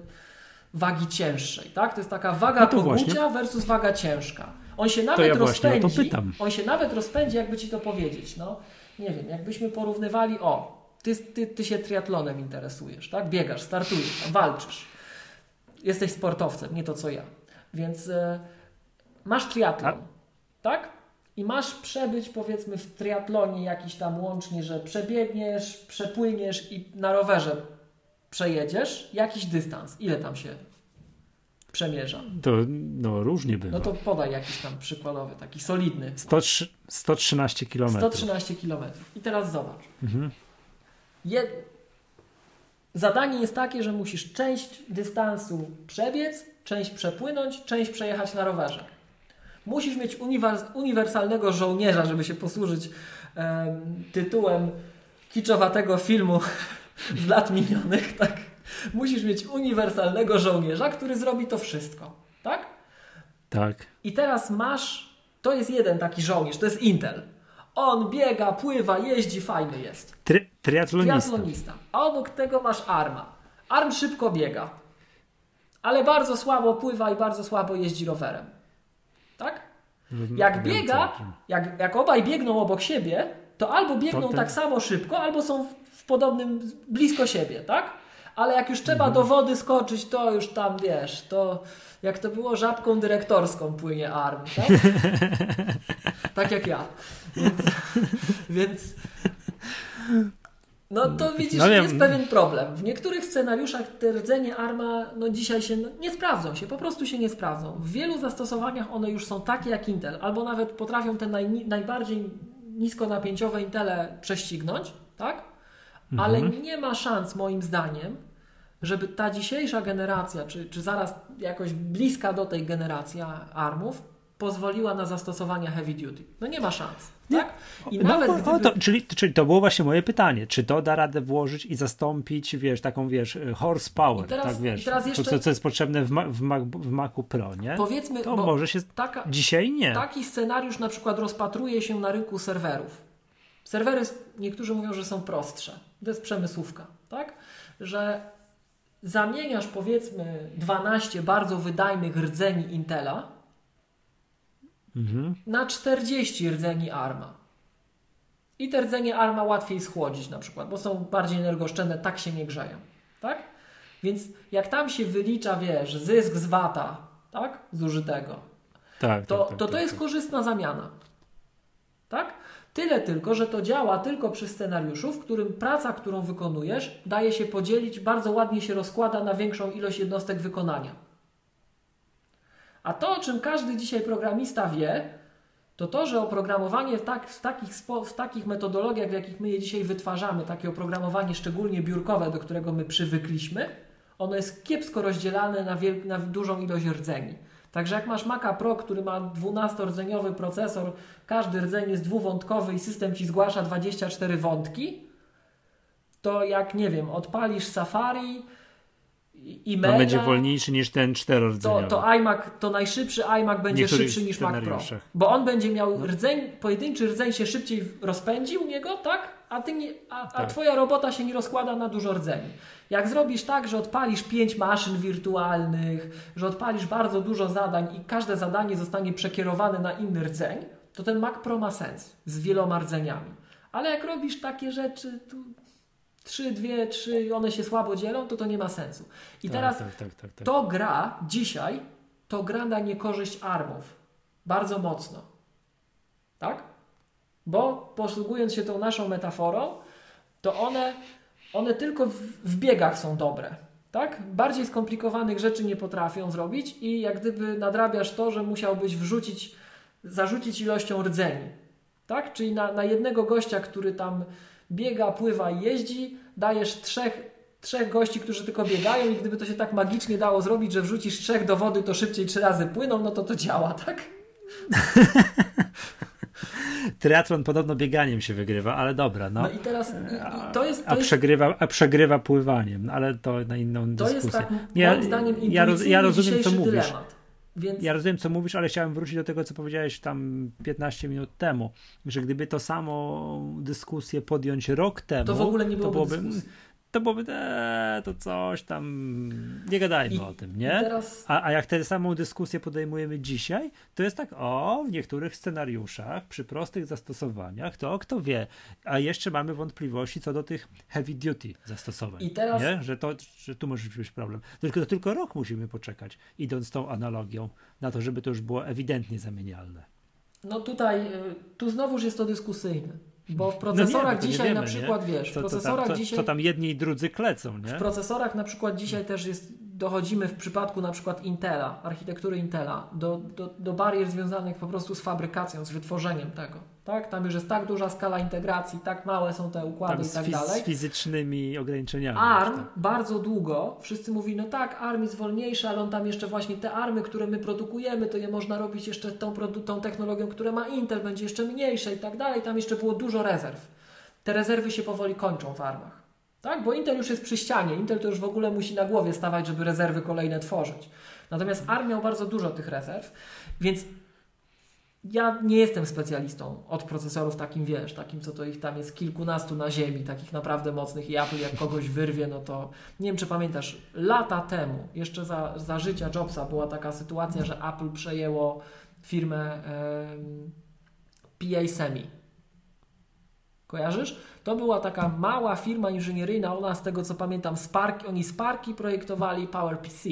wagi cięższej, tak? To jest taka waga no pogucia versus waga ciężka. On się nawet ja rozpędzi. On się nawet rozpędzi, jakby ci to powiedzieć. No, nie wiem, jakbyśmy porównywali, o, ty, ty, ty się triatlonem interesujesz, tak? Biegasz, startujesz, walczysz. Jesteś sportowcem, nie to co ja. Więc e, masz triatlon, tak? I masz przebyć powiedzmy w triatlonie jakiś tam łącznie, że przebiegniesz, przepłyniesz i na rowerze przejedziesz jakiś dystans. Ile tam się przemierza? To no, różnie bywa. No to podaj jakiś tam przykładowy, taki solidny. 100, 113 km. 113 km. I teraz zobacz. Mhm. Jed... Zadanie jest takie, że musisz część dystansu przebiec, część przepłynąć, część przejechać na rowerze. Musisz mieć uniwersalnego żołnierza, żeby się posłużyć e, tytułem kiczowatego filmu z lat minionych, tak? Musisz mieć uniwersalnego żołnierza, który zrobi to wszystko, tak? Tak. I teraz masz, to jest jeden taki żołnierz, to jest Intel. On biega, pływa, jeździ, fajny jest. Tri triatlonista. triatlonista. A obok tego masz Arma. Arm szybko biega, ale bardzo słabo pływa i bardzo słabo jeździ rowerem. Tak? Jak biega, jak, jak obaj biegną obok siebie, to albo biegną tak samo szybko, albo są w podobnym, blisko siebie, tak? Ale jak już trzeba mhm. do wody skoczyć, to już tam wiesz, to jak to było żabką dyrektorską płynie arm, tak? tak jak ja. Więc, więc no to widzisz, no jest pewien problem. W niektórych scenariuszach te rdzenie arma no dzisiaj się no, nie sprawdzą się, po prostu się nie sprawdzą. W wielu zastosowaniach one już są takie jak Intel, albo nawet potrafią te naj, najbardziej niskonapięciowe Intele prześcignąć, tak? Ale mhm. nie ma szans moim zdaniem, żeby ta dzisiejsza generacja, czy, czy zaraz jakoś bliska do tej generacji ARMów, pozwoliła na zastosowania heavy duty. No nie ma szans. Tak? I no, nawet gdyby... to, czyli, czyli to było właśnie moje pytanie, czy to da radę włożyć i zastąpić, wiesz, taką, wiesz, horsepower, teraz, tak, wiesz, jeszcze... to, co jest potrzebne w, Ma, w, Mac, w Macu Pro, nie? Powiedzmy, to może się, taka, dzisiaj nie. Taki scenariusz na przykład rozpatruje się na rynku serwerów. Serwery, niektórzy mówią, że są prostsze. To jest przemysłówka, tak? Że zamieniasz powiedzmy 12 bardzo wydajnych rdzeni Intela mhm. na 40 rdzeni ARMA. I te rdzenie ARMA łatwiej schłodzić na przykład, bo są bardziej energooszczędne, tak się nie grzeją. Tak? Więc jak tam się wylicza, wiesz, zysk z wata, tak? Zużytego, tak, to, tak, tak, to, to tak, jest tak. korzystna zamiana. Tak? Tyle tylko, że to działa tylko przy scenariuszu, w którym praca, którą wykonujesz, daje się podzielić, bardzo ładnie się rozkłada na większą ilość jednostek wykonania. A to, o czym każdy dzisiaj programista wie, to to, że oprogramowanie w, tak, w, takich, w takich metodologiach, w jakich my je dzisiaj wytwarzamy, takie oprogramowanie szczególnie biurkowe, do którego my przywykliśmy, ono jest kiepsko rozdzielane na, na dużą ilość rdzeni. Także jak masz Maca Pro, który ma 12-rdzeniowy procesor, każdy rdzeń jest dwuwątkowy i system ci zgłasza 24 wątki, to jak, nie wiem, odpalisz Safari, i On będzie wolniejszy niż ten czterordzeniowy. To, to iMac, to najszybszy iMac będzie szybszy niż Mac Pro. Bo on będzie miał no. rdzeń, pojedynczy rdzeń się szybciej rozpędzi u niego, tak? A, ty nie, a, a tak. twoja robota się nie rozkłada na dużo rdzeni. Jak zrobisz tak, że odpalisz pięć maszyn wirtualnych, że odpalisz bardzo dużo zadań i każde zadanie zostanie przekierowane na inny rdzeń, to ten Mac Pro ma sens z wieloma rdzeniami. Ale jak robisz takie rzeczy, to trzy, dwie, trzy, one się słabo dzielą, to to nie ma sensu. I tak, teraz tak, tak, tak, tak, to gra dzisiaj, to gra na niekorzyść armów. Bardzo mocno. Tak? Bo posługując się tą naszą metaforą, to one, one tylko w, w biegach są dobre. Tak? Bardziej skomplikowanych rzeczy nie potrafią zrobić i jak gdyby nadrabiasz to, że musiałbyś wrzucić, zarzucić ilością rdzeni. Tak? Czyli na, na jednego gościa, który tam biega, pływa i jeździ, dajesz trzech, trzech gości, którzy tylko biegają i gdyby to się tak magicznie dało zrobić, że wrzucisz trzech do wody, to szybciej trzy razy płyną, no to to działa, tak? Triathlon podobno bieganiem się wygrywa, ale dobra. No, no i teraz i, to jest. To a, przegrywa, a przegrywa pływaniem, ale to na inną to dyskusję. To jest tak, ja, moim zdaniem, ja, ja rozumiem, co mówisz. Dylemat. Więc... Ja rozumiem, co mówisz, ale chciałem wrócić do tego, co powiedziałeś tam 15 minut temu, że gdyby to samo dyskusję podjąć rok temu, to w ogóle nie byłoby, to byłoby... Dyskusji. To byłoby, eee, to coś tam, nie gadajmy I, o tym, nie? Teraz... A, a jak tę samą dyskusję podejmujemy dzisiaj, to jest tak, o, w niektórych scenariuszach, przy prostych zastosowaniach, to kto wie, a jeszcze mamy wątpliwości co do tych heavy duty zastosowań, I teraz... nie? Że, to, że tu może być problem. Tylko, to tylko rok musimy poczekać, idąc tą analogią, na to, żeby to już było ewidentnie zamienialne. No tutaj, y, tu znowuż jest to dyskusyjne. Bo w procesorach no nie, dzisiaj wiemy, na przykład, nie? wiesz, w procesorach co tam, dzisiaj... Co tam jedni i drudzy klecą, nie? W procesorach na przykład dzisiaj też jest, dochodzimy w przypadku na przykład Intela, architektury Intela, do, do, do barier związanych po prostu z fabrykacją, z wytworzeniem tego. Tak? Tam już jest tak duża skala integracji, tak małe są te układy Tam i tak z, dalej. Z fizycznymi ograniczeniami. ARM tak. bardzo długo, wszyscy mówili, no tak, ARM jest wolniejszy, ale on tam jeszcze właśnie te ARMy, które my produkujemy, to je można robić jeszcze tą, tą technologią, która ma Intel, będzie jeszcze mniejsze i tak dalej. Tam jeszcze było dużo rezerw. Te rezerwy się powoli kończą w ARMach. Tak? Bo Intel już jest przy ścianie. Intel to już w ogóle musi na głowie stawać, żeby rezerwy kolejne tworzyć. Natomiast ARM miał bardzo dużo tych rezerw, więc ja nie jestem specjalistą od procesorów takim, wiesz, takim, co to ich tam jest kilkunastu na ziemi, takich naprawdę mocnych i Apple jak kogoś wyrwie, no to nie wiem, czy pamiętasz, lata temu, jeszcze za, za życia Jobsa była taka sytuacja, że Apple przejęło firmę e, PA Semi. Kojarzysz? To była taka mała firma inżynieryjna, ona z tego co pamiętam, Spark, oni Sparki projektowali PowerPC.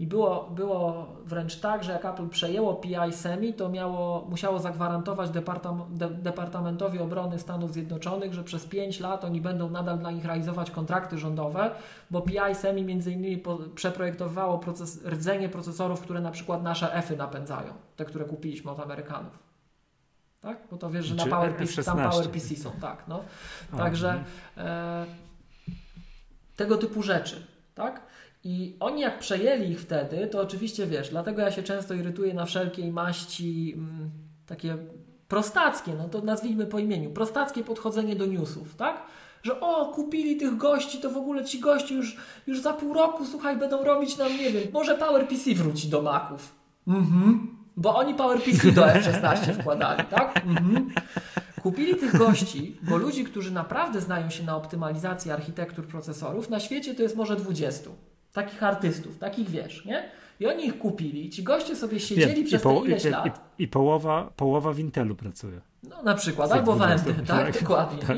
I było, było wręcz tak, że jak Apple przejęło PI Semi, to miało, musiało zagwarantować Departam, de, Departamentowi Obrony Stanów Zjednoczonych, że przez 5 lat oni będą nadal dla nich realizować kontrakty rządowe, bo PI Semi między innymi po, przeprojektowało proces, rdzenie procesorów, które na przykład nasze EFy napędzają, te, które kupiliśmy od Amerykanów. Tak? Bo to wiesz, że na PowerPC, tam PowerPC są, tak. No. Także mhm. e, tego typu rzeczy, tak? I oni jak przejęli ich wtedy, to oczywiście wiesz, dlatego ja się często irytuję na wszelkiej maści mm, takie prostackie, no to nazwijmy po imieniu, prostackie podchodzenie do newsów, tak? Że o, kupili tych gości, to w ogóle ci gości już, już za pół roku, słuchaj, będą robić nam, nie wiem, może PowerPC wróci do Maców. Mhm. Bo oni PowerPC do F16 wkładali, tak? Mhm. Kupili tych gości, bo ludzi, którzy naprawdę znają się na optymalizacji architektur procesorów, na świecie to jest może 20 takich artystów, takich wiesz, nie? I oni ich kupili, ci goście sobie siedzieli Wiem, przez te ileś i, lat. I, I, połowa, połowa w Intelu pracuje. No na przykład, albo w AMD, tak, tak, dokładnie. Tak.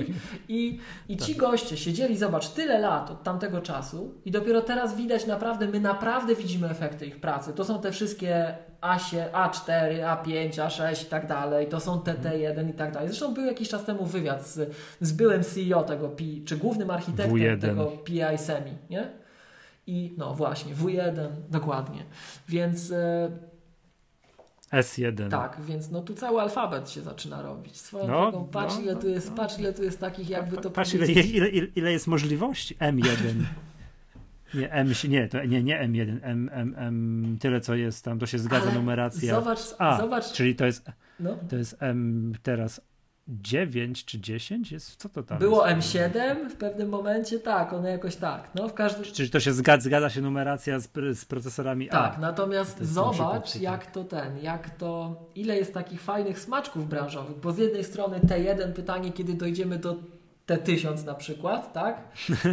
I, i ci tak. goście siedzieli, zobacz, tyle lat od tamtego czasu i dopiero teraz widać naprawdę, my naprawdę widzimy efekty ich pracy. To są te wszystkie A7, A4, A5, A6 i tak dalej, to są TT1 i tak dalej. Zresztą był jakiś czas temu wywiad z, z byłym CEO tego, P, czy głównym architektem W1. tego PI Semi, nie? I no właśnie, W1, dokładnie. Więc. E, S1. Tak, więc no tu cały alfabet się zaczyna robić. Swoją no, drogą, patrz, no, ile tu jest, no. patrz ile tu jest takich jakby to Patrz ile, ile, ile jest możliwości. M1. Nie, M, nie, to nie, nie M1, M, M, M, tyle co jest tam, to się zgadza Ale numeracja. Zobacz, A, zobacz. Czyli to jest, no. to jest M teraz 9 czy 10 jest? Co to tam Było jest? M7 w pewnym momencie, tak, one jakoś tak. No, w każdym... Czyli to się zgadza, zgadza się numeracja z, z procesorami tak, A. Tak, natomiast zobacz jak to ten, jak to, ile jest takich fajnych smaczków branżowych, bo z jednej strony T1 pytanie, kiedy dojdziemy do T1000 na przykład, tak?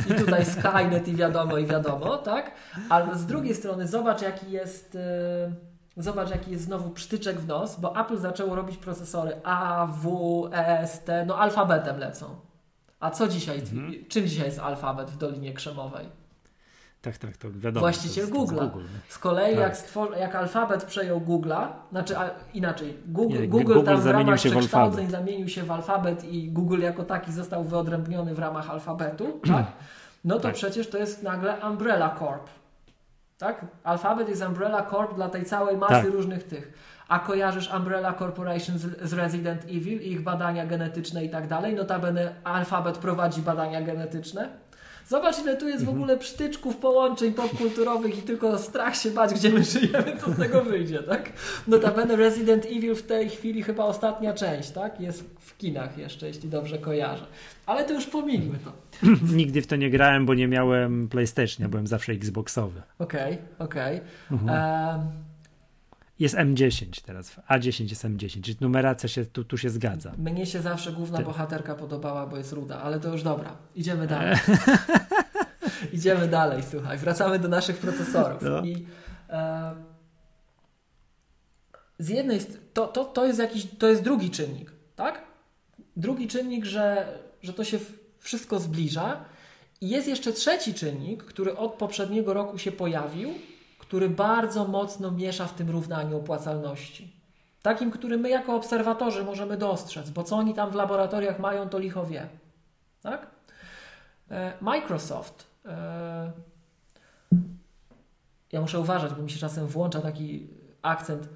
I tutaj Skynet i wiadomo, i wiadomo, tak? Ale z drugiej strony zobacz jaki jest... Yy Zobacz, jaki jest znowu przytyczek w nos, bo Apple zaczęło robić procesory A, W, E, S, T, no alfabetem lecą. A co dzisiaj, mhm. czym dzisiaj jest alfabet w Dolinie Krzemowej? Tak, tak, to wiadomo. Właściciel Google. Google z kolei tak. jak, stwor- jak alfabet przejął Google'a, znaczy a, inaczej, Google, Nie, Google, Google tam w ramach przekształceń zamienił się w alfabet i Google jako taki został wyodrębniony w ramach alfabetu, tak? No to tak. przecież to jest nagle Umbrella Corp. Tak? Alphabet jest Umbrella Corp dla tej całej masy tak. różnych tych. A kojarzysz Umbrella Corporation z, z, Resident Evil i ich badania genetyczne i tak dalej? Notabene Alphabet prowadzi badania genetyczne. Zobacz, ile tu jest w mhm. ogóle przytyczków, połączeń popkulturowych i tylko strach się bać, gdzie my żyjemy, co z tego wyjdzie, tak? Notabene Resident Evil w tej chwili chyba ostatnia część, tak? Jest w kinach jeszcze, jeśli dobrze kojarzę. Ale to już pomińmy to. Nigdy w to nie grałem, bo nie miałem PlayStation, byłem zawsze Xboxowy. Okej, okay, okej. Okay. Mhm. Jest M10 teraz, A10 jest M10, czyli numeracja się, tu, tu się zgadza. Mnie się zawsze główna Ty. bohaterka podobała, bo jest ruda, ale to już dobra. Idziemy dalej. Idziemy dalej, słuchaj. Wracamy do naszych procesorów. No. I e, z jednej to, to, to jest jakiś, to jest drugi czynnik, tak? Drugi czynnik, że, że to się wszystko zbliża. I jest jeszcze trzeci czynnik, który od poprzedniego roku się pojawił, który bardzo mocno miesza w tym równaniu opłacalności. Takim, który my jako obserwatorzy możemy dostrzec, bo co oni tam w laboratoriach mają, to licho wie. Tak? E, Microsoft. E, ja muszę uważać, bo mi się czasem włącza taki akcent.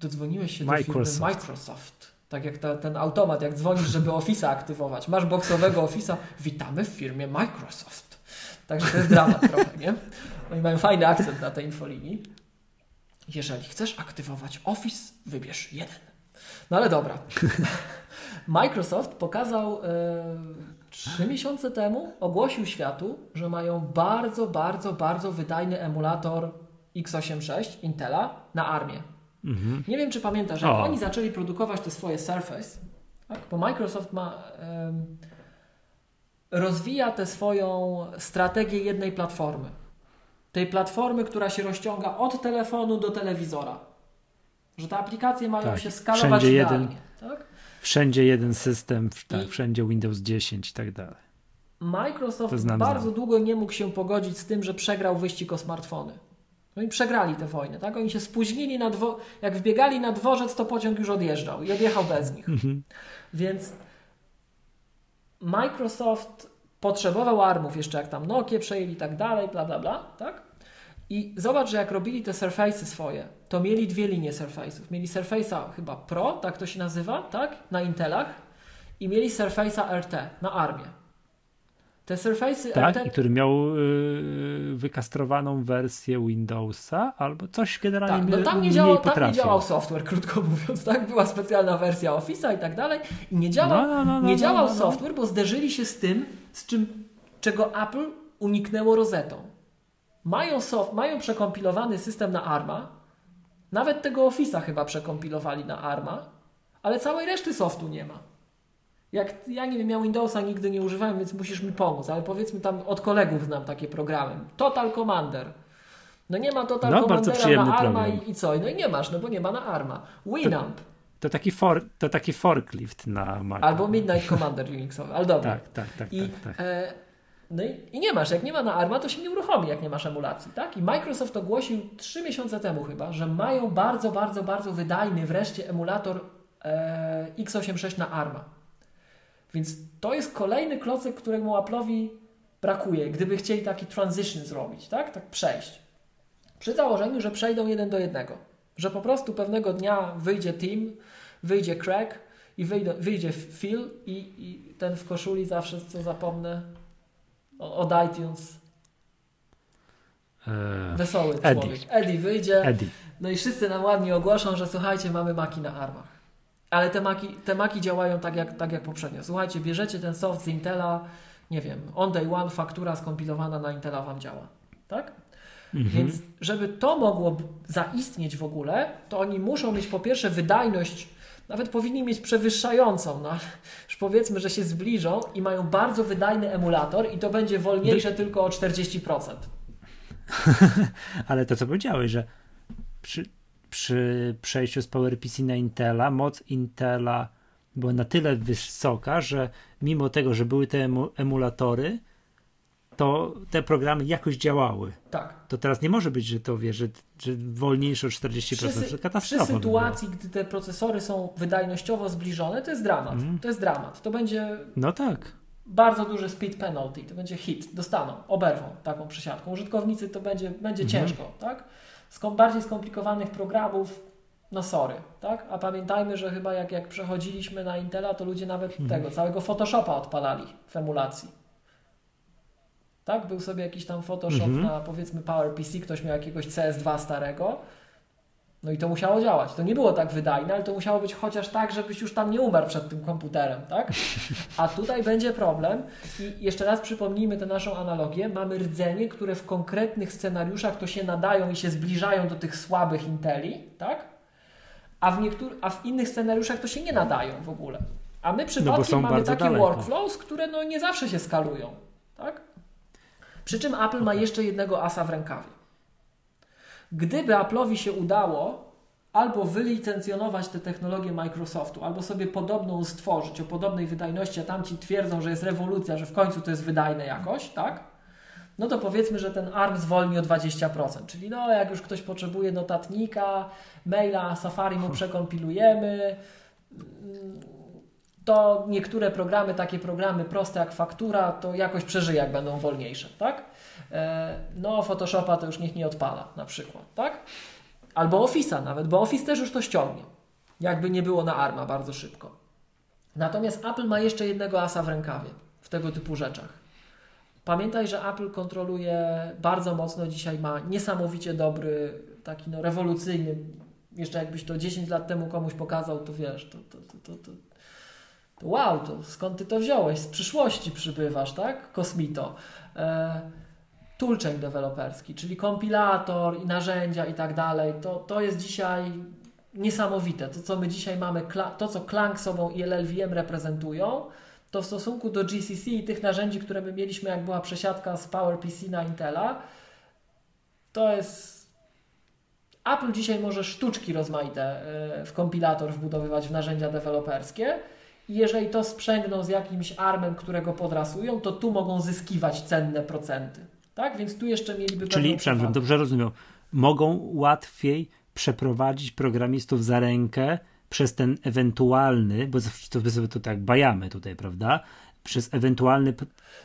Dodzwoniłeś się Microsoft. do firmy Microsoft. Tak jak ta, ten automat, jak dzwonisz, żeby Office'a aktywować. Masz boksowego Office'a. Witamy w firmie Microsoft. Także to jest dramat trochę, nie? Oni mają fajny akcent na tej infolinii. Jeżeli chcesz aktywować Office, wybierz jeden. No ale dobra. Microsoft pokazał trzy e, miesiące temu, ogłosił światu, że mają bardzo, bardzo, bardzo wydajny emulator x86 Intela na armię. Mhm. Nie wiem, czy pamiętasz, jak o. oni zaczęli produkować te swoje Surface, tak? bo Microsoft ma rozwija tę swoją strategię jednej platformy. Tej platformy, która się rozciąga od telefonu do telewizora. Że te aplikacje mają tak, się skalować wszędzie jeden, tak? Wszędzie jeden system, tak, wszędzie Windows 10 i tak dalej. Microsoft znam, bardzo znam. długo nie mógł się pogodzić z tym, że przegrał wyścig o smartfony. Oni przegrali tę wojnę, tak? Oni się spóźnili na dwo... jak wbiegali na dworzec, to pociąg już odjeżdżał i odjechał bez nich. Mhm. Więc Microsoft potrzebował armów jeszcze jak tam Nokia przejęli i tak dalej, bla bla bla, tak? I zobacz, że jak robili te Surface'y swoje, to mieli dwie linie Surface'ów. Mieli Surface'a chyba Pro, tak to się nazywa, tak? Na Intelach i mieli Surface'a RT na armię. Te Surface'y tak, RT... który miał yy, wykastrowaną wersję Windowsa albo coś generalnie tak, no tam nie, działał, tam nie działał software, krótko mówiąc, tak? Była specjalna wersja Office'a i tak dalej i nie działał, no, no, no, nie no, działał no, no. software, bo zderzyli się z tym, z czym, czego Apple uniknęło rozetą. Mają, soft, mają przekompilowany system na ARMA, nawet tego Office'a chyba przekompilowali na ARMA, ale całej reszty softu nie ma. Jak ja nie wiem, ja Windowsa nigdy nie używałem, więc musisz mi pomóc, ale powiedzmy tam od kolegów znam takie programy. Total Commander. No nie ma Total no, Commandera na ARMA i, i, co? No i nie masz, no bo nie ma na ARMA. Winamp. To, to taki, for, to taki forklift na Mac. Albo Midnight Commander Unixowy, ale dobra. Tak, tak, tak. I, tak, tak. E, no i, i, nie masz, jak nie ma na ARMA, to się nie uruchomi, jak nie masz emulacji, tak? I Microsoft ogłosił trzy miesiące temu chyba, że mają bardzo, bardzo, bardzo wydajny wreszcie emulator e, x86 na ARMA. Więc to jest kolejny klocek, któremu Apple'owi brakuje, gdyby chcieli taki transition zrobić, tak? Tak przejść. Przy założeniu, że przejdą jeden do jednego. Że po prostu pewnego dnia wyjdzie Team, wyjdzie Craig i wyjdzie, wyjdzie Phil i, i, ten w koszuli zawsze, co zapomnę, od iTunes. Eee, Wesoły Eddie. człowiek. Eddie wyjdzie. Eddie. No i wszyscy nam ładnie ogłoszą, że słuchajcie, mamy maki na armach. Ale te maki, te maki działają tak jak, tak jak poprzednio. Słuchajcie, bierzecie ten soft z Intela, nie wiem, on day one faktura skompilowana na Intela Wam działa. Tak? Mhm. Więc żeby to mogło zaistnieć w ogóle, to oni muszą mieć po pierwsze wydajność, nawet powinni mieć przewyższającą, no już powiedzmy, że się zbliżą i mają bardzo wydajny emulator i to będzie wolniejsze tylko o 40%. Ale to co powiedziałeś, że przy, przy przejściu z PowerPC na Intela, moc Intela była na tyle wysoka, że mimo tego, że były te emulatory, to te programy jakoś działały. Tak. To teraz nie może być, że to wie, że, że wolniejsze o 40%. Przy, to katastrofa. Przy sytuacji, gdy te procesory są wydajnościowo zbliżone, to jest dramat. Mm. To jest dramat. To będzie. No tak. Bardzo duży speed penalty, to będzie hit, dostaną, oberwą taką przesiadką. Użytkownicy to będzie, będzie mm. ciężko, tak? Bardziej skomplikowanych programów, no sorry, tak? A pamiętajmy, że chyba jak, jak przechodziliśmy na Intela, to ludzie nawet mhm. tego, całego Photoshopa odpalali w emulacji. Tak? Był sobie jakiś tam Photoshop mhm. na powiedzmy PowerPC, ktoś miał jakiegoś CS2 starego, no i to musiało działać. To nie było tak wydajne, ale to musiało być chociaż tak, żebyś już tam nie umarł przed tym komputerem, tak? A tutaj będzie problem i jeszcze raz przypomnijmy tę naszą analogię. Mamy rdzenie, które w konkretnych scenariuszach to się nadają i się zbliżają do tych słabych Inteli, tak? A w, a w innych scenariuszach to się nie nadają w ogóle. A my no przypadkiem no mamy takie daleko. workflows, które no nie zawsze się skalują, tak? Przy czym Apple ma jeszcze jednego asa w rękawie. Gdyby Apple'owi się udało albo wylicencjonować tę technologię Microsoftu, albo sobie podobną stworzyć o podobnej wydajności, a tamci twierdzą, że jest rewolucja, że w końcu to jest wydajne jakoś, tak? No to powiedzmy, że ten ARM zwolni o 20%. Czyli no, jak już ktoś potrzebuje notatnika, maila, Safari mu przekompilujemy, to niektóre programy, takie programy proste jak faktura, to jakoś przeżyje, jak będą wolniejsze, tak? E, no, Photoshopa to już niech nie odpala, na przykład, tak? Albo Office'a nawet, bo Office też już to ściągnie. Jakby nie było na ARMA bardzo szybko. Natomiast Apple ma jeszcze jednego asa w rękawie w tego typu rzeczach. Pamiętaj, że Apple kontroluje bardzo mocno, dzisiaj ma niesamowicie dobry, taki no rewolucyjny, jeszcze jakbyś to 10 lat temu komuś pokazał, to wiesz, to, to, to, to, to, to wow, to skąd ty to wziąłeś? Z przyszłości przybywasz, tak? Kosmito. E, toolchain deweloperski, czyli kompilator i narzędzia i tak dalej, to, to jest dzisiaj niesamowite. To, co my dzisiaj mamy, to, co Clang sobą i LLVM reprezentują, to w stosunku do GCC i tych narzędzi, które my mieliśmy, jak była przesiadka z PowerPC na Intela, to jest. Apple dzisiaj może sztuczki rozmaite e, w kompilator wbudowywać w narzędzia deweloperskie. I jeżeli to sprzęgną z jakimś armem, którego podrasują, to tu mogą zyskiwać cenne procenty. Tak? Więc tu jeszcze mieliby Czyli, przepraszam, dobrze rozumiem, mogą łatwiej przeprowadzić programistów za rękę przez ten ewentualny, bo to, to, to tak bajamy tutaj, prawda? Przez ewentualny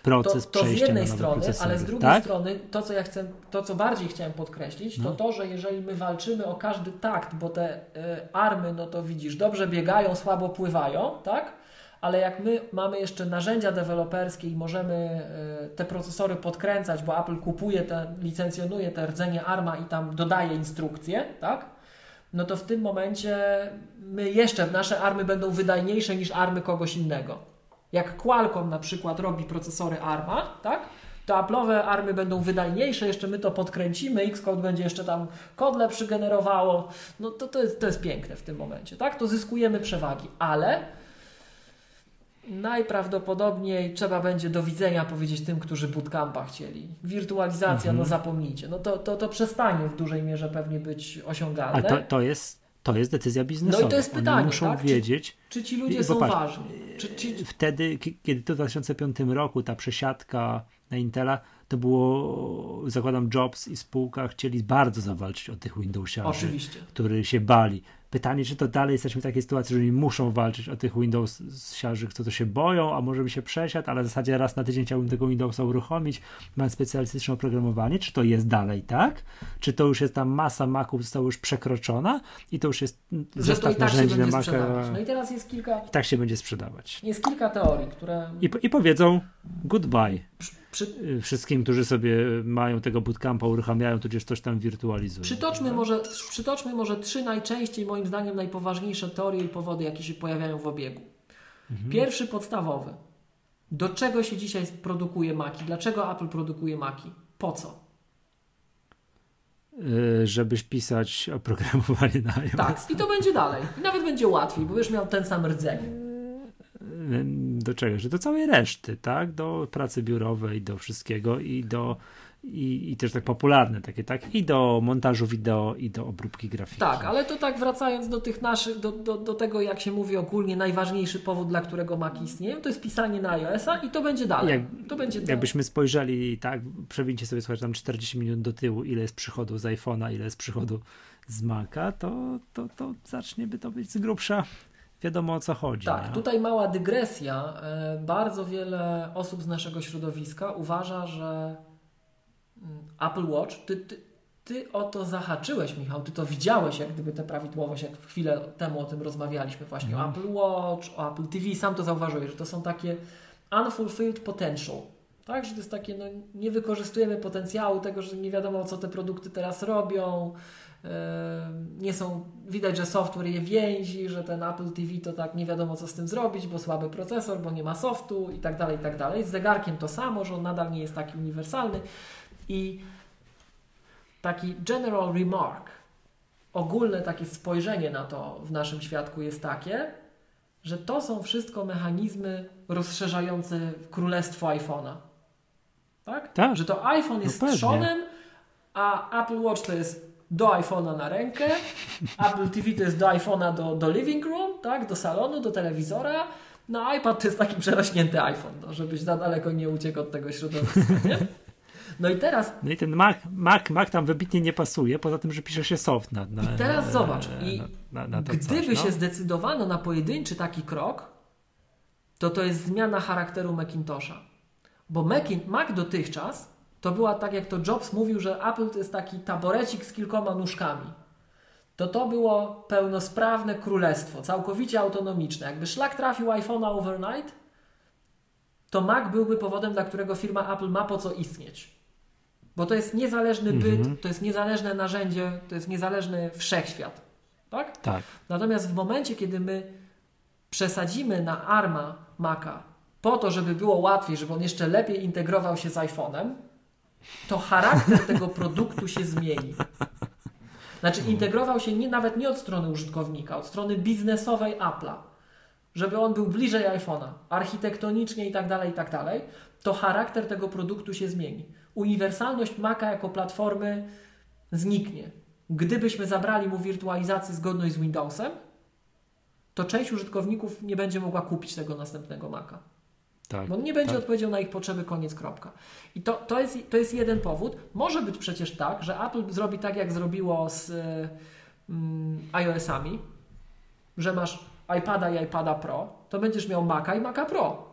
proces to, to przejścia z jednej na strony, procesory, ale z drugiej tak? strony to co ja chcę, to co bardziej chciałem podkreślić, to no. to, że jeżeli my walczymy o każdy takt, bo te y, army, no to widzisz, dobrze biegają, słabo pływają, tak? Ale jak my mamy jeszcze narzędzia deweloperskie i możemy e, te procesory podkręcać, bo Apple kupuje te, licencjonuje te rdzenie ARMA i tam dodaje instrukcje, tak? No to w tym momencie my jeszcze, nasze army będą wydajniejsze niż army kogoś innego. Jak Qualcomm na przykład robi procesory ARMA, tak? to Apple'owe army będą wydajniejsze, jeszcze my to podkręcimy, Xcode będzie jeszcze tam kod lepszy generowało, no to, to, jest, to jest piękne w tym momencie, tak? To zyskujemy przewagi, ale najprawdopodobniej trzeba będzie do widzenia powiedzieć tym, którzy bootcampa chcieli. Wirtualizacja, mhm. no zapomnijcie. No to, to, to przestanie w dużej mierze pewnie być osiągalne. Ale to, to jest to jest decyzja biznesowa. No i to jest pytanie, Oni muszą tak? wiedzieć. Czy, czy ci ludzie są popatrz, ważni? Czy, czy... Wtedy, kiedy to w 2005 roku ta przesiadka na Intela, to było, zakładam, Jobs i spółka chcieli bardzo zawalczyć o tych Windowsiarzy, Oczywiście. którzy się bali. Pytanie, czy to dalej jesteśmy w takiej sytuacji, że oni muszą walczyć o tych Windowsiarzy, co to się boją, a może by się przesiadł, ale w zasadzie raz na tydzień chciałbym tego Windowsa uruchomić, mam specjalistyczne oprogramowanie, czy to jest dalej tak? Czy to już jest ta masa Maców została już przekroczona i to już jest zestaw tak narzędzi na Maca. No i teraz jest kilka... I tak się będzie sprzedawać. Jest kilka teorii, które... I, i powiedzą goodbye. Przy... Y, wszystkim, którzy sobie mają tego bootcampa, uruchamiają, tudzież coś tam wirtualizują. Przytoczmy może, przytoczmy może trzy najczęściej, moim zdaniem, najpoważniejsze teorie i powody, jakie się pojawiają w obiegu. Mhm. Pierwszy podstawowy. Do czego się dzisiaj produkuje Maki? Dlaczego Apple produkuje Maki? Po co? Yy, żebyś pisać oprogramowanie na iOS. Tak, i to będzie dalej. I nawet będzie łatwiej, bo już miał ten sam rdzeń do czego? Że do całej reszty, tak? Do pracy biurowej, do wszystkiego i do i, i też tak popularne takie, tak? I do montażu wideo, i do obróbki grafiki. Tak, ale to tak wracając do tych naszych, do, do, do tego, jak się mówi ogólnie, najważniejszy powód, dla którego Mac istnieje, to jest pisanie na iOS-a i to będzie dalej. Jak, to będzie jakbyśmy spojrzeli, tak, przewincie sobie, słuchajcie, tam 40 minut do tyłu, ile jest przychodu z iPhone'a, ile jest przychodu z Maca, to, to, to zacznie by to być z grubsza wiadomo o co chodzi. Tak, nie? tutaj mała dygresja. E, bardzo wiele osób z naszego środowiska uważa, że mm, Apple Watch, ty, ty, ty o to zahaczyłeś, Michał, ty to widziałeś, jak gdyby tę prawidłowość, jak chwilę temu o tym rozmawialiśmy właśnie mm. o Apple Watch, o Apple TV, sam to zauważyłeś, że to są takie unfulfilled potential. Tak, że to jest takie, no nie wykorzystujemy potencjału tego, że nie wiadomo, co te produkty teraz robią, nie są, widać, że software je więzi, że ten Apple TV to tak nie wiadomo co z tym zrobić, bo słaby procesor, bo nie ma softu i tak dalej, i tak dalej. Z zegarkiem to samo, że on nadal nie jest taki uniwersalny i taki general remark, ogólne takie spojrzenie na to w naszym świadku jest takie, że to są wszystko mechanizmy rozszerzające królestwo iPhone'a. Tak? Tak. Że to iPhone jest No trzonem, a Apple Watch to jest do iPhone'a na rękę, Apple TV to jest do iPhone'a do, do living room, tak? do salonu, do telewizora, no iPad to jest taki przerośnięty iPhone, no, żebyś za daleko nie uciekł od tego środowiska. Nie? No i teraz No i ten Mac, Mac, Mac tam wybitnie nie pasuje, poza tym, że pisze się soft na, na I teraz zobacz, i na, na, Gdyby coś, no. się zdecydowano na pojedynczy taki krok, to to jest zmiana charakteru Macintosha. Bo Macin- Mac dotychczas to była tak, jak to Jobs mówił, że Apple to jest taki taborecik z kilkoma nóżkami. To to było pełnosprawne królestwo, całkowicie autonomiczne. Jakby szlak trafił iPhone'a overnight, to Mac byłby powodem, dla którego firma Apple ma po co istnieć. Bo to jest niezależny byt, to jest niezależne narzędzie, to jest niezależny wszechświat. Tak? Tak. Natomiast w momencie, kiedy my przesadzimy na ARMA Maca po to, żeby było łatwiej, żeby on jeszcze lepiej integrował się z iPhone'em, to charakter tego produktu się zmieni. Znaczy integrował się nie, nawet nie od strony użytkownika, od strony biznesowej Apple'a. Żeby on był bliżej iPhone'a, architektonicznie i tak dalej, i tak dalej, to charakter tego produktu się zmieni. Uniwersalność Maca jako platformy zniknie. Gdybyśmy zabrali mu wirtualizację zgodność z Windowsem, to część użytkowników nie będzie mogła kupić tego następnego Maca. Tak. Bo on nie będzie tak. odpowiedział na ich potrzeby, koniec, kropka. I to, to, jest, to jest jeden powód. Może być przecież tak, że Apple zrobi tak, jak zrobiło z mm, iOS-ami, że masz iPada i iPada Pro, to będziesz miał Maca i Maca Pro.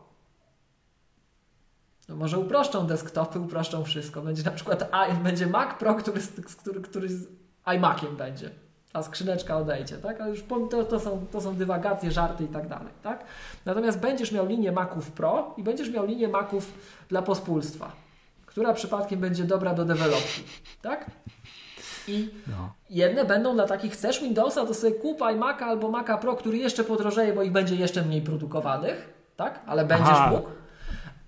No może uproszczą desktopy, uproszczą wszystko. Będzie na przykład a, będzie Mac Pro, który, który, który z iMaciem będzie. A skrzyneczka odejdzie, tak? Ale już to, to, są, to są dywagacje, żarty i tak dalej, tak? Natomiast będziesz miał linię Maców Pro i będziesz miał linię Maców dla pospólstwa, która przypadkiem będzie dobra do developki, tak? I No. jedne będą dla takich, chcesz Windowsa, to sobie kup iMac'a albo Maca Pro, który jeszcze podrożeje, bo ich będzie jeszcze mniej produkowanych, tak? Ale będziesz Aha. mógł.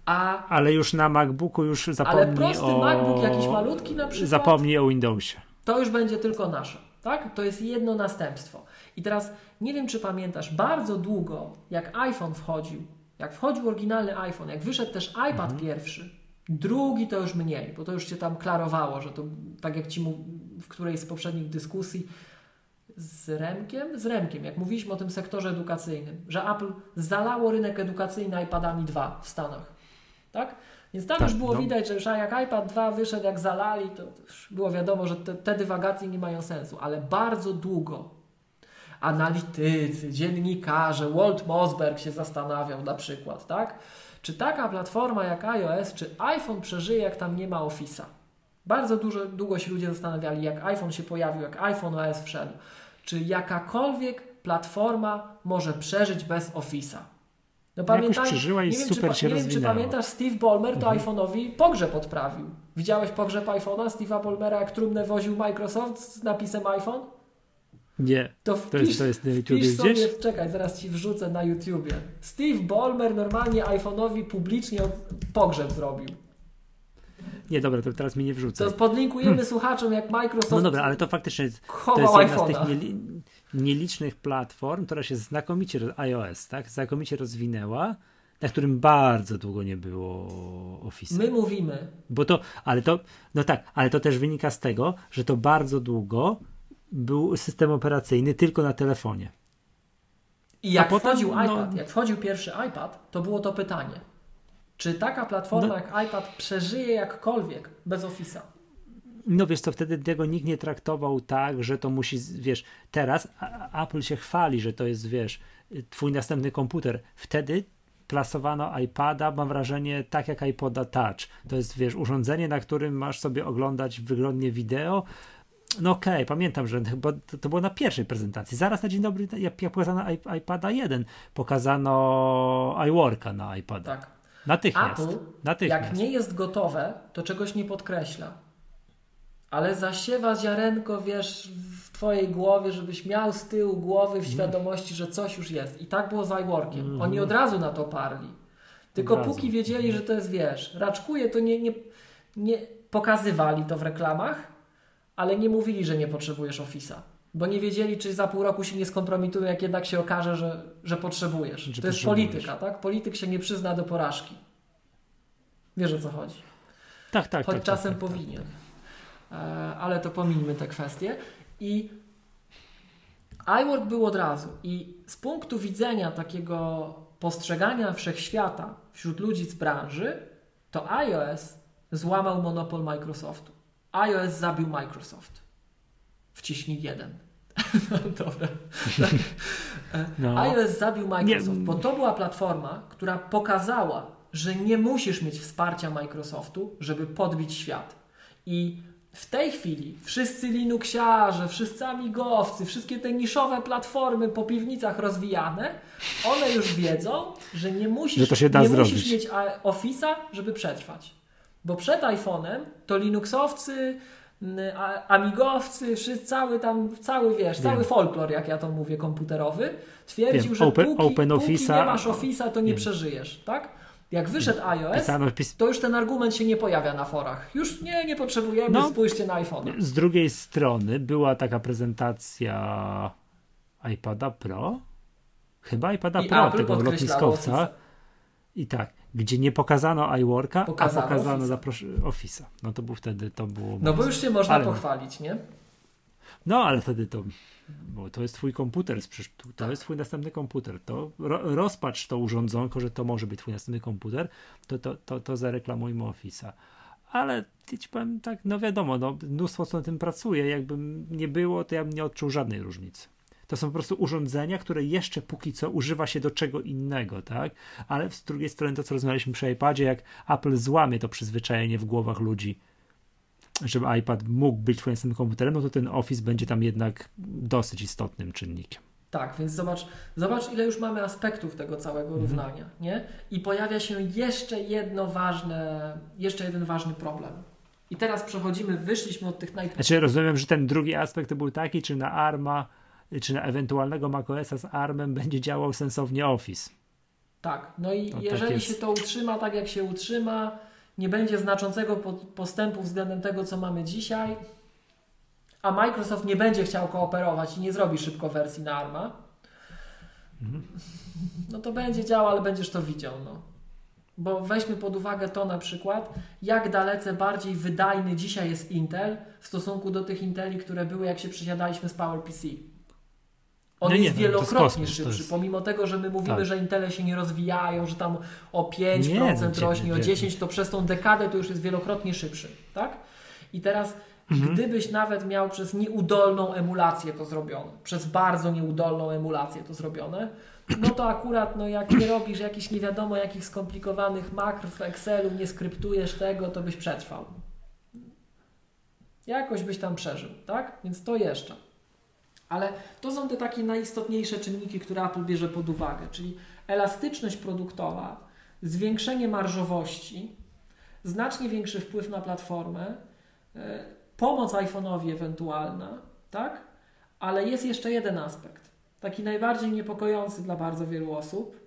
A Ale już na MacBooku już zapomnij ale prosty o... MacBook, jakiś malutki na przykład, Zapomnij o Windowsie. to już będzie tylko nasze. Tak? To jest jedno następstwo. I teraz nie wiem, czy pamiętasz, bardzo długo, jak iPhone wchodził, jak wchodził oryginalny iPhone, jak wyszedł też iPad pierwszy, drugi to już mniej, bo to już się tam klarowało, że to tak jak ci w którejś z poprzednich dyskusji z Remkiem, z Remkiem, jak mówiliśmy o tym sektorze edukacyjnym, że Apple zalało rynek edukacyjny iPadami 2 w Stanach. Tak? Więc tam Tak, już było no. widać, że już jak iPad 2 wyszedł, jak zalali, to już było wiadomo, że te, te dywagacje nie mają sensu, ale bardzo długo analitycy, dziennikarze, Walt Mosberg się zastanawiał na przykład, tak? Czy taka platforma jak iOS, czy iPhone przeżyje, jak tam nie ma Office'a? Bardzo dużo, długo się ludzie zastanawiali, jak iPhone się pojawił, jak iPhone OS wszedł. Czy jakakolwiek platforma może przeżyć bez Office'a? No Jakoś przeżyła i nie wiem, czy, super pa- się nie wiem, czy pamiętasz, Steve Ballmer to iPhone'owi pogrzeb odprawił. Widziałeś pogrzeb iPhone'a, Steve'a Ballmera, jak trumnę woził Microsoft z napisem iPhone? Nie. To To wpisz, jest, to jest na YouTubie wpisz sobie, gdzieś? czekaj, zaraz ci wrzucę na YouTubie. Steve Ballmer normalnie iPhone'owi publicznie pogrzeb zrobił. Nie, dobra, to teraz mi nie wrzucę. To podlinkujemy słuchaczom, jak Microsoft No dobra, ale to faktycznie jest, to jest jedna z tych nielicznych platform, która się znakomicie, iOS, tak, znakomicie rozwinęła, na którym bardzo długo nie było Office. My mówimy, Bo to, ale to, no tak, ale to też wynika z tego, że to bardzo długo był system operacyjny tylko na telefonie. i jak potem, wchodził no- iPad, jak wchodził pierwszy iPad, to było to pytanie. Czy taka platforma No- jak iPad przeżyje jakkolwiek bez Office'a? No wiesz co, wtedy tego nikt nie traktował tak, że to musi, wiesz, teraz Apple się chwali, że to jest, wiesz, twój następny komputer. Wtedy plasowano iPada, mam wrażenie, tak jak iPoda Touch. To jest, wiesz, urządzenie, na którym masz sobie oglądać wyglądnie wideo. No okej, pamiętam, że chyba to, to było na pierwszej prezentacji. Zaraz na dzień dobry, jak, jak pokazano iPada 1, pokazano iWorka na iPada. Tak. Natychmiast. Apple, Natychmiast. jak nie jest gotowe, to czegoś nie podkreśla. Ale zasiewa ziarenko, wiesz, w twojej głowie, żebyś miał z tyłu głowy w świadomości, że coś już jest. I tak było z iWorkiem. Oni od razu na to parli. Tylko Od razu. póki wiedzieli, że to jest, wiesz, raczkuje, to nie, nie, nie pokazywali to w reklamach, ale nie mówili, że nie potrzebujesz Office'a. Bo nie wiedzieli, czy za pół roku się nie skompromitują, jak jednak się okaże, że, że potrzebujesz. Że to jest polityka, tak? Polityk się nie przyzna do porażki. Wiesz o co chodzi. Tak, tak. Choć tak, czasem tak, tak, powinien. E, ale to pomińmy te kwestie. I iWork był od razu. I z punktu widzenia takiego postrzegania wszechświata wśród ludzi z branży, to iOS złamał monopol Microsoftu. iOS zabił Microsoft. Wciśnij jeden. No, dobra. No. iOS zabił Microsoft, nie. bo to była platforma, która pokazała, że nie musisz mieć wsparcia Microsoftu, żeby podbić świat. I w tej chwili wszyscy Linuxiarze, wszyscy Amigowcy, wszystkie te niszowe platformy po piwnicach rozwijane, one już wiedzą, że nie musisz, że nie musisz mieć Office'a, żeby przetrwać. Bo przed iPhone'em to Linuxowcy, Amigowcy, wszyscy, cały tam, cały wiesz, Wiem. cały folklor, jak ja to mówię, komputerowy, twierdził, Wiem. że open, póki, open póki nie masz Office'a, to nie Wiem. przeżyjesz, tak? Jak wyszedł iOS, to już ten argument się nie pojawia na forach. Już nie, nie potrzebujemy, no, spójrzcie na iPhone. Z drugiej strony była taka prezentacja iPada Pro, chyba iPada I Pro, Apple tego lotniskowca. I tak, gdzie nie pokazano iWorka, a pokazano Office'a. Office'a. No to był wtedy, to było... No bo już się można ale... pochwalić, nie? No, ale wtedy to bo to jest twój komputer, to tak. jest twój następny komputer, to ro, rozpacz to urządzonko, że to może być twój następny komputer, to, to, to, to zareklamujmy Office'a. Ale ci powiem tak, no wiadomo, no, mnóstwo co na tym pracuje, jakby nie było, to ja bym nie odczuł żadnej różnicy. To są po prostu urządzenia, które jeszcze póki co używa się do czego innego, tak? Ale z drugiej strony to, co rozmawialiśmy przy iPadzie, jak Apple złamie to przyzwyczajenie w głowach ludzi, żeby iPad mógł być twoim następnym komputerem, no to ten Office będzie tam jednak dosyć istotnym czynnikiem. Tak, więc zobacz, zobacz ile już mamy aspektów tego całego mhm. równania, nie? I pojawia się jeszcze jedno ważne, jeszcze jeden ważny problem. I teraz przechodzimy, wyszliśmy od tych najpierw. Znaczy rozumiem, że ten drugi aspekt to był taki, czy na ARMA, czy na ewentualnego macOSa z ARMem będzie działał sensownie Office. Tak, no i no jeżeli tak się to utrzyma tak, jak się utrzyma, nie będzie znaczącego postępu względem tego, co mamy dzisiaj, a Microsoft nie będzie chciał kooperować i nie zrobi szybko wersji na ARMA, no to będzie działał, ale będziesz to widział. No. Bo weźmy pod uwagę to na przykład, jak dalece bardziej wydajny dzisiaj jest Intel w stosunku do tych Inteli, które były, jak się przesiadaliśmy z PowerPC. On jest nie, wielokrotnie jest szybszy, jest... pomimo tego, że my mówimy, tak. że Intele się nie rozwijają, że tam o 5% nie, rośnie, o 10%, to przez tą dekadę to już jest wielokrotnie szybszy, tak? I teraz, mhm. gdybyś nawet miał przez nieudolną emulację to zrobione, przez bardzo nieudolną emulację to zrobione, no to akurat, no jak nie robisz jakichś nie wiadomo jakich skomplikowanych makr w Excelu, nie skryptujesz tego, to byś przetrwał. Jakoś byś tam przeżył, tak? Więc to jeszcze. Ale to są te takie najistotniejsze czynniki, które Apple bierze pod uwagę, czyli elastyczność produktowa, zwiększenie marżowości, znacznie większy wpływ na platformę, e, pomoc iPhone'owi ewentualna, tak? Ale jest jeszcze jeden aspekt, taki najbardziej niepokojący dla bardzo wielu osób,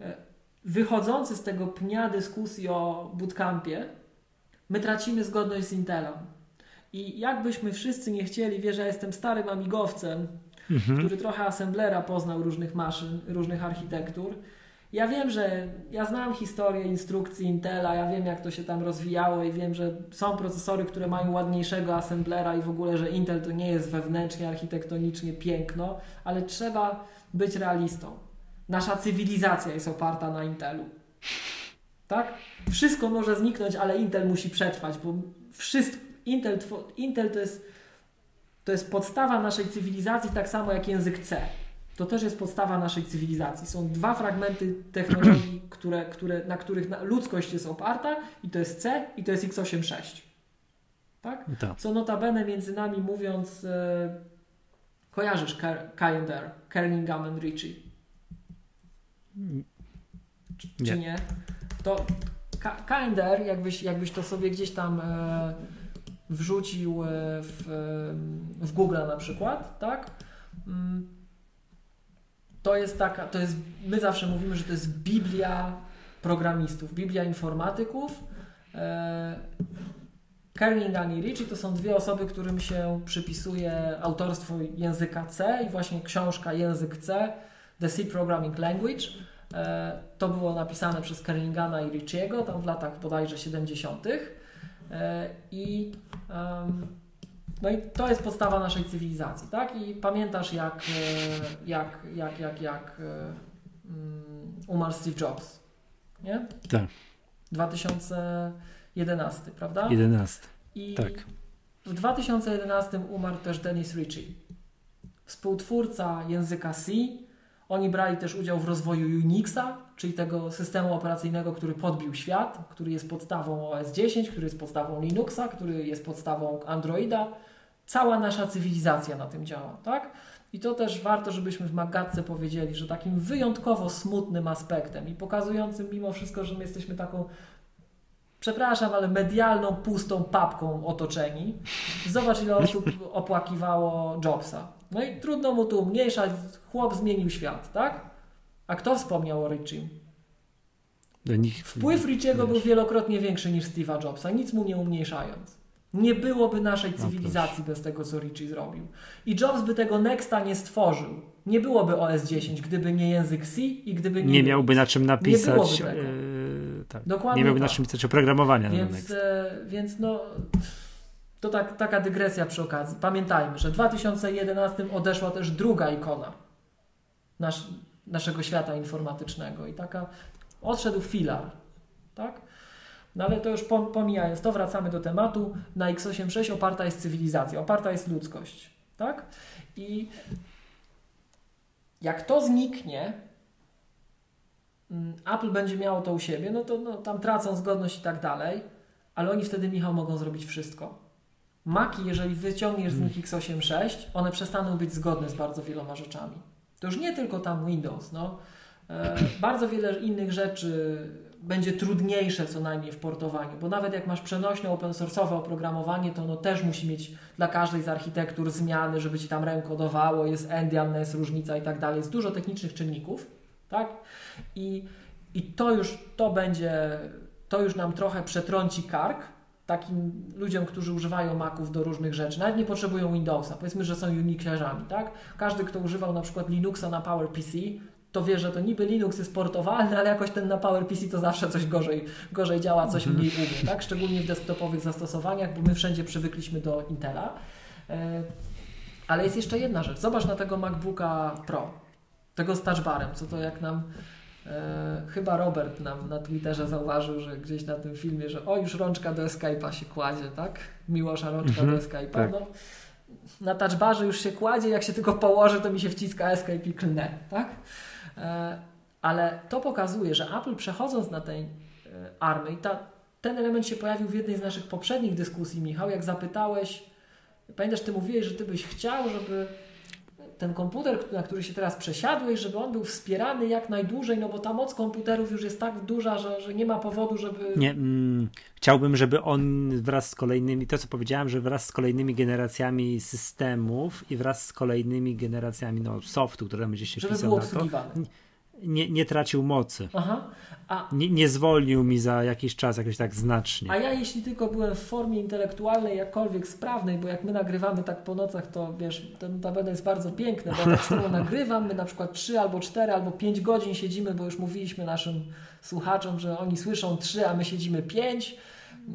e, wychodzący z tego pnia dyskusji o bootcampie, my tracimy zgodność z Intelem. I jakbyśmy wszyscy nie chcieli, wie, że jestem starym amigowcem, mhm. który trochę assemblera poznał różnych maszyn, różnych architektur. Ja wiem, że ja znam historię instrukcji Intela, ja wiem jak to się tam rozwijało i wiem, że są procesory, które mają ładniejszego assemblera i w ogóle, że Intel to nie jest wewnętrznie, architektonicznie piękno, ale trzeba być realistą. Nasza cywilizacja jest oparta na Intelu. Tak? Wszystko może zniknąć, ale Intel musi przetrwać, bo wszystko, Intel, Intel to, jest, to jest podstawa naszej cywilizacji, tak samo jak język C. To też jest podstawa naszej cywilizacji. Są dwa fragmenty technologii, które, które, na których ludzkość jest oparta i to jest C i to jest x86. Tak? tak. Co notabene między nami mówiąc e, kojarzysz Calendar, Kerningham and Ritchie? Czy nie? nie? To Calendar, jakbyś, jakbyś to sobie gdzieś tam e, wrzucił e, w, w Google na przykład, tak? Mm, to jest taka, to jest, my zawsze mówimy, że to jest Biblia programistów, Biblia informatyków. E, Kerningan i Ritchie to są dwie osoby, którym się przypisuje autorstwo języka C i właśnie książka Język C, The C Programming Language. E, to było napisane przez Kerningana i Ritchiego tam w latach bodajże 70. I, no i to jest podstawa naszej cywilizacji, tak? I pamiętasz jak, jak, jak, jak, jak mm, umarł Steve Jobs, nie? Tak. 2011, prawda? 11. I tak. w 2011 umarł też Dennis Ritchie, współtwórca języka C. Oni brali też udział w rozwoju Unixa, czyli tego systemu operacyjnego, który podbił świat, który jest podstawą OS 10, który jest podstawą Linuxa, który jest podstawą Androida. Cała nasza cywilizacja na tym działa, tak? I to też warto, żebyśmy w Magatce powiedzieli, że takim wyjątkowo smutnym aspektem i pokazującym mimo wszystko, że my jesteśmy taką przepraszam, ale medialną, pustą papką otoczeni. Zobacz, ile osób opłakiwało Jobsa. No i trudno mu tu umniejszać, chłop zmienił świat, tak? A kto wspomniał o Richie? Wpływ Richiego był wielokrotnie więkzy niż Steve'a Jobsa, nic mu nie umniejszając. Nie byłoby naszej no cywilizacji no bez tego, co Richie zrobił. I Jobs by tego Nexta nie stworzył. Nie byłoby OS 10, gdyby nie język C i gdyby nie. Nie miałby na czym napisać. Nie byłoby tego. Yy, tak. Dokładnie. Nie miałby tak. na czym napisać oprogramowania więc. E, więc no. To tak, taka dygresja przy okazji. Pamiętajmy, że w 2011 odeszła też druga ikona nasz, naszego świata informatycznego i taka odszedł filar. Tak? No ale to już pomijając to, wracamy do tematu. Na x86 oparta jest cywilizacja, oparta jest ludzkość. Tak? I jak to zniknie, mm, Apple będzie miało to u siebie, no to no, tam tracą zgodność i tak dalej, ale oni wtedy, Michał, mogą zrobić wszystko. Maki, jeżeli wyciągniesz z nich x86, one przestaną być zgodne z bardzo wieloma rzeczami. To już nie tylko tam Windows, no. E, bardzo wiele innych rzeczy będzie trudniejsze co najmniej w portowaniu, bo nawet jak masz przenośne open source'owe oprogramowanie, to ono też musi mieć dla każdej z architektur zmiany, żeby ci tam rękodowało, jest endian, jest różnica i tak dalej. Jest dużo technicznych czynników, tak? I, i to już to będzie, to już nam trochę przetrąci kark takim ludziom, którzy używają Maców do różnych rzeczy. Nawet nie potrzebują Windowsa. Powiedzmy, że są Unixerzami, tak? Każdy, kto używał na przykład Linuxa na PowerPC, to wie, że to niby Linux jest portowalny, ale jakoś ten na PowerPC to zawsze coś gorzej, gorzej działa, coś mhm. mniej umie, tak? Szczególnie w desktopowych zastosowaniach, bo my wszędzie przywykliśmy do Intela. E, ale jest jeszcze jedna rzecz. Zobacz na tego MacBooka Pro, tego z touchbarem, co to jak nam e, chyba Robert nam na Twitterze zauważył, że gdzieś na tym filmie, że o już rączka do Escape'a się kładzie, tak? Miłosza rączka mhm, do Escape'a. Tak. No, na touchbarze już się kładzie, jak się tylko położy, to mi się wciska Escape i klnę, tak? E, ale to pokazuje, że Apple przechodząc na tej e, army, i ta, ten element się pojawił w jednej z naszych poprzednich dyskusji, Michał, jak zapytałeś, pamiętasz, ty mówiłeś, że ty byś chciał, żeby ten komputer, na który się teraz przesiadłeś, żeby on był wspierany jak najdłużej, no bo ta moc komputerów już jest tak duża, że, że nie ma powodu, żeby... Nie, mm, chciałbym, żeby on wraz z kolejnymi, to co powiedziałem, że wraz z kolejnymi generacjami systemów i wraz z kolejnymi generacjami no, softu, które będzie się żeby pisał na to, nie, nie tracił mocy. Aha. A, nie, nie zwolnił mi za jakiś czas jakoś tak znacznie. A ja jeśli tylko byłem w formie intelektualnej jakkolwiek sprawnej, bo jak my nagrywamy tak po nocach, to wiesz, to notabene jest bardzo piękne, bo tak samo nagrywam, my na przykład 3 albo 4 albo 5 godzin siedzimy, bo już mówiliśmy naszym słuchaczom, że oni słyszą 3, a my siedzimy 5,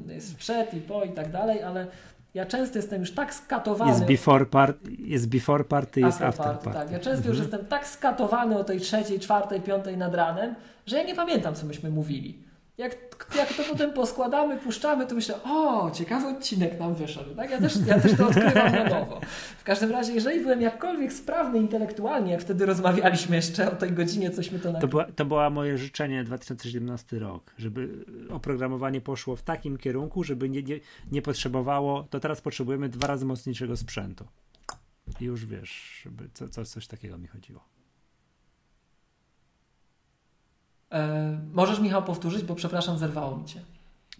jest przed i po i tak dalej, ale ja często jestem już tak skatowany. Jest before, part, jest before party, jest after, after party. Tak, ja często mhm. już jestem tak skatowany o tej trzeciej, czwartej, piątej nad ranem, że ja nie pamiętam, co myśmy mówili jak, jak to potem poskładamy, puszczamy, to myślę, o, ciekawy odcinek nam wyszedł. Tak? Ja, też, ja też to odkrywam na nowo. W każdym razie, jeżeli byłem jakkolwiek sprawny intelektualnie, jak wtedy rozmawialiśmy jeszcze o tej godzinie, cośmy to to, była, to było moje życzenie 2017 rok, żeby oprogramowanie poszło w takim kierunku, żeby nie, nie, nie potrzebowało, to teraz potrzebujemy dwa razy mocniejszego sprzętu. I już wiesz, żeby co, coś, coś takiego mi chodziło. E, możesz, Michał, powtórzyć, bo przepraszam, zerwało mi cię.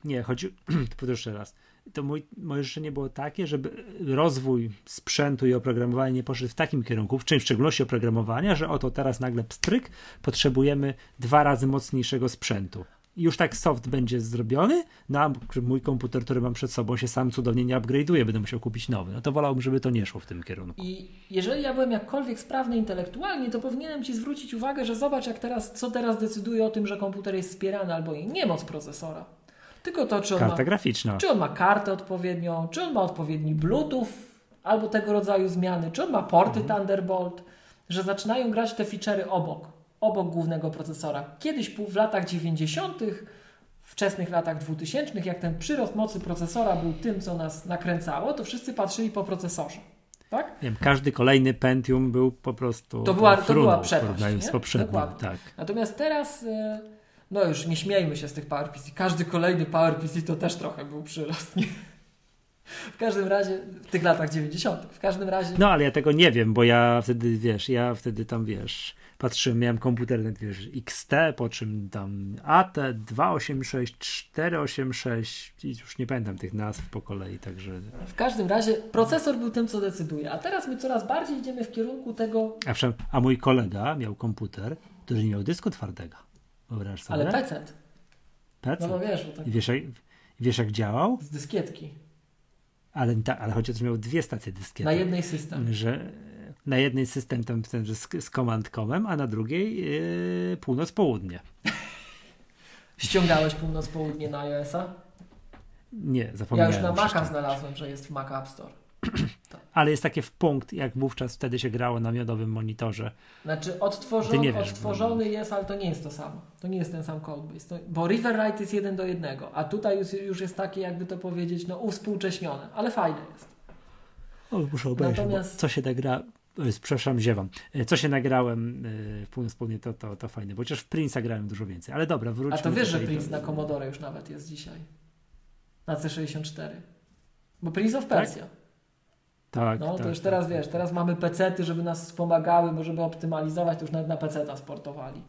Nie, chodzi, powtórzę jeszcze raz. To mój, moje życzenie było takie, żeby rozwój sprzętu i oprogramowania nie poszedł w takim kierunku, w czym w szczególności oprogramowania, że oto teraz nagle pstryk, potrzebujemy dwa razy mocniejszego sprzętu już tak soft będzie zrobiony, no a mój komputer, który mam przed sobą, się sam cudownie nie upgrade'uje, będę musiał kupić nowy. No to wolałbym, żeby to nie szło w tym kierunku. I jeżeli ja byłem jakkolwiek sprawny intelektualnie, to powinienem Ci zwrócić uwagę, że zobacz, jak teraz, co teraz decyduje o tym, że komputer jest wspierany albo nie. Nie moc procesora. tylko to, czy on, Karta ma, graficzna. czy on ma kartę odpowiednią, czy on ma odpowiedni Bluetooth albo tego rodzaju zmiany, czy on ma porty Mhm. Thunderbolt, że zaczynają grać te feature'y obok, obok głównego procesora. Kiedyś w latach 90., wczesnych latach 2000, jak ten przyrost mocy procesora był tym, co nas nakręcało, to wszyscy patrzyli po procesorze. Tak? Wiem, każdy kolejny Pentium był po prostu To była- to była przepaść, z poprzednim. Tak. Natomiast teraz, e, no już nie śmiejmy się z tych PowerPC. Każdy kolejny PowerPC to też trochę był przyrost. Nie? W każdym razie, w tych latach 90. W każdym razie, No ale ja tego nie wiem, bo ja wtedy, wiesz, ja wtedy tam, wiesz, patrzyłem, miałem komputer, wiesz, XT, po czym tam AT, 286, 486 i już nie pamiętam tych nazw po kolei, także... w każdym razie procesor był tym, co decyduje. A teraz my coraz bardziej idziemy w kierunku tego, A, a mój kolega miał komputer, który nie miał dysku twardego. Wyobraź sobie? ale PC. PC. No, no wiesz, bo tak I wiesz jak, wiesz jak działał? z dyskietki. Ale, ta, ale że miał dwie stacje dyskiety. Na jednej system. że na jednej system tam ten, że z, z a na drugiej yy, północ-południe. Ściągałeś północ-południe na iOS-a? Nie, Ja zapomniałem. już na Maca znalazłem, że jest w Mac App Store. Ale jest takie w punkt, jak wówczas wtedy się grało na miodowym monitorze. Znaczy Ty odtworzony, nie wiesz, odtworzony jest, ale to nie jest to samo. To nie jest ten sam codebase. To, bo Riverwrite jest jeden do jednego, a tutaj już, już jest takie, jakby to powiedzieć, no uwspółcześnione, ale fajne jest. O, muszę obejrzeć, Natomiast- co się nagra... e, Przepraszam, ziewam. E, Co się nagrałem w północ-południe, to, to, to fajne, bo chociaż w Prince'a grałem dużo więcej. Ale dobra, wróćmy A to wiesz, że Prince do- na Commodore już nawet jest dzisiaj. Na C64. Bo Prince of Tak? Persia. Tak, No to tak, już tak, teraz tak. wiesz, teraz mamy pecety, żeby nas wspomagały, bo żeby optymalizować, to już nawet na peceta sportowali.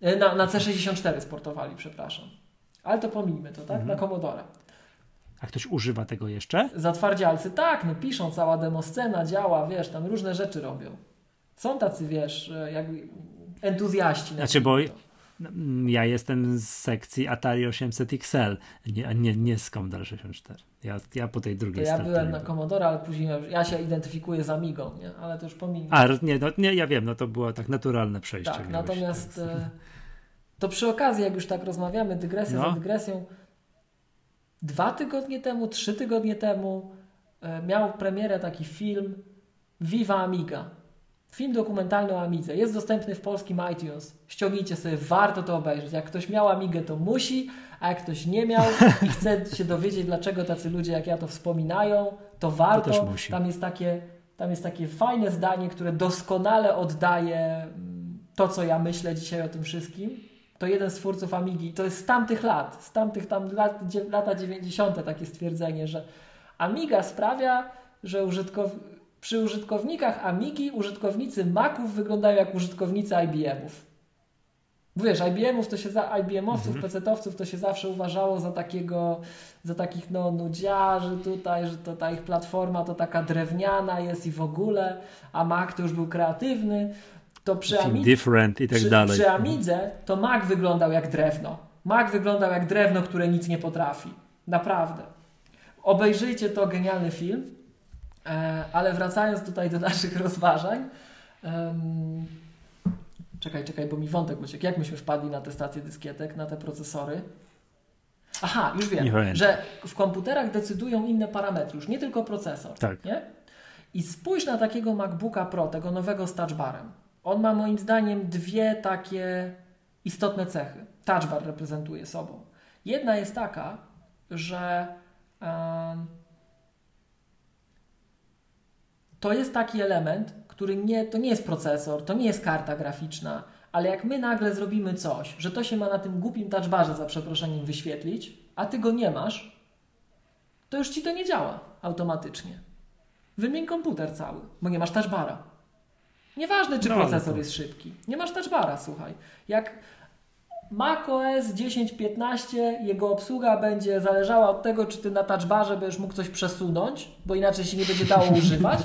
E, Na, na C64 sportowali, przepraszam. Ale to pomijmy to, tak? Mhm. Na Commodore. A ktoś używa tego jeszcze? Zatwardzialcy, tak, no piszą, cała demoscena działa, wiesz, tam różne rzeczy robią. Są tacy, wiesz, e, jakby entuzjaści. Znaczy, bo to. Mm, Ja jestem z sekcji Atari 800 XL, nie, a nie, nie z Commodore 64. Ja, ja po tej To drugiej ja stronie byłem na. Commodore, ale później ja, już, ja się identyfikuję z Amigą, nie? Ale to już pomijmy. A, nie, no, nie, ja wiem, no to było tak naturalne przejście. tak, natomiast e, to przy okazji, jak już tak rozmawiamy, dygresja No. za dygresją, dwa tygodnie temu, trzy tygodnie temu e, miał premierę taki film Viva Amiga. Film dokumentalny o Amidze. Jest dostępny w polskim iTunes. Ściągnijcie sobie, warto to obejrzeć. Jak ktoś miał Amigę, to musi, a jak ktoś nie miał i chce się dowiedzieć, dlaczego tacy ludzie jak ja to wspominają, to warto. musi. Tam jest takie, tam jest takie fajne zdanie, które doskonale oddaje mm, to, co ja myślę dzisiaj o tym wszystkim. To jeden z twórców Amigi, to jest z tamtych lat, z tamtych tam lat, lata 90. takie stwierdzenie, że Amiga sprawia, że użytkow... przy użytkownikach Amigi użytkownicy Maców wyglądają jak użytkownicy IBM-ów. Wiesz, IBM-ów to się za IBM-owców, PC-towców to się zawsze uważało za takiego, za takich no nudziarzy tutaj, że to ta ich platforma to taka drewniana jest i w ogóle, a Mac to już był kreatywny. To przy Amidze different i tak przy, dalej. Przy Amidze to Mac wyglądał jak drewno. Mac wyglądał jak drewno, które nic nie potrafi. Naprawdę. Obejrzyjcie to, genialny film. E, ale wracając tutaj do naszych rozważań. czekaj, czekaj, bo mi wątek uciekł. Jak myśmy wpadli na te stacje dyskietek, na te procesory? Aha, już wiem, że w komputerach decydują inne parametry, już nie tylko procesor. Tak. Nie? I spójrz na takiego MacBooka Pro, tego nowego z touchbarem. On ma moim zdaniem dwie takie istotne cechy. Touchbar reprezentuje sobą. Jedna jest taka, że to jest taki element, który nie, to nie jest procesor, to nie jest karta graficzna, ale jak my nagle zrobimy coś, że to się ma na tym głupim touchbarze za przeproszeniem wyświetlić, a ty go nie masz, to już ci to nie działa automatycznie. Wymień komputer cały, bo nie masz touchbara. Nieważne, czy No, procesor to- jest szybki. Nie masz touchbara, słuchaj. Jak macOS 10.15, jego obsługa będzie zależała od tego, czy ty na touchbarze będziesz mógł coś przesunąć, bo inaczej się nie będzie dało używać,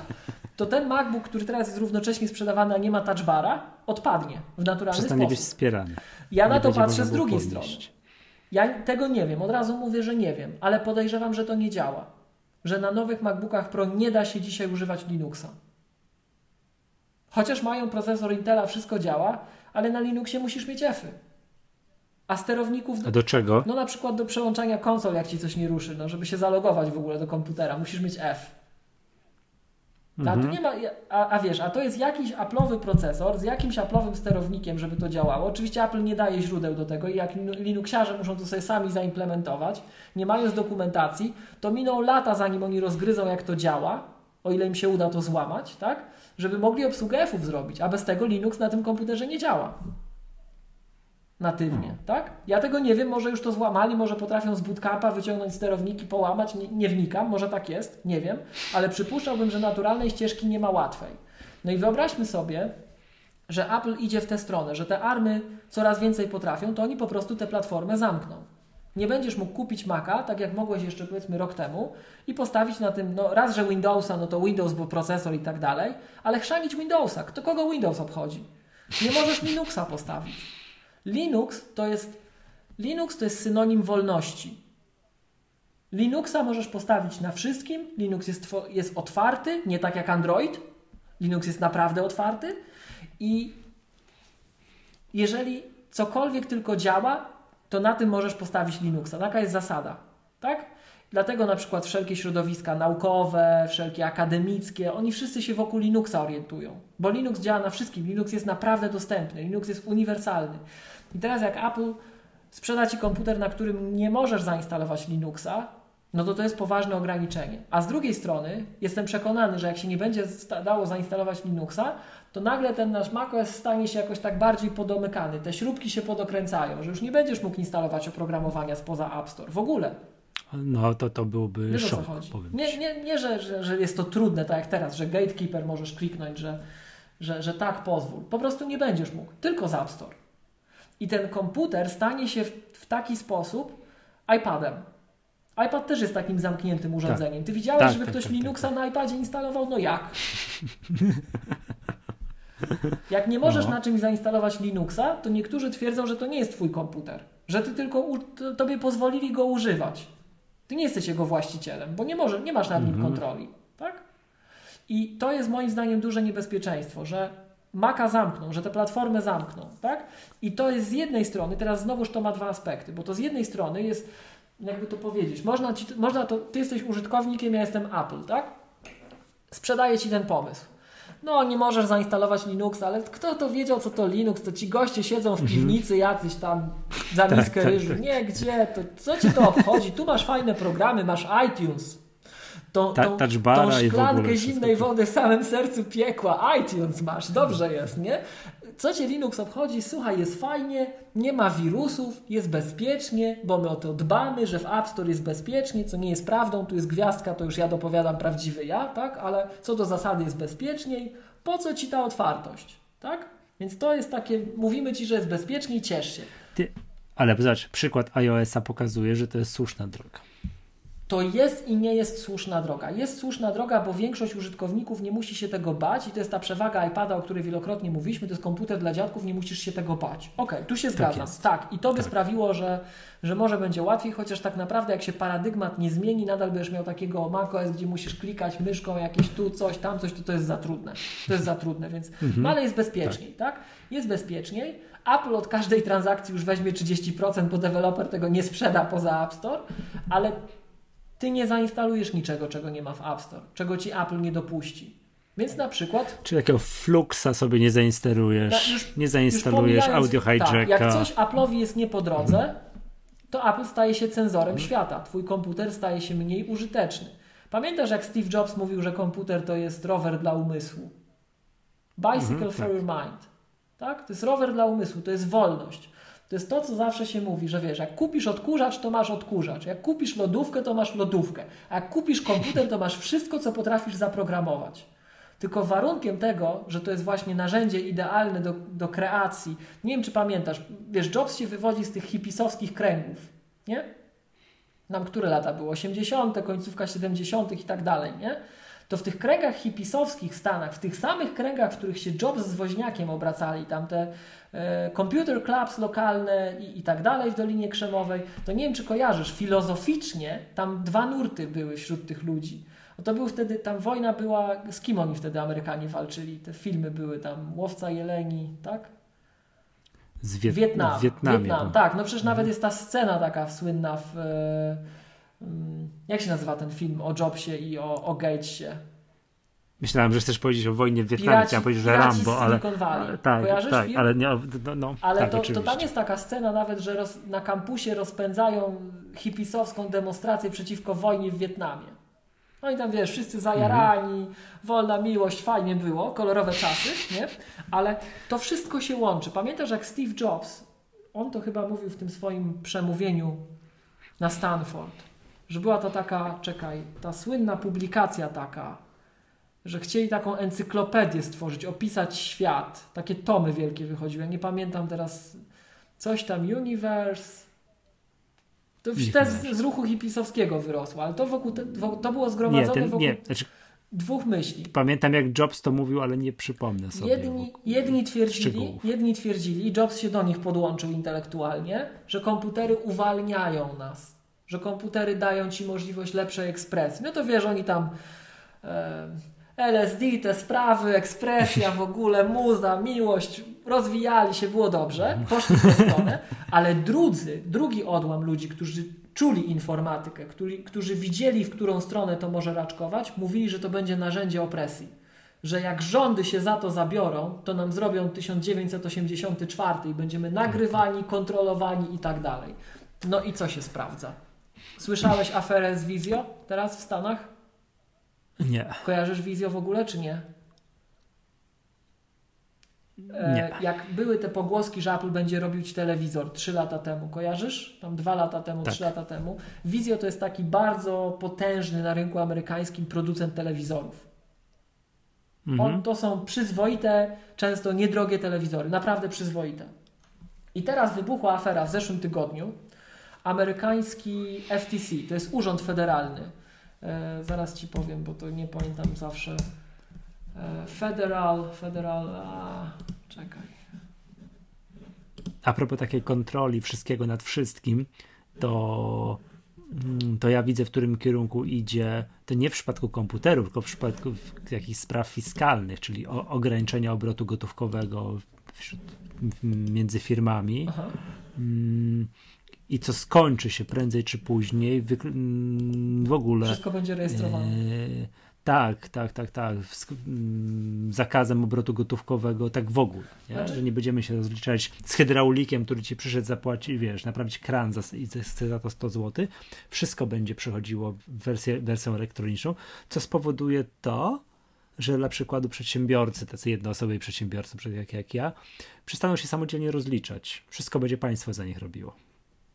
to ten MacBook, który teraz jest równocześnie sprzedawany, a nie ma touchbara, odpadnie w naturalny Przestanie być sposób. wspierany. Ja na to patrzę z drugiej podnieść. strony. Ja tego nie wiem, od razu mówię, że nie wiem, ale podejrzewam, że to nie działa. Że na nowych MacBookach Pro nie da się dzisiaj używać Linuxa. Chociaż mają procesor Intela, wszystko działa, ale na Linuxie musisz mieć Fy. A sterowników. A do czego? No na przykład do przełączania konsol, jak ci coś nie ruszy, no żeby się zalogować w ogóle do komputera, musisz mieć F. A, tu nie ma, a, a wiesz, a to jest jakiś Apple'owy procesor z jakimś Apple'owym sterownikiem, żeby to działało. Oczywiście Apple nie daje źródeł do tego i jak Linuxiarze muszą to sobie sami zaimplementować, nie mając dokumentacji, to miną lata zanim oni rozgryzą jak to działa, o ile im się uda to złamać, tak? Żeby mogli obsługę F'ów zrobić, a bez tego Linux na tym komputerze nie działa natywnie, hmm. tak? Ja tego nie wiem, może już to złamali, może potrafią z bootcampa wyciągnąć sterowniki, połamać, nie, nie, wnikam, może tak jest, nie wiem, ale przypuszczałbym, że naturalnej ścieżki nie ma łatwej. No i wyobraźmy sobie, że Apple idzie w tę stronę, że te army coraz więcej potrafią, to oni po prostu tę platformę zamkną. Nie będziesz mógł kupić Maca, tak jak mogłeś jeszcze powiedzmy rok temu i postawić na tym, no raz, że Windowsa, no to Windows, bo procesor i tak dalej, ale chrzanić Windowsa. Kto kogo Windows obchodzi? Nie możesz Linuxa postawić. Linux to jest, Linux to jest synonim wolności. Linuxa możesz postawić na wszystkim. Linux jest, jest otwarty, nie tak jak Android. Linux jest naprawdę otwarty i jeżeli cokolwiek tylko działa, to na tym możesz postawić Linuxa. Taka jest zasada, tak? Dlatego na przykład wszelkie środowiska naukowe, wszelkie akademickie, oni wszyscy się wokół Linuxa orientują, bo Linux działa na wszystkim. Linux jest naprawdę dostępny, Linux jest uniwersalny. I teraz jak Apple sprzeda Ci komputer, na którym nie możesz zainstalować Linuxa, no to to jest poważne ograniczenie. A z drugiej strony jestem przekonany, że jak się nie będzie dało zainstalować Linuxa, to nagle ten nasz macOS stanie się jakoś tak bardziej podomykany. Te śrubki się podokręcają, że już nie będziesz mógł instalować oprogramowania spoza App Store. W ogóle. No to to byłby Wiesz, szok, powiem Nie, nie, nie że, że, że jest to trudne, tak jak teraz, że gatekeeper możesz kliknąć, że, że, że tak pozwól. Po prostu nie będziesz mógł. Tylko z App Store. I ten komputer stanie się w, w taki sposób iPadem. iPad też jest takim zamkniętym urządzeniem. Ty widziałeś, tak, żeby tak, ktoś tak, tak Linuxa tak. na iPadzie instalował? No jak? Jak nie możesz no. na czymś zainstalować Linuxa, to niektórzy twierdzą, że to nie jest twój komputer. Że ty tylko tobie pozwolili go używać. Ty nie jesteś jego właścicielem, bo nie, może, nie masz nad nim mhm. kontroli. Tak? I to jest moim zdaniem duże niebezpieczeństwo, że Maca zamkną, że te platformy zamkną, tak? I to jest z jednej strony, teraz znowuż to ma dwa aspekty, bo to z jednej strony jest, jakby to powiedzieć, można, ci, można to, ty jesteś użytkownikiem, ja jestem Apple, tak? Sprzedaję ci ten pomysł. No, nie możesz zainstalować Linux, ale kto to wiedział, co to Linux? To ci goście siedzą w mhm. piwnicy jacyś tam za tak, miskę tak, ryżu. Tak, tak. Nie, gdzie? To, co ci to obchodzi? Tu masz fajne programy, masz iTunes tą, Ta, tą, szklankę zimnej wody w samym sercu piekła. iTunes masz, dobrze jest, nie? Co cię Linux obchodzi? Słuchaj, jest fajnie, nie ma wirusów, jest bezpiecznie, bo my o to dbamy, że w App Store jest bezpiecznie, co nie jest prawdą, tu jest gwiazdka, to już ja dopowiadam prawdziwy ja, tak? Ale co do zasady jest bezpieczniej, po co ci ta otwartość, tak? Więc to jest takie, mówimy ci, że jest bezpieczniej, ciesz się. Ty, ale zobacz, przykład iOS-a pokazuje, że to jest słuszna droga to jest i nie jest słuszna droga. Jest słuszna droga, bo większość użytkowników nie musi się tego bać i to jest ta przewaga iPada, o której wielokrotnie mówiliśmy, to jest komputer dla dziadków, nie musisz się tego bać. Okej, okay, tu się tak zgadzam. Tak, tak. i to by tak. sprawiło, że, że może będzie łatwiej, chociaż tak naprawdę jak się paradygmat nie zmieni, nadal będziesz miał takiego macOS, gdzie musisz klikać myszką jakieś tu coś, tam coś, to to jest za trudne. To jest za trudne, więc mhm. ale jest bezpieczniej, tak. tak? Jest bezpieczniej. Apple od każdej transakcji już weźmie 30%, bo deweloper tego nie sprzeda poza App Store, ale ty nie zainstalujesz niczego, czego nie ma w App Store, czego ci Apple nie dopuści. Więc na przykład. Czy jakiego Fluxa sobie nie zainstalujesz, już, nie zainstalujesz audio hijacka. Tak, jak coś Apple'owi jest nie po drodze, to Apple staje się cenzorem hmm. świata. Twój komputer staje się mniej użyteczny. Pamiętasz, jak Steve Jobs mówił, że komputer to jest rower dla umysłu? Bicycle mhm, for tak. your mind. Tak? To jest rower dla umysłu, to jest wolność. To jest to, co zawsze się mówi, że wiesz, jak kupisz odkurzacz, to masz odkurzacz. Jak kupisz lodówkę, to masz lodówkę. A jak kupisz komputer, to masz wszystko, co potrafisz zaprogramować. Tylko warunkiem tego, że to jest właśnie narzędzie idealne do, do kreacji. Nie wiem, czy pamiętasz, wiesz, Jobs się wywodzi z tych hipisowskich kręgów, nie? Nam które lata było? 80., końcówka 70. i tak dalej, nie? To w tych kręgach hipisowskich w Stanach, w tych samych kręgach, w których się Jobs z woźniakiem obracali, tam te e, computer clubs lokalne i, i tak dalej w Dolinie Krzemowej, to nie wiem, czy kojarzysz, filozoficznie tam dwa nurty były wśród tych ludzi. No to był wtedy, tam wojna była, z kim oni wtedy Amerykanie walczyli? Te filmy były tam, Łowca Jeleni, tak? Z Wiet... Wietnam. Wietnamie. Wietnam, tak. No przecież nawet jest ta scena taka słynna w... e, Jak się nazywa ten film o Jobsie i o, o Gatesie? Myślałem, że chcesz powiedzieć o wojnie w Wietnamie, Piraci- chciałem powiedzieć, że Rambo, ale... Valley. Tak, Kojarzysz tak, film? ale nie, no, no Ale tak, to, to tam jest taka scena nawet, że roz, na kampusie rozpędzają hipisowską demonstrację przeciwko wojnie w Wietnamie. No i tam wiesz, wszyscy zajarani, Mhm. wolna miłość, fajnie było, kolorowe czasy, nie? Ale to wszystko się łączy. Pamiętasz jak Steve Jobs, on to chyba mówił w tym swoim przemówieniu na Stanford, że była to taka, czekaj, ta słynna publikacja taka, że chcieli taką encyklopedię stworzyć, opisać świat. Takie tomy wielkie wychodziły. Ja nie pamiętam teraz coś tam Universe. To Nie te kojarzę. z, z ruchu hipisowskiego wyrosło, ale to wokół te, wo- to było Nie, zgromadzone ten, wokół nie, znaczy, dwóch myśli. pamiętam jak Jobs to mówił, ale nie przypomnę sobie. Jedni, jedni, twierdzili, szczegółów. jedni twierdzili, Jobs się do nich podłączył intelektualnie, że komputery uwalniają nas, że komputery dają ci możliwość lepszej ekspresji. No to wiesz, oni tam e, LSD, te sprawy, ekspresja w ogóle, muza, miłość, rozwijali się, było dobrze, poszli w tę stronę, ale drudzy, drugi odłam ludzi, którzy czuli informatykę, którzy, którzy widzieli, w którą stronę to może raczkować, mówili, że to będzie narzędzie opresji że jak rządy się za to zabiorą, to nam zrobią 1984 i będziemy nagrywani, kontrolowani i tak dalej. No i co się sprawdza? Słyszałeś aferę z Wizjo teraz w Stanach? Nie, Kojarzysz Wizjo w ogóle, czy nie? E, Nie. Jak były te pogłoski, że Apple będzie robić telewizor 3 lata temu, kojarzysz? Tam 2 lata temu, Tak. 3 lata temu. Vizio to jest taki bardzo potężny na rynku amerykańskim producent telewizorów. mhm. On, to są przyzwoite, często niedrogie telewizory, naprawdę przyzwoite. I teraz wybuchła afera w zeszłym tygodniu. Amerykański FTC, to jest urząd federalny. E, zaraz ci powiem, bo to nie pamiętam zawsze. E, federal, federal, a, czekaj. A propos takiej kontroli wszystkiego nad wszystkim, to, mm, to ja widzę, w którym kierunku idzie, to nie w przypadku komputerów, tylko w przypadku jakichś spraw fiskalnych, czyli o, ograniczenia obrotu gotówkowego wśród, między firmami. Aha. I co skończy się prędzej czy później, mm, w ogóle. Wszystko będzie rejestrowane. E, tak, tak, tak, tak. Mm, zakazem obrotu gotówkowego, tak w ogóle. Nie? Znaczy- Że nie będziemy się rozliczać z hydraulikiem, który ci przyszedł zapłacić, wiesz, naprawić kran za, i chce za to 100 zł. Wszystko będzie przechodziło w wersję, wersją elektroniczną, co spowoduje to, że dla przykładu przedsiębiorcy, tacy jednoosobowi przedsiębiorcy, przed jak, jak ja, przestaną się samodzielnie rozliczać. Wszystko będzie państwo za nich robiło.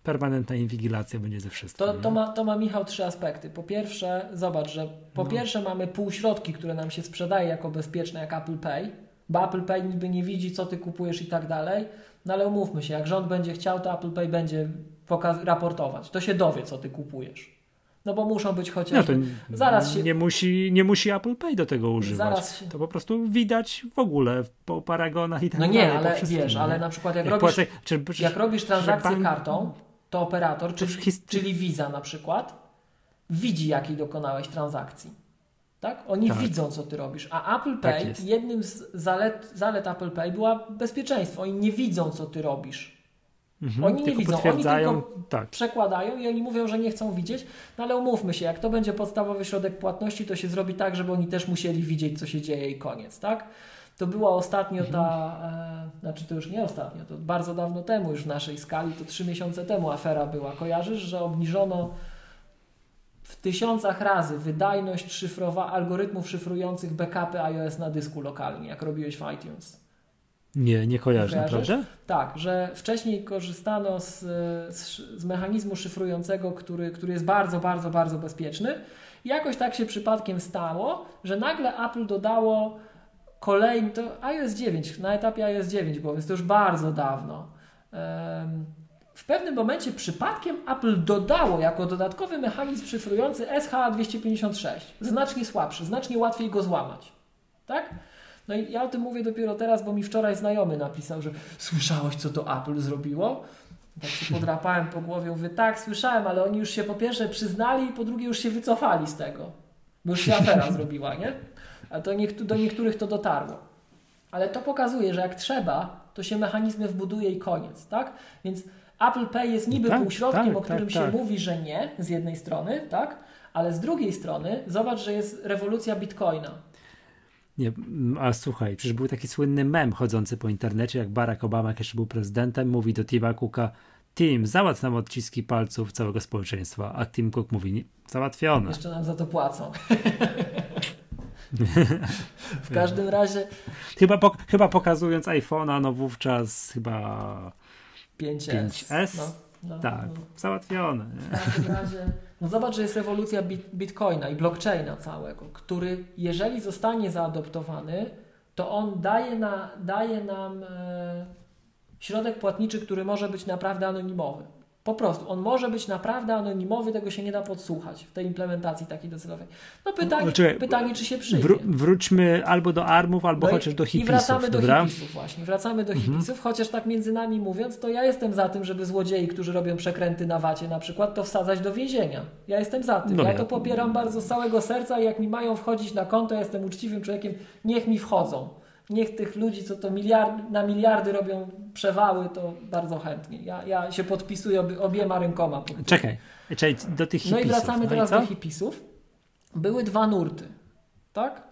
Permanentna inwigilacja będzie ze wszystkim. To, nie? to, ma, to ma Michał trzy aspekty. Po pierwsze, zobacz, że po No. pierwsze mamy półśrodki, które nam się sprzedaje jako bezpieczne, jak Apple Pay, bo Apple Pay niby nie widzi, co ty kupujesz i tak dalej, no ale umówmy się, jak rząd będzie chciał, to Apple Pay będzie pokaz- raportować. To się dowie, co ty kupujesz. No bo muszą być No chociaż... to Zaraz się- nie, musi, nie musi Apple Pay do tego używać. Zaraz się- To po prostu widać w ogóle po paragonach i tak No dalej. nie, po ale wiesz, nie? ale na przykład jak Jak robisz, płacę- czy, czy, jak robisz transakcję bank- kartą, to operator, czyli, his- czyli Visa na przykład, widzi, jakiej dokonałeś transakcji. Tak? Oni Tak. widzą, co ty robisz. A Apple Tak Pay, jest. jednym z zalet, zalet Apple Pay była bezpieczeństwo. Oni nie widzą, co ty robisz. Mhm, oni nie widzą, oni tylko- tak. Przekładają i oni mówią, że nie chcą widzieć, no ale umówmy się, jak to będzie podstawowy środek płatności, to się zrobi tak, żeby oni też musieli widzieć, co się dzieje i koniec, tak? To była ostatnio ta, e, znaczy to już nie ostatnio, to bardzo dawno temu już w naszej skali, to trzy miesiące temu afera była. Kojarzysz, że obniżono w tysiącach razy wydajność szyfrowa algorytmów szyfrujących backupy iOS na dysku lokalnie, jak robiłeś w iTunes. Nie, nie kojarzę, Kojarzysz? naprawdę? Tak, że wcześniej korzystano z, z, z mechanizmu szyfrującego, który, który jest bardzo, bardzo, bardzo bezpieczny. I jakoś tak się przypadkiem stało, że nagle Apple dodało kolejny, to iOS 9, na etapie iOS 9 było, więc to już bardzo dawno. W pewnym momencie przypadkiem Apple dodało jako dodatkowy mechanizm szyfrujący SHA-256. Znacznie słabszy, znacznie łatwiej go złamać. Tak? No i ja o tym mówię dopiero teraz, bo mi wczoraj znajomy napisał, że słyszałeś, co to Apple zrobiło? Tak się podrapałem po głowie, mówię, tak, słyszałem, ale oni już się po pierwsze przyznali po drugie już się wycofali z tego. Bo już się afera zrobiła, nie? A to do niektórych to dotarło. Ale to pokazuje, że jak trzeba, to się mechanizmy wbuduje i koniec, tak? Więc Apple Pay jest niby tak, półśrodkiem, tak, o którym tak, się tak. mówi, że nie, z jednej strony, tak? Ale z drugiej strony zobacz, że jest rewolucja Bitcoina. Nie, a słuchaj, przecież był taki słynny mem chodzący po internecie, jak Barack Obama, jak jeszcze był prezydentem, mówi do Tima Cooka, Tim, załatw nam odciski palców całego społeczeństwa. A Tim Cook mówi, załatwione. Jeszcze nam za to płacą. w każdym razie. Chyba, po, chyba pokazując iPhone'a, no wówczas chyba 5S. 5S? No, no, tak, no. załatwione. Nie? W każdym razie, no zobacz, że jest rewolucja bit, bitcoina i blockchaina całego, który jeżeli zostanie zaadoptowany, to on daje, na, daje nam e, środek płatniczy, który może być naprawdę anonimowy. Po prostu, on może być naprawdę anonimowy, tego się nie da podsłuchać w tej implementacji takiej docelowej. No pytanie, No, czekaj, pytanie czy się przyjmie. Wró- wróćmy albo do armów, albo No i- chociaż do I hipisów, wracamy do dobra? hipisów właśnie, wracamy do Mhm. hipisów, chociaż tak między nami mówiąc, to ja jestem za tym, żeby złodziei, którzy robią przekręty na wacie na przykład, to wsadzać do więzienia. Ja jestem za tym. No ja ja- to popieram bardzo z całego serca i jak mi mają wchodzić na konto, ja jestem uczciwym człowiekiem, niech mi wchodzą. Niech tych ludzi, co to miliard, na miliardy robią przewały, to bardzo chętnie. Ja, ja się podpisuję obie, obiema rękoma. Czekaj, czekaj, do tych hipisów. No i wracamy no teraz co? do hipisów. Były dwa nurty, tak?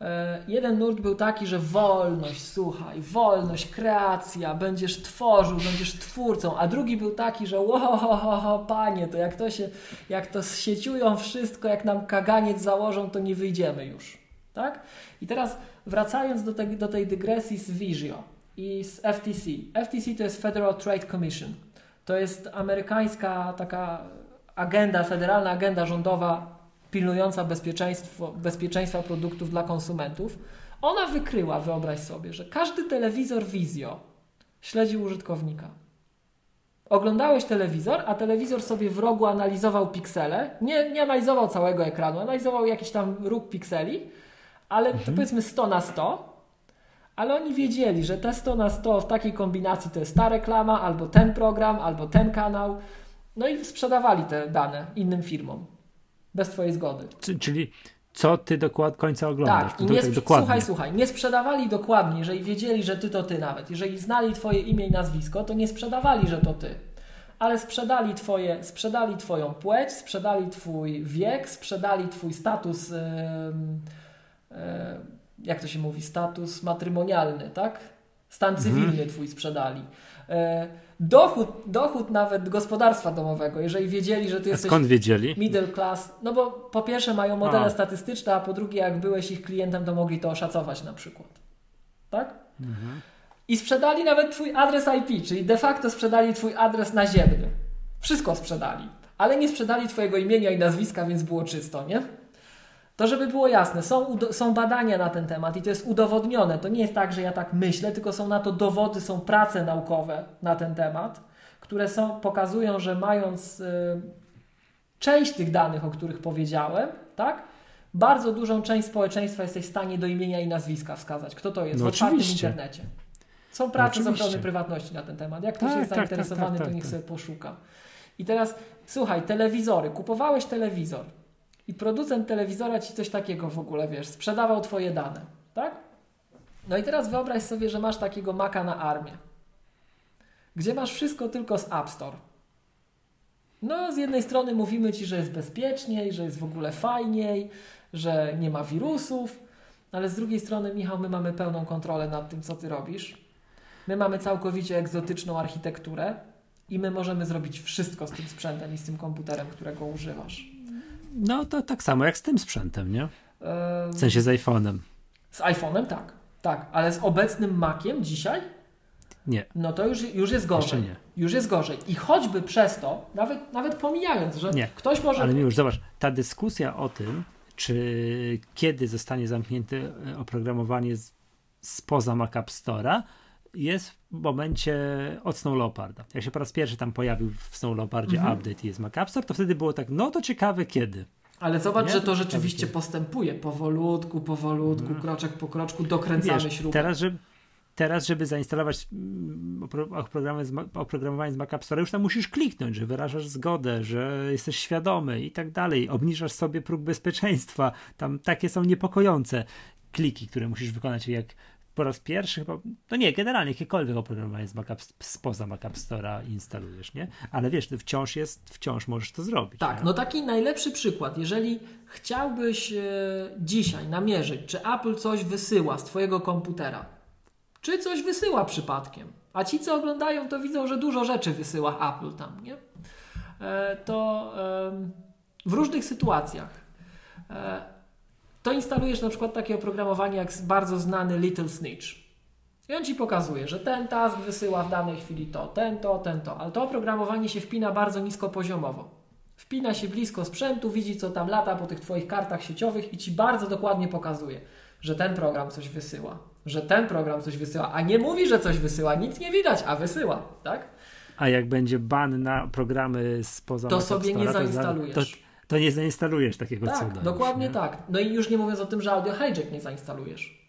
E, jeden nurt był taki, że wolność, słuchaj, wolność, kreacja, będziesz tworzył, będziesz twórcą, a drugi był taki, że wow, ho, ho, ho, panie, to jak to się, jak to sieciują wszystko, jak nam kaganiec założą, to nie wyjdziemy już, tak? I teraz wracając do, te, do tej dygresji z Visio i z FTC. FTC to jest Federal Trade Commission. To jest amerykańska taka agenda, federalna agenda rządowa pilnująca bezpieczeństwo, bezpieczeństwa produktów dla konsumentów. Ona wykryła, wyobraź sobie, że każdy telewizor Vizio śledzi użytkownika. Oglądałeś telewizor, a telewizor sobie w rogu analizował piksele. Nie, nie analizował całego ekranu, analizował jakiś tam róg pikseli, ale to powiedzmy 100 na 100. Ale oni wiedzieli, że te 100 na 100 w takiej kombinacji to jest ta reklama, albo ten program, albo ten kanał. No i sprzedawali te dane innym firmom. Bez Twojej zgody. Czyli co ty do kład- końca oglądasz? Tak, i nie dokładnie. słuchaj, słuchaj, nie sprzedawali dokładnie, jeżeli wiedzieli, że ty to ty nawet. Jeżeli znali twoje imię i nazwisko, to nie sprzedawali, że to ty. Ale sprzedali, twoje, sprzedali twoją płeć, sprzedali twój wiek, sprzedali twój status, e, jak to się mówi, status matrymonialny, tak? Stan Mhm. cywilny twój sprzedali. E, dochód, dochód nawet gospodarstwa domowego, jeżeli wiedzieli, że ty A jesteś skąd wiedzieli? middle class, no bo po pierwsze mają modele A. statystyczne, a po drugie jak byłeś ich klientem, to mogli to oszacować na przykład. Tak? Mhm. I sprzedali nawet twój adres IP, czyli de facto sprzedali twój adres naziemny. Wszystko sprzedali, ale nie sprzedali twojego imienia i nazwiska, więc było czysto, nie? To żeby było jasne, są, są badania na ten temat i to jest udowodnione. To nie jest tak, że ja tak myślę, tylko są na to dowody, są prace naukowe na ten temat, które są, pokazują, że mając y, część tych danych, o których powiedziałem, tak? Bardzo dużą część społeczeństwa jesteś w stanie do imienia i nazwiska wskazać. Kto to jest No w otwartym internecie. Są prace z oczywiście. ochrony prywatności na ten temat. Jak ktoś Tak, jest tak, tak, zainteresowany, tak, to niech tak. sobie poszuka. I teraz słuchaj, telewizory. Kupowałeś telewizor i producent telewizora ci coś takiego w ogóle, wiesz, sprzedawał twoje dane, tak? No i teraz wyobraź sobie, że masz takiego maka na armię, gdzie masz wszystko tylko z App Store. No, z jednej strony mówimy ci, że jest bezpieczniej, że jest w ogóle fajniej, że nie ma wirusów, ale z drugiej strony, Michał, my mamy pełną kontrolę nad tym, co ty robisz. My mamy całkowicie egzotyczną architekturę i my możemy zrobić wszystko z tym sprzętem i z tym komputerem, którego używasz. No to tak samo jak z tym sprzętem, nie? W sensie z iPhone'em. Z iPhone'em tak, tak, ale z obecnym Maciem dzisiaj, Nie, no to już, już jest gorzej. jeszcze nie. Już jest gorzej. I choćby przez to, nawet, nawet pomijając, że Nie, ktoś może. Ale już zobacz, ta dyskusja o tym, czy kiedy zostanie zamknięte e, oprogramowanie spoza Mac App Store'a, jest w momencie od Snow Leoparda. Jak się po raz pierwszy tam pojawił w Snow Leopardzie Mhm. update i jest Mac App Store, to wtedy było tak, no to ciekawe kiedy. Ale zobacz, Nie? że to rzeczywiście postępuje powolutku, powolutku, kroczek po kroczku, dokręcamy Wiesz, śrubę. teraz, żeby, teraz, żeby zainstalować mm, oprogramowanie z Mac App Store, już tam musisz kliknąć, że wyrażasz zgodę, że jesteś świadomy i tak dalej. Obniżasz sobie próg bezpieczeństwa. Tam takie są niepokojące kliki, które musisz wykonać, jak po raz pierwszy chyba, no nie, generalnie jakiekolwiek oprogramowanie z Mac spoza Mac App Store'a instalujesz, nie? Ale wiesz, ty wciąż jest, wciąż możesz to zrobić. Tak, nie? no taki najlepszy przykład. Jeżeli chciałbyś e, dzisiaj namierzyć, czy Apple coś wysyła z twojego komputera, czy coś wysyła przypadkiem, a ci, co oglądają, to widzą, że dużo rzeczy wysyła Apple tam, nie? E, to w różnych sytuacjach e, to instalujesz na przykład takie oprogramowanie jak bardzo znany Little Snitch. I on ci pokazuje, że ten task wysyła w danej chwili to, ten to, ten to, ale to oprogramowanie się wpina bardzo niskopoziomowo. Wpina się blisko sprzętu, widzi co tam lata po tych twoich kartach sieciowych i ci bardzo dokładnie pokazuje, że ten program coś wysyła, że ten program coś wysyła, a nie mówi, że coś wysyła, nic nie widać, a wysyła, tak? A jak będzie ban na programy spoza To sobie nie zainstalujesz. To, to nie zainstalujesz takiego Tak, cuda. dokładnie tak. No i już nie mówiąc o tym, że audio hijack nie zainstalujesz.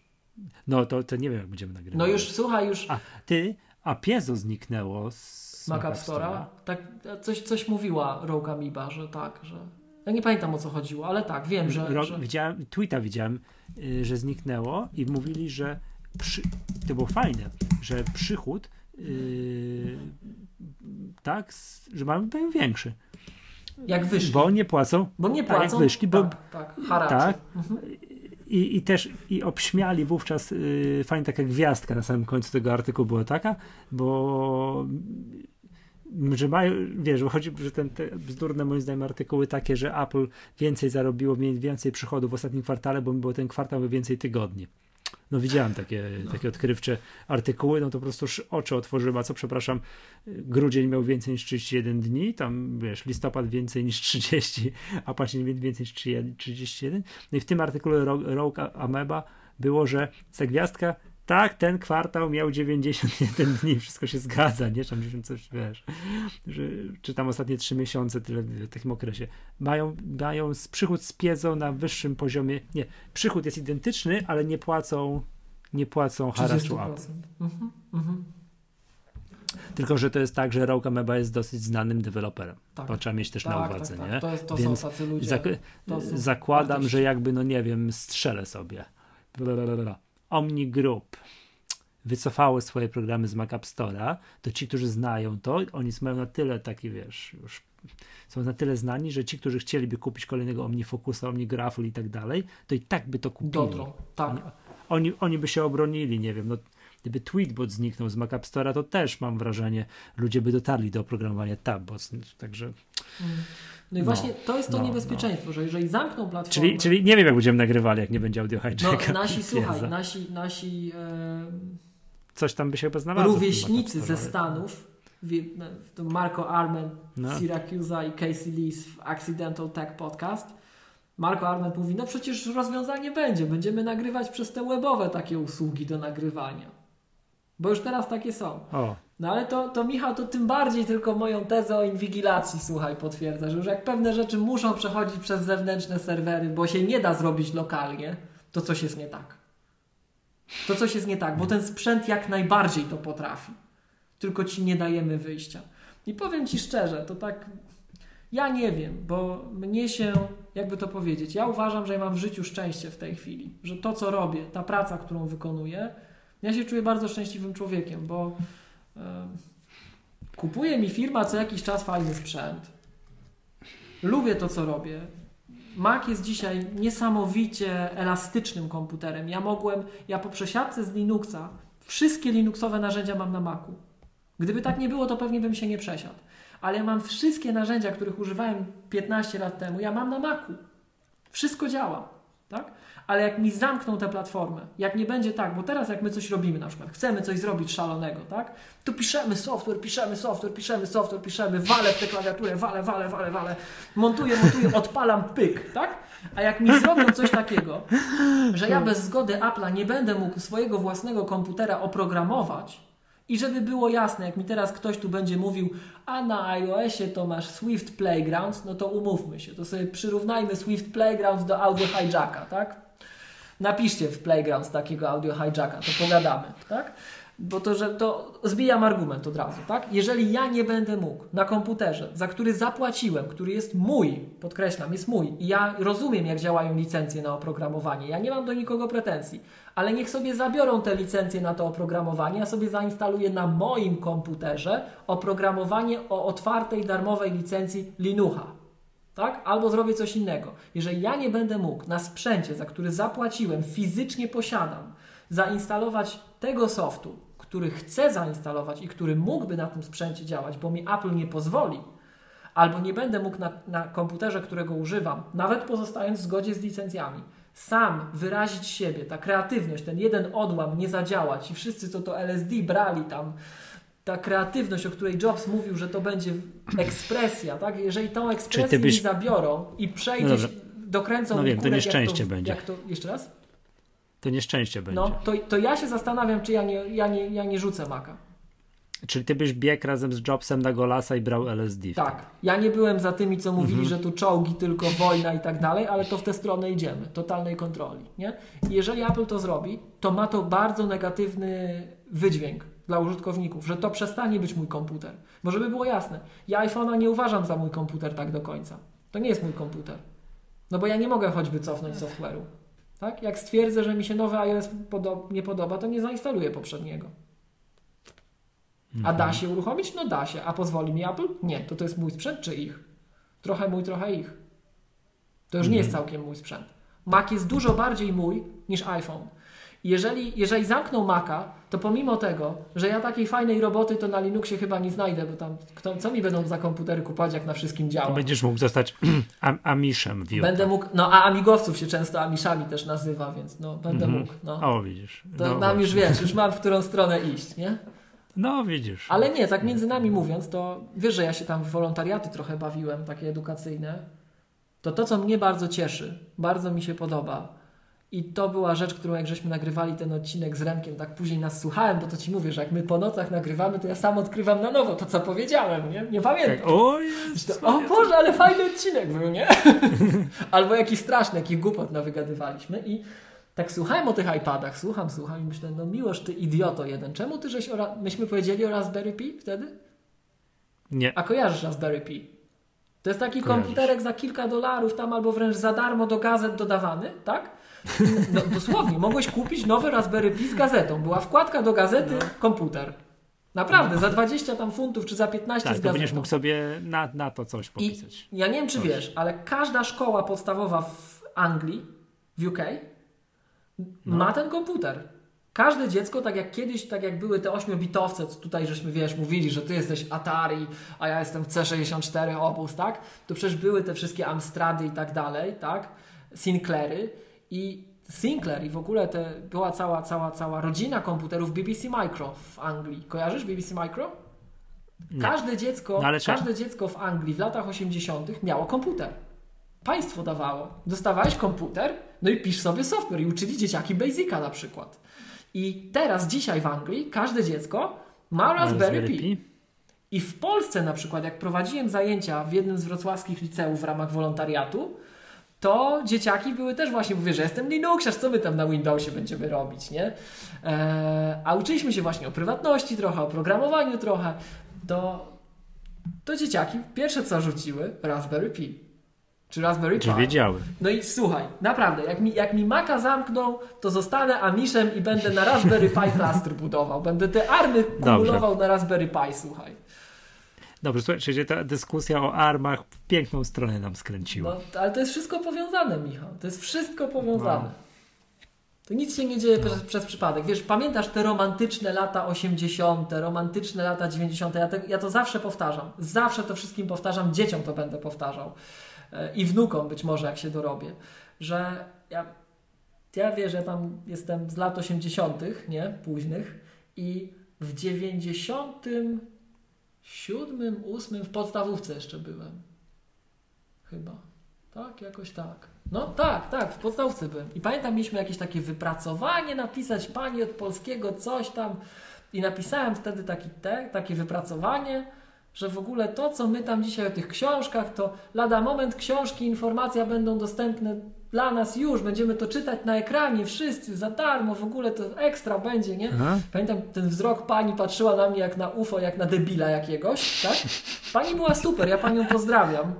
No to, to nie wiem, jak będziemy nagrywać. No już słuchaj, już A ty, a Piezo zniknęło z Mac App Store'a. Tak, coś, coś mówiła Rogue Amoeba, że tak, że... Ja nie pamiętam o co chodziło, ale tak, wiem, że... Rok, że... widziałem, tweeta widziałem, y, że zniknęło i mówili, że przy, to było fajne, że przychód y, tak, że mają mają większy, Jak wyszli. bo nie płacą Bo nie tak, jak płacą. wyszli, bo- tak, tak, tak. Mhm. i, i też i obśmiali wówczas y, fajnie taka gwiazdka na samym końcu tego artykułu była taka, bo że mają, wiesz, chodzi, że ten, te bzdurne moim zdaniem artykuły takie, że Apple więcej zarobiło, więcej przychodów w ostatnim kwartale, bo było ten kwartał więcej tygodni. No widziałem takie, takie odkrywcze artykuły, no to po prostu oczy otworzyłem, a co przepraszam, grudzień miał więcej niż 31 dni, tam wiesz, listopad więcej niż 30, a październik więcej niż 31. No i w tym artykule Ro- Rogue Ameba było, że ta gwiazdka, tak, ten kwartał miał 91 dni, wszystko się zgadza, nie? Tam coś, wiesz, że, czy tam ostatnie 3 miesiące, tyle w takim okresie. Mają, mają przychód z piedzą na wyższym poziomie, nie, przychód jest identyczny, ale nie płacą, nie płacą haraczu 30%. Apple. Mhm, mhm. Tylko, że to jest tak, że Rogue Ameba jest dosyć znanym deweloperem. Tak. To trzeba mieć też Tak, na tak, uwadze, tak. nie? To, to Więc są tacy ludzie. Zak- są zakładam, że jakby, no nie wiem, strzelę sobie. Blablabla. Omni Group wycofało swoje programy z Mac App Store'a, to ci, którzy znają to, oni mają na tyle taki, wiesz, już są na tyle znani, że ci, którzy chcieliby kupić kolejnego OmniFocusa, OmniGraphul i tak dalej, to i tak by to kupili. Dotrą. Tak. Oni, oni, oni by się obronili, nie wiem, no gdyby Tweetbot zniknął z Mac App Store'a, to też mam wrażenie, ludzie by dotarli do oprogramowania Tabbot, także, Mm. No i No, właśnie to jest to no, niebezpieczeństwo, że jeżeli zamkną platformę... czyli, czyli nie wiem, jak będziemy nagrywali, jak nie będzie audio no, nasi, słuchaj, nasi, nasi e, Coś tam by się chyba znalazło. rówieśnicy ze. Stanów, no, to Marco Arment No. z Syracusa i Casey Lees w Accidental Tech Podcast. Marco Arment mówi, no przecież rozwiązanie będzie, będziemy nagrywać przez te webowe takie usługi do nagrywania. Bo już teraz takie są. O, No ale to, to Michał, to tym bardziej tylko moją tezę o inwigilacji, słuchaj, potwierdza, że już jak pewne rzeczy muszą przechodzić przez zewnętrzne serwery, bo się nie da zrobić lokalnie, to coś jest nie tak. To coś jest nie tak, bo ten sprzęt jak najbardziej to potrafi. Tylko ci nie dajemy wyjścia. I powiem ci szczerze, to tak. Ja nie wiem, bo mnie się, jakby to powiedzieć, ja uważam, że ja mam w życiu szczęście w tej chwili, że to, co robię, ta praca, którą wykonuję, ja się czuję bardzo szczęśliwym człowiekiem, bo kupuje mi firma co jakiś czas fajny sprzęt. Lubię to, co robię. Mac jest dzisiaj niesamowicie elastycznym komputerem. Ja mogłem, ja po przesiadce z Linuxa, wszystkie Linuxowe narzędzia mam na Macu. Gdyby tak nie było, to pewnie bym się nie przesiadł. Ale ja mam wszystkie narzędzia, których używałem 15 lat temu, ja mam na Macu. Wszystko działa, tak? Ale jak mi zamkną tę platformę, jak nie będzie tak, bo teraz jak my coś robimy na przykład, chcemy coś zrobić szalonego, tak? To piszemy software, piszemy software, piszemy software, piszemy, walę w tę klawiaturę, walę, walę, walę, walę, montuję, montuję, odpalam, pyk, tak? A jak mi zrobią coś takiego, że ja bez zgody Apple'a nie będę mógł swojego własnego komputera oprogramować, i żeby było jasne, jak mi teraz ktoś tu będzie mówił, a na iOSie to masz Swift Playgrounds, no to umówmy się, to sobie przyrównajmy Swift Playgrounds do audio hijacka, tak? Napiszcie w Playgrounds takiego audio hijacka, to pogadamy, tak? Bo to, że to zbijam argument od razu, tak? Jeżeli ja nie będę mógł na komputerze, za który zapłaciłem, który jest mój, podkreślam, jest mój i ja rozumiem, jak działają licencje na oprogramowanie, ja nie mam do nikogo pretensji, ale niech sobie zabiorą te licencje na to oprogramowanie, ja sobie zainstaluję na moim komputerze oprogramowanie o otwartej, darmowej licencji Linuxa. Tak? Albo zrobię coś innego. Jeżeli ja nie będę mógł na sprzęcie, za który zapłaciłem, fizycznie posiadam, zainstalować tego softu, który chcę zainstalować i który mógłby na tym sprzęcie działać, bo mi Apple nie pozwoli, albo nie będę mógł na, na komputerze, którego używam, nawet pozostając w zgodzie z licencjami, sam wyrazić siebie, ta kreatywność, ten jeden odłam nie zadziałać i wszyscy, co to LSD brali tam, ta kreatywność, o której Jobs mówił, że to będzie ekspresja, tak? Jeżeli tą ekspresję byś... mi zabiorą i przejdziesz, no dokręcą no wiem, to nieszczęście jak to, będzie. Jak to, jeszcze raz? To nieszczęście będzie. No, to, to ja się zastanawiam, czy ja nie, ja nie, ja nie rzucę maka. Czyli ty byś biegł razem z Jobsem na Golasa i brał LSD. Tak. Ja nie byłem za tymi, co mówili, mhm. że tu czołgi, tylko wojna i tak dalej, ale to w tę stronę idziemy. Totalnej kontroli. Nie? I jeżeli Apple to zrobi, to ma to bardzo negatywny wydźwięk dla użytkowników, że to przestanie być mój komputer. Bo żeby było jasne, ja iPhone'a nie uważam za mój komputer tak do końca. To nie jest mój komputer. No bo ja nie mogę choćby cofnąć software'u. Tak? Jak stwierdzę, że mi się nowy iOS podo nie podoba, to nie zainstaluję poprzedniego. A da mhm. się uruchomić? No da się. A pozwoli mi Apple? Nie. To to jest mój sprzęt czy ich? Trochę mój, trochę ich. To już nie jest mhm. całkiem mój sprzęt. Mac jest dużo bardziej mój niż iPhone. Jeżeli, jeżeli zamkną Maca, to pomimo tego, że ja takiej fajnej roboty to na Linuxie chyba nie znajdę, bo tam kto, co mi będą za komputery kupować, jak na wszystkim działa. To będziesz mógł zostać am, Amiszem. Będę mógł, no a Amigowców się często Amiszami też nazywa, więc no będę mm -hmm. mógł. No. O, widzisz. To no, nam już wiesz, już mam w którą stronę iść, nie? No, widzisz. Ale nie, tak między nami mówiąc, to wiesz, że ja się tam w wolontariaty trochę bawiłem, takie edukacyjne. To to, co mnie bardzo cieszy, bardzo mi się podoba, i to była rzecz, którą jak żeśmy nagrywali ten odcinek z Remkiem, tak później nas słuchałem, bo to ci mówię, że jak my po nocach nagrywamy, to ja sam odkrywam na nowo to, co powiedziałem, nie? Nie pamiętam. Tak, o, jest, o Boże, ale fajny odcinek był, nie? Albo jakiś straszny, jaki głupot nawygadywaliśmy i tak słuchałem o tych iPadach, słucham, słucham i myślę, no miłoż, ty idioto jeden, czemu ty żeś, o, myśmy powiedzieli o Raspberry Pi wtedy? Nie. A kojarzysz Raspberry Pi? To jest taki Kojarzysz. komputerek za kilka dolarów tam albo wręcz za darmo do gazet dodawany, tak? No, dosłownie, mogłeś kupić nowy Raspberry Pi z gazetą. Była wkładka do gazety, no. komputer. Naprawdę, za 20 tam funtów czy za 15 tak, z gazetą. będziesz mógł sobie na, na to coś popisać. I ja nie wiem, czy coś. wiesz, ale każda szkoła podstawowa w Anglii, w UK, no. ma ten komputer. Każde dziecko, tak jak kiedyś, tak jak były te ośmiobitowce, co tutaj żeśmy, wiesz, mówili, że ty jesteś Atari, a ja jestem w C64 Opus, tak? To przecież były te wszystkie Amstrady i tak dalej, tak? Sinclairy i Sinclair i w ogóle te, była cała, cała, cała rodzina komputerów BBC Micro w Anglii. Kojarzysz BBC Micro? Każde dziecko, no każde dziecko w Anglii w latach 80. miało komputer. Państwo dawało. Dostawałeś komputer, no i pisz sobie software i uczyli dzieciaki Basica na przykład. I teraz, dzisiaj w Anglii, każde dziecko ma Raspberry Pi. I w Polsce na przykład, jak prowadziłem zajęcia w jednym z wrocławskich liceów w ramach wolontariatu, to dzieciaki były też właśnie, mówię, że jestem Linuxiarz, co my tam na Windowsie będziemy robić, nie? Eee, a uczyliśmy się właśnie o prywatności trochę, o programowaniu trochę, to, to dzieciaki pierwsze co rzuciły, Raspberry Pi. Czy Raspberry Pi. wiedziały. No i słuchaj, naprawdę, jak mi, jak mi Maca zamkną, to zostanę Amiszem i będę na Raspberry Pi klastr budował. Będę te army kumulował Dobrze. na Raspberry Pi, słuchaj. Dobrze, słuchajcie, ta dyskusja o armach w piękną stronę nam skręciła. No, ale to jest wszystko powiązane, Michał. To jest wszystko powiązane. No. To nic się nie dzieje no. przez, przez, przypadek. Wiesz, pamiętasz te romantyczne lata 80., romantyczne lata 90. Ja, te, ja to zawsze powtarzam. Zawsze to wszystkim powtarzam. Dzieciom to będę powtarzał. E, I wnukom być może, jak się dorobię. Że ja, ja wiesz, że tam jestem z lat 80., nie? Późnych. I w 90 siódmym, ósmym w podstawówce jeszcze byłem. Chyba. Tak, jakoś tak. No tak, tak, w podstawówce byłem. I pamiętam, mieliśmy jakieś takie wypracowanie, napisać pani od polskiego coś tam. I napisałem wtedy taki te, takie wypracowanie, że w ogóle to, co my tam dzisiaj o tych książkach, to lada moment książki, informacja będą dostępne dla nas już, będziemy to czytać na ekranie, wszyscy za darmo, w ogóle to ekstra będzie, nie? Aha. Pamiętam ten wzrok pani patrzyła na mnie jak na UFO, jak na debila jakiegoś, tak? Pani była super, ja panią pozdrawiam.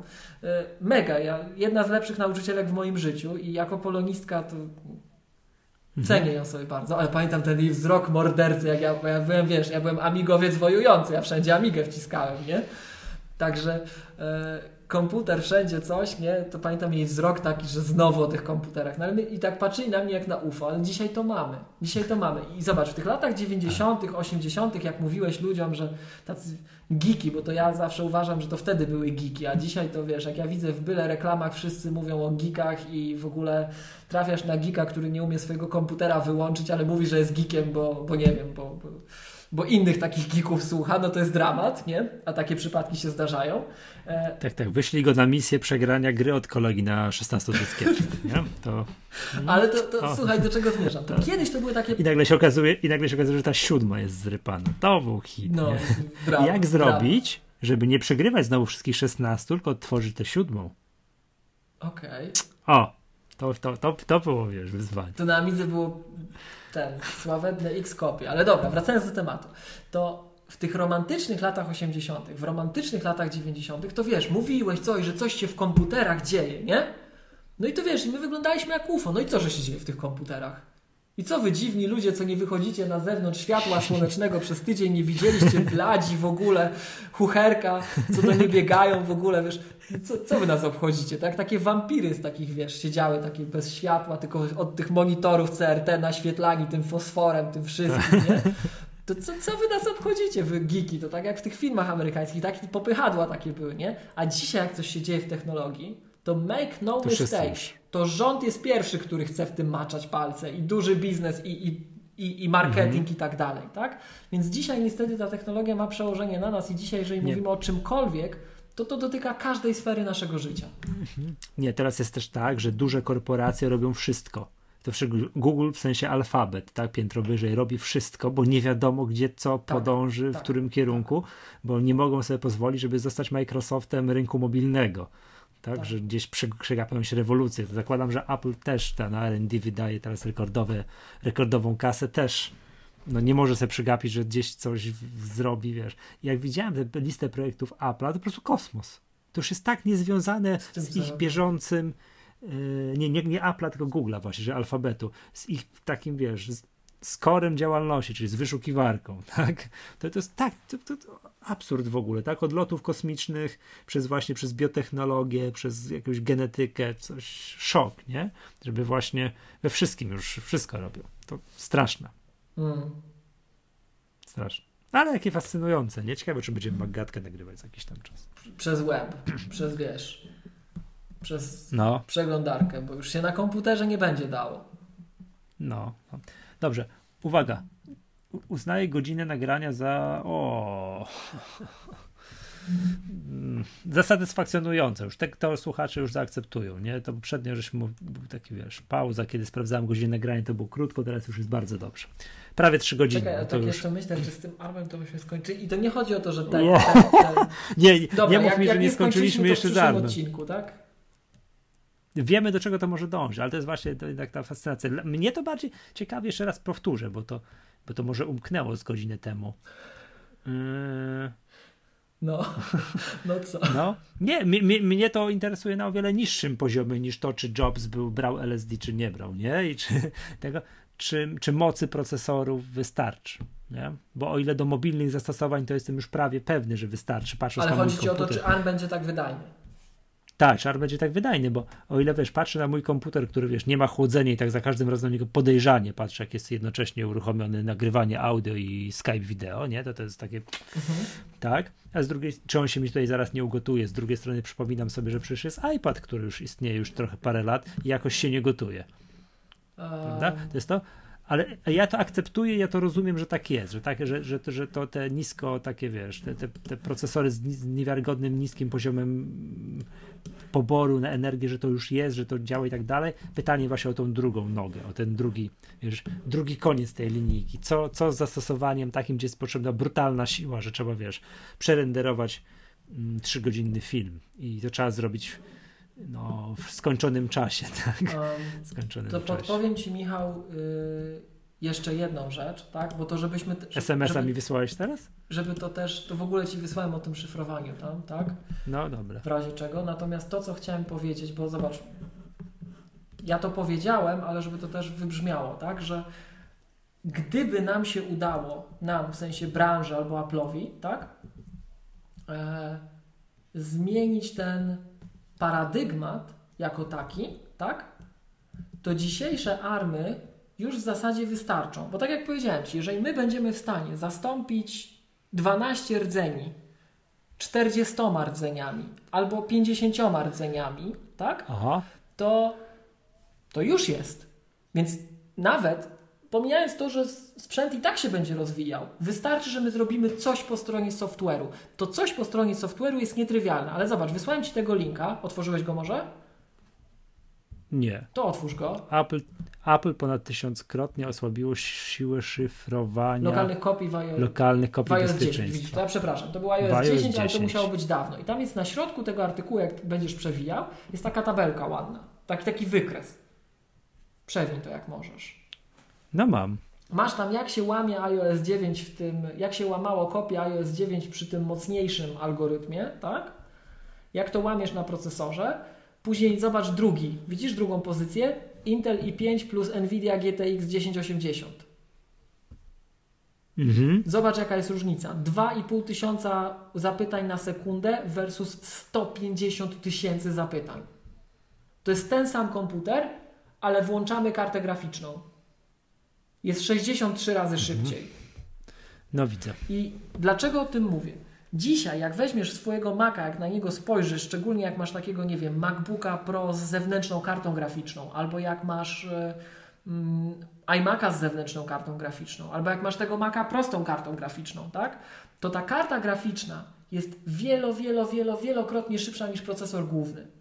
E, mega, ja, jedna z lepszych nauczycielek w moim życiu i jako polonistka to Cenię ją sobie bardzo, ale pamiętam ten jej wzrok mordercy, jak ja, ja byłem, wiesz, ja byłem amigowiec wojujący, ja wszędzie amigę wciskałem, nie? Także e, komputer wszędzie coś, nie? To pamiętam jej wzrok taki, że znowu o tych komputerach. No ale my, i tak patrzyli na mnie jak na UFO, ale dzisiaj to mamy. Dzisiaj to mamy. I zobacz, w tych latach 90., 80., jak mówiłeś ludziom, że tacy geeki, bo to ja zawsze uważam, że to wtedy były geeki, a dzisiaj to wiesz, jak ja widzę w byle reklamach wszyscy mówią o geekach i w ogóle trafiasz na geeka, który nie umie swojego komputera wyłączyć, ale mówi, że jest geekiem, bo, bo nie wiem, bo, bo bo innych takich geeków słucha, no to jest dramat, nie? A takie przypadki się zdarzają. E... Tak, tak. Wyszli go na misję przegrania gry od kolegi na 16 dyskietach, nie? To... Ale to, to słuchaj, do czego zmierzam? To, kiedyś to były takie... I nagle się okazuje, i nagle się okazuje że ta siódma jest zrypana. To był hit, no, dramat, Jak zrobić, żeby nie przegrywać znowu wszystkich 16, tylko odtworzyć tę siódmą? Okej. Okay. O, to, to, to, to było, wiesz, wyzwanie. To na Amidze było ten sławetny X kopie. Ale dobra, wracając do tematu. To w tych romantycznych latach 80., w romantycznych latach 90., to wiesz, mówiłeś coś, że coś się w komputerach dzieje, nie? No i to wiesz, my wyglądaliśmy jak UFO. No i co, że się dzieje w tych komputerach? I co wy dziwni ludzie, co nie wychodzicie na zewnątrz światła słonecznego przez tydzień, nie widzieliście bladzi w ogóle, chucherka, co do nie biegają w ogóle, wiesz, co, co wy nas obchodzicie, tak? Takie wampiry z takich, wiesz, siedziały takie bez światła, tylko od tych monitorów CRT naświetlani tym fosforem, tym wszystkim, nie? To co, co wy nas obchodzicie, wy geeki? To tak jak w tych filmach amerykańskich, takie popychadła takie były, nie? A dzisiaj jak coś się dzieje w technologii, to make no to mistake. To rząd jest pierwszy, który chce w tym maczać palce i duży biznes i, i, i, i marketing mhm. i tak dalej, tak? Więc dzisiaj niestety ta technologia ma przełożenie na nas i dzisiaj, jeżeli Nie. mówimy o czymkolwiek, to to dotyka każdej sfery naszego życia. Mhm. Nie, teraz jest też tak, że duże korporacje robią wszystko. To Google w sensie alfabet, tak, piętro wyżej, robi wszystko, bo nie wiadomo, gdzie co tak, podąży, tak, w którym kierunku, bo nie mogą sobie pozwolić, żeby zostać Microsoftem rynku mobilnego tak, tak. że gdzieś przegapią się rewolucje. Zakładam, że Apple też ta na R&D wydaje teraz rekordowe, rekordową kasę też no nie może sobie przegapić, że gdzieś coś zrobi, wiesz. Jak widziałem tę listę projektów Apple, to po prostu kosmos. To już jest tak niezwiązane z, z ich bieżącym yy, nie, nie, nie Apple'a, tylko Google'a właśnie, że alfabetu, z ich takim, wiesz, z, z korem działalności, czyli z wyszukiwarką, tak? To, to jest tak, to, to, to, absurd w ogóle, tak? Od lotów kosmicznych, przez właśnie, przez biotechnologię, przez jakąś genetykę, coś, szok, nie? Żeby właśnie we wszystkim już wszystko robią. To straszne. Mm. Straszne. Ale jakie fascynujące, nie? Ciekawe, czy będziemy magatkę nagrywać za jakiś tam czas. Przez web, przez wiesz, przez no. przeglądarkę, bo już się na komputerze nie będzie dało. No. no. Dobrze, uwaga. Uznaję godzinę nagrania za. O. za satysfakcjonujące. Już te, to słuchacze już zaakceptują, nie? To poprzednio żeśmy był taki, wiesz, pauza, kiedy sprawdzałem godzinę nagrania, to było krótko, teraz już jest bardzo dobrze. Prawie trzy godziny. Czekaj, to tak już... jeszcze myślę, czy z tym armem to byśmy skończyli. I to nie chodzi o to, że ten... ten, ten... nie, Dobra, nie mów jak, mi, że nie skończyliśmy jeszcze za odcinku, tak? wiemy, do czego to może dążyć, ale to jest właśnie to jednak ta fascynacja. Mnie to bardziej ciekawie, jeszcze raz powtórzę, bo to, bo to może umknęło z godziny temu. Yy... No, no co? No, nie, mnie, to interesuje na o wiele niższym poziomie niż to, czy Jobs był, brał LSD, czy nie brał, nie? I czy tego, czy, czy mocy procesorów wystarczy, nie? Bo o ile do mobilnych zastosowań, to jestem już prawie pewny, że wystarczy. Patrząc Ale chodzi ci o to, czy ARM będzie tak wydajny. Tak, szar będzie tak wydajny, bo o ile wiesz, patrzę na mój komputer, który wiesz, nie ma chłodzenia i tak za każdym razem na niego podejrzanie patrzę, jak jest jednocześnie uruchomione nagrywanie audio i Skype wideo, nie? To to jest takie mhm. tak, a z drugiej czy on się mi tutaj zaraz nie ugotuje, z drugiej strony przypominam sobie, że przecież jest iPad, który już istnieje już trochę parę lat i jakoś się nie gotuje. Prawda? To jest to. Ale ja to akceptuję, ja to rozumiem, że tak jest, że, tak, że, że, że to te nisko, takie wiesz, te, te, te procesory z niewiarygodnym, niskim poziomem poboru na energię, że to już jest, że to działa i tak dalej. Pytanie właśnie o tą drugą nogę, o ten drugi, wiesz, drugi koniec tej linijki. Co, co z zastosowaniem takim, gdzie jest potrzebna brutalna siła, że trzeba, wiesz, przerenderować mm, trzygodzinny film i to trzeba zrobić no, w skończonym czasie, tak? Um, skończonym to czasie. podpowiem Ci, Michał, yy, jeszcze jedną rzecz, tak? Bo to żebyśmy... SMS-a mi wysłałeś teraz? Żeby to też, to w ogóle Ci wysłałem o tym szyfrowaniu tam, tak? No, dobra. W razie czego. Natomiast to, co chciałem powiedzieć, bo zobacz, ja to powiedziałem, ale żeby to też wybrzmiało, tak? Że gdyby nam się udało, nam, w sensie branży albo Apple'owi, tak? E, zmienić ten paradygmat jako taki, tak? To dzisiejsze army już w zasadzie wystarczą. Bo tak jak powiedziałem Ci, jeżeli my będziemy w stanie zastąpić 12 rdzeni 40 rdzeniami albo 50 rdzeniami, tak? Aha. To, to już jest. Więc nawet pomijając to, że sprzęt i tak się będzie rozwijał, wystarczy, że my zrobimy coś po stronie software'u. To coś po stronie software'u jest nietrywialne, ale zobacz, wysłałem Ci tego linka, otworzyłeś go może? Nie. To otwórz go. Apple, Apple ponad tysiąckrotnie osłabiło siłę szyfrowania lokalnych kopii w iOS, lokalnych kopii w iOS 10. Widzisz, to ja przepraszam, to był iOS, iOS 10, 10, ale to musiało być dawno. I tam jest na środku tego artykułu, jak będziesz przewijał, jest taka tabelka ładna, taki, taki wykres. Przewiń to jak możesz. No mam. Masz tam jak się łamie iOS 9 w tym, jak się łamało kopia iOS 9 przy tym mocniejszym algorytmie, tak? Jak to łamiesz na procesorze. Później zobacz drugi. Widzisz drugą pozycję? Intel i5 plus Nvidia GTX 1080. Mhm. Zobacz jaka jest różnica. 2,5 tysiąca zapytań na sekundę versus 150 tysięcy zapytań. To jest ten sam komputer, ale włączamy kartę graficzną jest 63 razy mhm. szybciej. No widzę. I dlaczego o tym mówię? Dzisiaj, jak weźmiesz swojego Maca, jak na niego spojrzysz, szczególnie jak masz takiego, nie wiem, MacBooka Pro z zewnętrzną kartą graficzną, albo jak masz um, iMac'a z zewnętrzną kartą graficzną, albo jak masz tego Maca prostą kartą graficzną, tak? To ta karta graficzna jest wielo, wielo, wielo, wielokrotnie szybsza niż procesor główny.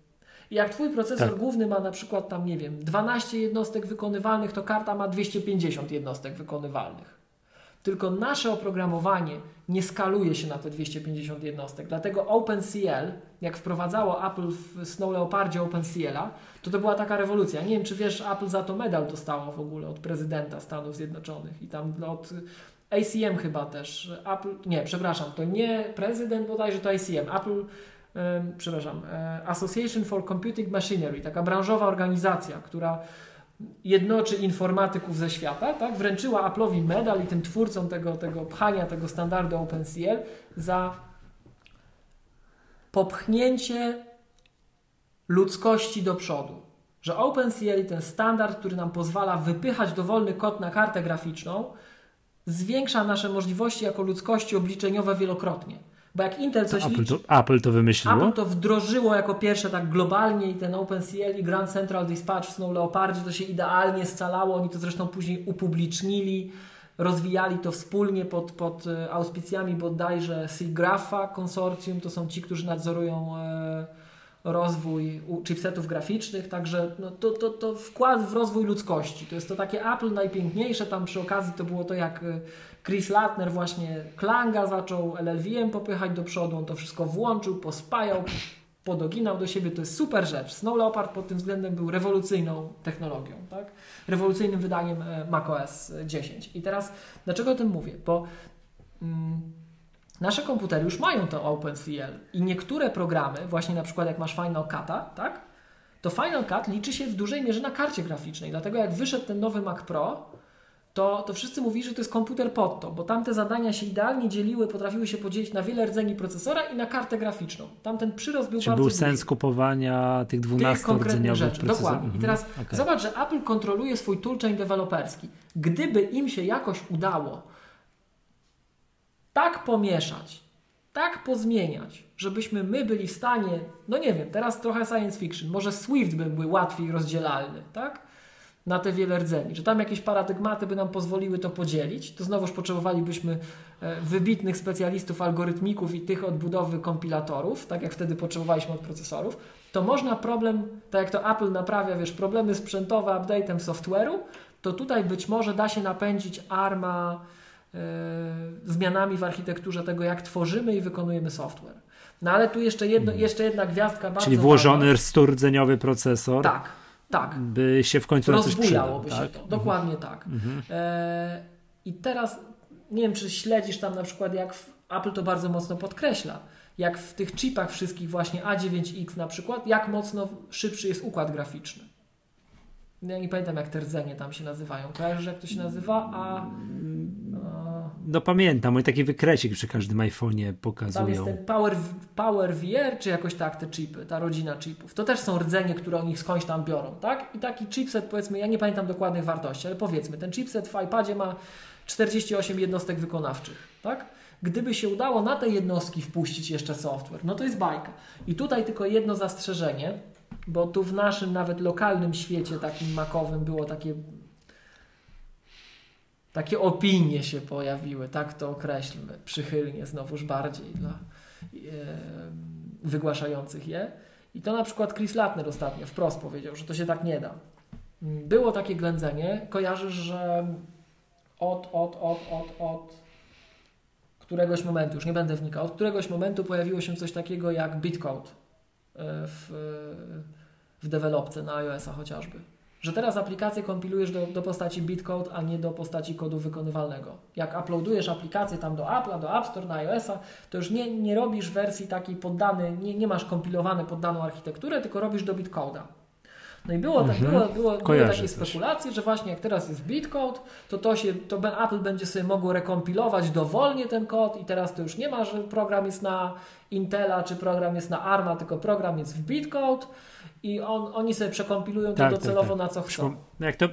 Jak Twój procesor tak. główny ma na przykład tam, nie wiem, 12 jednostek wykonywalnych, to karta ma 250 jednostek wykonywalnych. Tylko nasze oprogramowanie nie skaluje się na te 250 jednostek. Dlatego OpenCL, jak wprowadzało Apple w Snow Leopardzie OpenCL'a, to to była taka rewolucja. Nie wiem, czy wiesz, Apple za to medal dostało w ogóle od prezydenta Stanów Zjednoczonych i tam od ACM chyba też. Apple, nie, przepraszam, to nie prezydent bodajże, to ACM. Apple przepraszam, e, Association for Computing Machinery, taka branżowa organizacja, która jednoczy informatyków ze świata, tak, wręczyła Apple'owi medal i tym twórcom tego, tego pchania tego standardu OpenCL za popchnięcie ludzkości do przodu. Że OpenCL i ten standard, który nam pozwala wypychać dowolny kod na kartę graficzną, zwiększa nasze możliwości jako ludzkości obliczeniowe wielokrotnie. Bo jak Intel coś Apple liczy... To, Apple to wymyśliło? Apple to wdrożyło jako pierwsze tak globalnie i ten OpenCL i Grand Central Dispatch w Snow Leopardzie to się idealnie scalało. Oni to zresztą później upublicznili, rozwijali to wspólnie pod, pod e, auspicjami bodajże SIGGRAPHA konsorcjum. To są ci, którzy nadzorują e, rozwój chipsetów graficznych, także no, to, to, to wkład w rozwój ludzkości. To jest to takie Apple najpiękniejsze, tam przy okazji to było to jak e, Chris Latner właśnie Klanga zaczął LLVM popychać do przodu, on to wszystko włączył, pospajał, podoginał do siebie, to jest super rzecz. Snow Leopard pod tym względem był rewolucyjną technologią, tak? rewolucyjnym wydaniem e, macOS 10. I teraz dlaczego o tym mówię? Bo mm, nasze komputery już mają to OpenCL i niektóre programy, właśnie na przykład jak masz Final Cut'a, tak? to Final Cut liczy się w dużej mierze na karcie graficznej, dlatego jak wyszedł ten nowy Mac Pro, to, to wszyscy mówili, że to jest komputer pod to, bo tamte zadania się idealnie dzieliły, potrafiły się podzielić na wiele rdzeni procesora i na kartę graficzną. Tamten przyrost był Czy bardzo był sens kupowania tych 12 tych konkretnych rzeczy. Dokładnie. I mhm. teraz okay. zobacz, że Apple kontroluje swój toolchain deweloperski. Gdyby im się jakoś udało tak pomieszać, tak pozmieniać, żebyśmy my byli w stanie, no nie wiem, teraz trochę science fiction, może Swift by był łatwiej rozdzielalny, tak? na te wiele rdzeni, że tam jakieś paradygmaty by nam pozwoliły to podzielić, to znowuż potrzebowalibyśmy e, wybitnych specjalistów, algorytmików i tych odbudowy kompilatorów, tak jak wtedy potrzebowaliśmy od procesorów, to można problem, tak jak to Apple naprawia, wiesz, problemy sprzętowe update'em software'u, to tutaj być może da się napędzić ARMA zmianami w architekturze tego, jak tworzymy i wykonujemy software. No ale tu jeszcze, jedno, mhm. jeszcze jedna gwiazdka bardzo Czyli włożony sturdzeniowy procesor. Tak, tak. By się w końcu przydał, tak? się to. Dokładnie mhm. tak. Mhm. E, I teraz nie wiem, czy śledzisz tam na przykład, jak Apple to bardzo mocno podkreśla, jak w tych chipach wszystkich właśnie A9X na przykład, jak mocno szybszy jest układ graficzny. Ja nie pamiętam, jak te rdzenie tam się nazywają. Kojarzysz, jak to się nazywa? A... No pamiętam, mój taki wykresik przy każdym iPhone'ie pokazują. Tam jest ten Power, Power VR, czy jakoś tak te chipy, ta rodzina chipów. To też są rdzenie, które oni skądś tam biorą, tak? I taki chipset, powiedzmy, ja nie pamiętam dokładnych wartości, ale powiedzmy, ten chipset w iPadzie ma 48 jednostek wykonawczych, tak? Gdyby się udało na te jednostki wpuścić jeszcze software, no to jest bajka. I tutaj tylko jedno zastrzeżenie, bo tu w naszym nawet lokalnym świecie takim makowym było takie takie opinie się pojawiły, tak to określmy, przychylnie znowuż bardziej dla wygłaszających je. I to na przykład Chris Latner ostatnio wprost powiedział, że to się tak nie da. Było takie ględzenie, kojarzysz, że od, od, od, od, od któregoś momentu, już nie będę wnikał, od któregoś momentu pojawiło się coś takiego jak bitcode w, w dewelopce na iOS-a chociażby. Że teraz aplikację kompilujesz do, do postaci bitcode, a nie do postaci kodu wykonywalnego. Jak uploadujesz aplikację tam do Apple'a, do App Store, na iOS-a, to już nie, nie robisz wersji takiej poddany, nie, nie masz kompilowane pod daną architekturę, tylko robisz do bitcode'a. No i było, tak, było, było, były takie spekulacje, że właśnie jak teraz jest bitcode, to, to, się, to Apple będzie sobie mogło rekompilować dowolnie ten kod i teraz to już nie ma, że program jest na Intela czy program jest na ARMA, tylko program jest w bitcode i on, oni sobie przekompilują to tak, tak docelowo tak, tak. na co chcą. Jak to,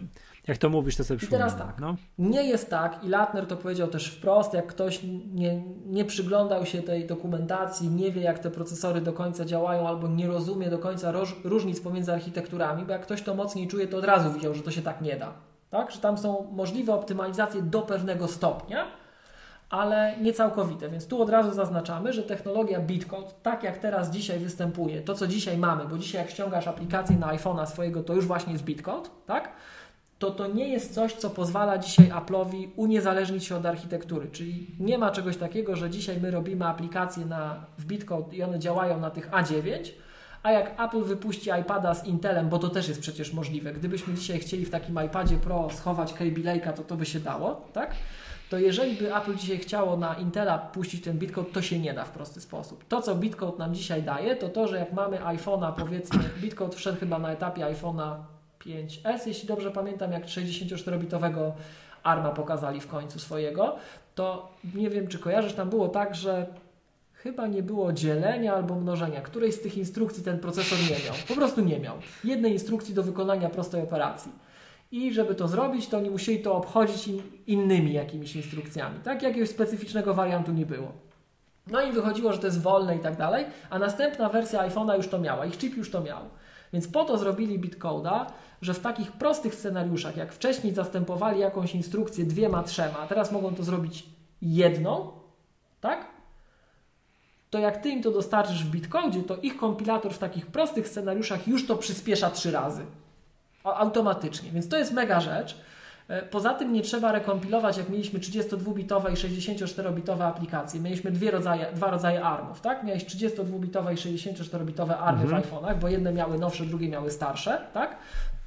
jak to mówisz, to sobie I teraz tak, no. nie jest tak i Latner to powiedział też wprost, jak ktoś nie, nie przyglądał się tej dokumentacji, nie wie jak te procesory do końca działają albo nie rozumie do końca roż, różnic pomiędzy architekturami, bo jak ktoś to mocniej czuje, to od razu widział, że to się tak nie da. Tak? Że tam są możliwe optymalizacje do pewnego stopnia, ale nie całkowite. Więc tu od razu zaznaczamy, że technologia Bitcode, tak jak teraz dzisiaj występuje, to co dzisiaj mamy, bo dzisiaj jak ściągasz aplikację na iPhone'a swojego, to już właśnie jest Bitcode, tak? To to nie jest coś, co pozwala dzisiaj Apple'owi uniezależnić się od architektury. Czyli nie ma czegoś takiego, że dzisiaj my robimy aplikacje na, w Bitcode i one działają na tych A9, a jak Apple wypuści iPada z Intelem, bo to też jest przecież możliwe, gdybyśmy dzisiaj chcieli w takim iPadzie Pro schować Kaby Lake'a, to to by się dało, tak? To jeżeli by Apple dzisiaj chciało na Intela puścić ten bitcode, to się nie da w prosty sposób. To, co bitcode nam dzisiaj daje, to to, że jak mamy iPhone'a, powiedzmy, bitcode wszedł chyba na etapie iPhone'a 5S, jeśli dobrze pamiętam, jak 64-bitowego ARMA pokazali w końcu swojego, to nie wiem, czy kojarzysz, tam było tak, że chyba nie było dzielenia albo mnożenia. Którejś z tych instrukcji ten procesor nie miał. Po prostu nie miał. Jednej instrukcji do wykonania prostej operacji i żeby to zrobić, to oni musieli to obchodzić in, innymi jakimiś instrukcjami. Tak? Jakiegoś specyficznego wariantu nie było. No i wychodziło, że to jest wolne i tak dalej, a następna wersja iPhone'a już to miała, ich chip już to miał. Więc po to zrobili bitcoda, że w takich prostych scenariuszach, jak wcześniej zastępowali jakąś instrukcję dwiema, trzema, a teraz mogą to zrobić jedną, tak? To jak ty im to dostarczysz w bitcodzie, to ich kompilator w takich prostych scenariuszach już to przyspiesza trzy razy automatycznie. Więc to jest mega rzecz. E, poza tym nie trzeba rekompilować, jak mieliśmy 32-bitowe i 64-bitowe aplikacje. Mieliśmy dwie rodzaje, dwa rodzaje ARMów, tak? Miałeś 32-bitowe i 64-bitowe ARMy mhm. w iPhone'ach, bo jedne miały nowsze, drugie miały starsze, tak?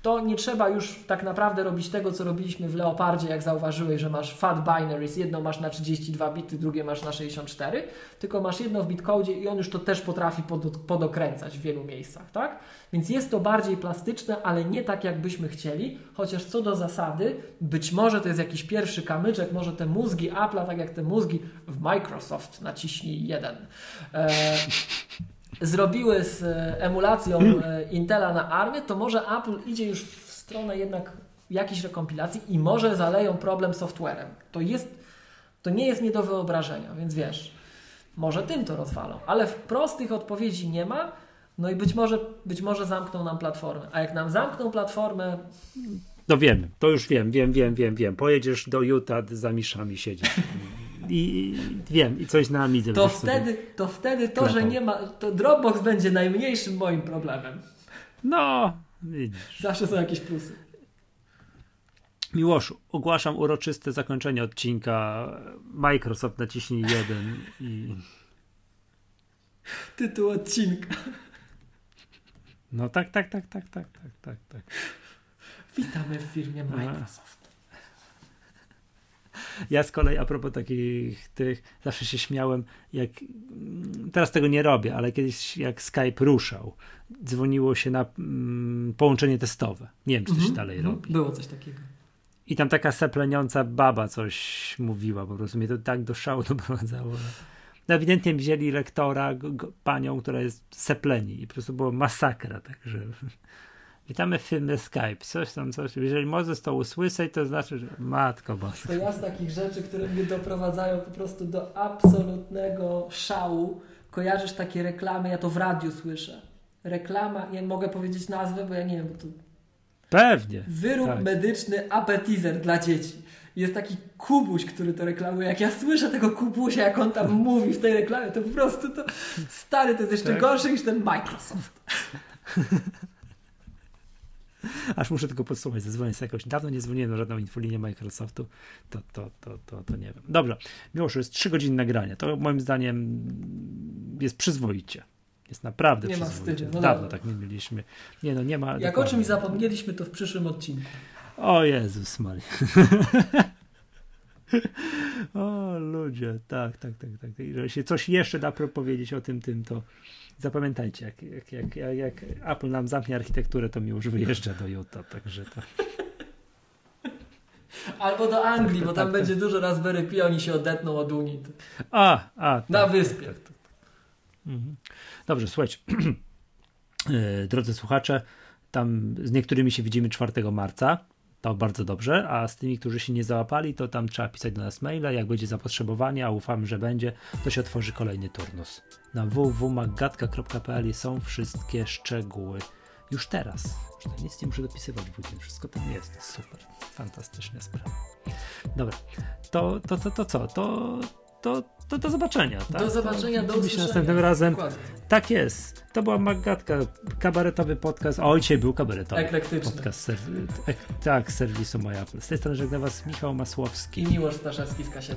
To nie trzeba już tak naprawdę robić tego, co robiliśmy w Leopardzie, jak zauważyłeś, że masz fat binaries, jedno masz na 32 bity, drugie masz na 64, tylko masz jedno w bitcode i on już to też potrafi pod, podokręcać w wielu miejscach, tak? Więc jest to bardziej plastyczne, ale nie tak, jakbyśmy chcieli, chociaż co do zasady, być może to jest jakiś pierwszy kamyczek, może te mózgi Apple'a, tak jak te mózgi w Microsoft, naciśnij jeden. E, zrobiły z e, emulacją e, Intela na ARMie, to może Apple idzie już w stronę jednak jakiejś rekompilacji i może zaleją problem softwarem. To, jest, to nie jest nie do wyobrażenia, więc wiesz, może tym to rozwalą, ale w prostych odpowiedzi nie ma, no i być może, być może zamkną nam platformę. A jak nam zamkną platformę, No wiem, to już wiem, wiem, wiem, wiem, wiem. Pojedziesz do Utah za miszami siedzieć. I, wiem, i coś na Amidze To wtedy, to wtedy to, że nie ma, to Dropbox będzie najmniejszym moim problemem. No, widzisz. Zawsze są jakieś plusy. Miłoszu, ogłaszam uroczyste zakończenie odcinka. Microsoft naciśnij jeden i. Tytuł odcinka. No tak, tak, tak, tak, tak, tak, tak, tak. Witamy w firmie Microsoft. Ja z kolei a propos takich tych, zawsze się śmiałem, jak teraz tego nie robię, ale kiedyś jak Skype ruszał, dzwoniło się na mm, połączenie testowe. Nie wiem, czy to się mhm, dalej mhm. robi. Było coś takiego. I tam taka sepleniąca baba coś mówiła, po prostu mnie to tak do szału doprowadzało. No ewidentnie wzięli lektora, go, panią, która jest sepleni i po prostu było masakra, także witamy w filmie Skype, coś tam, coś. Jeżeli Mozes to usłyszeć, to znaczy, że matko boska. To ja z takich rzeczy, które mnie doprowadzają po prostu do absolutnego szału, kojarzysz takie reklamy, ja to w radiu słyszę. Reklama, nie mogę powiedzieć nazwy, bo ja nie wiem, bo to Pewnie. Wyrób tak. medyczny appetizer dla dzieci. Jest taki kubuś, który to reklamuje. Jak ja słyszę tego kubusia, jak on tam mówi w tej reklamie, to po prostu to stary, to jest jeszcze tak. gorszy niż ten Microsoft. Aż muszę tylko podsłuchać, zadzwonię sobie jakoś. Dawno nie dzwoniłem na żadną infolinię Microsoftu, to, to, to, to, to nie wiem. Dobrze, mimo że jest 3 godziny nagrania, to moim zdaniem jest przyzwoicie. Jest naprawdę Nie ma wstydu. No Dawno no. tak nie mieliśmy. Nie no, nie ma. Jak dokładnie. o czymś zapomnieliśmy, to w przyszłym odcinku. O Jezus Maria. o ludzie, tak, tak, tak, tak. Jeżeli się coś jeszcze da powiedzieć o tym, tym, to zapamiętajcie, jak, jak, jak, jak, Apple nam zamknie architekturę, to mi już wyjeżdża do Utah, także to... Albo do Anglii, tak, bo tam tak, będzie tak. dużo Raspberry Pi, oni się odetną od Unii. A, a. Na tak, wyspie. Tak, tak, mhm. Dobrze, słuchajcie. E, drodzy słuchacze, tam z niektórymi się widzimy 4 marca. To bardzo dobrze, a z tymi, którzy się nie załapali, to tam trzeba pisać do nas maila. Jak będzie zapotrzebowanie, a ufamy, że będzie, to się otworzy kolejny turnus. Na www.magatka.pl są wszystkie szczegóły już teraz. Nic nie muszę dopisywać w wszystko tam jest. Super, fantastyczna sprawa. Dobra, to, to, to, to co? To, to, to do zobaczenia. Tak? Do zobaczenia, do usłyszenia. następnym razem. Dokładnie. Tak jest. To była Magatka, kabaretowy podcast. O, dzisiaj był kabaretowy Eklektyczny. podcast. Ser, ek, tak, serwisu Moja. Z tej strony żegna Was Michał Masłowski. I Miłosz Staszewski z K7.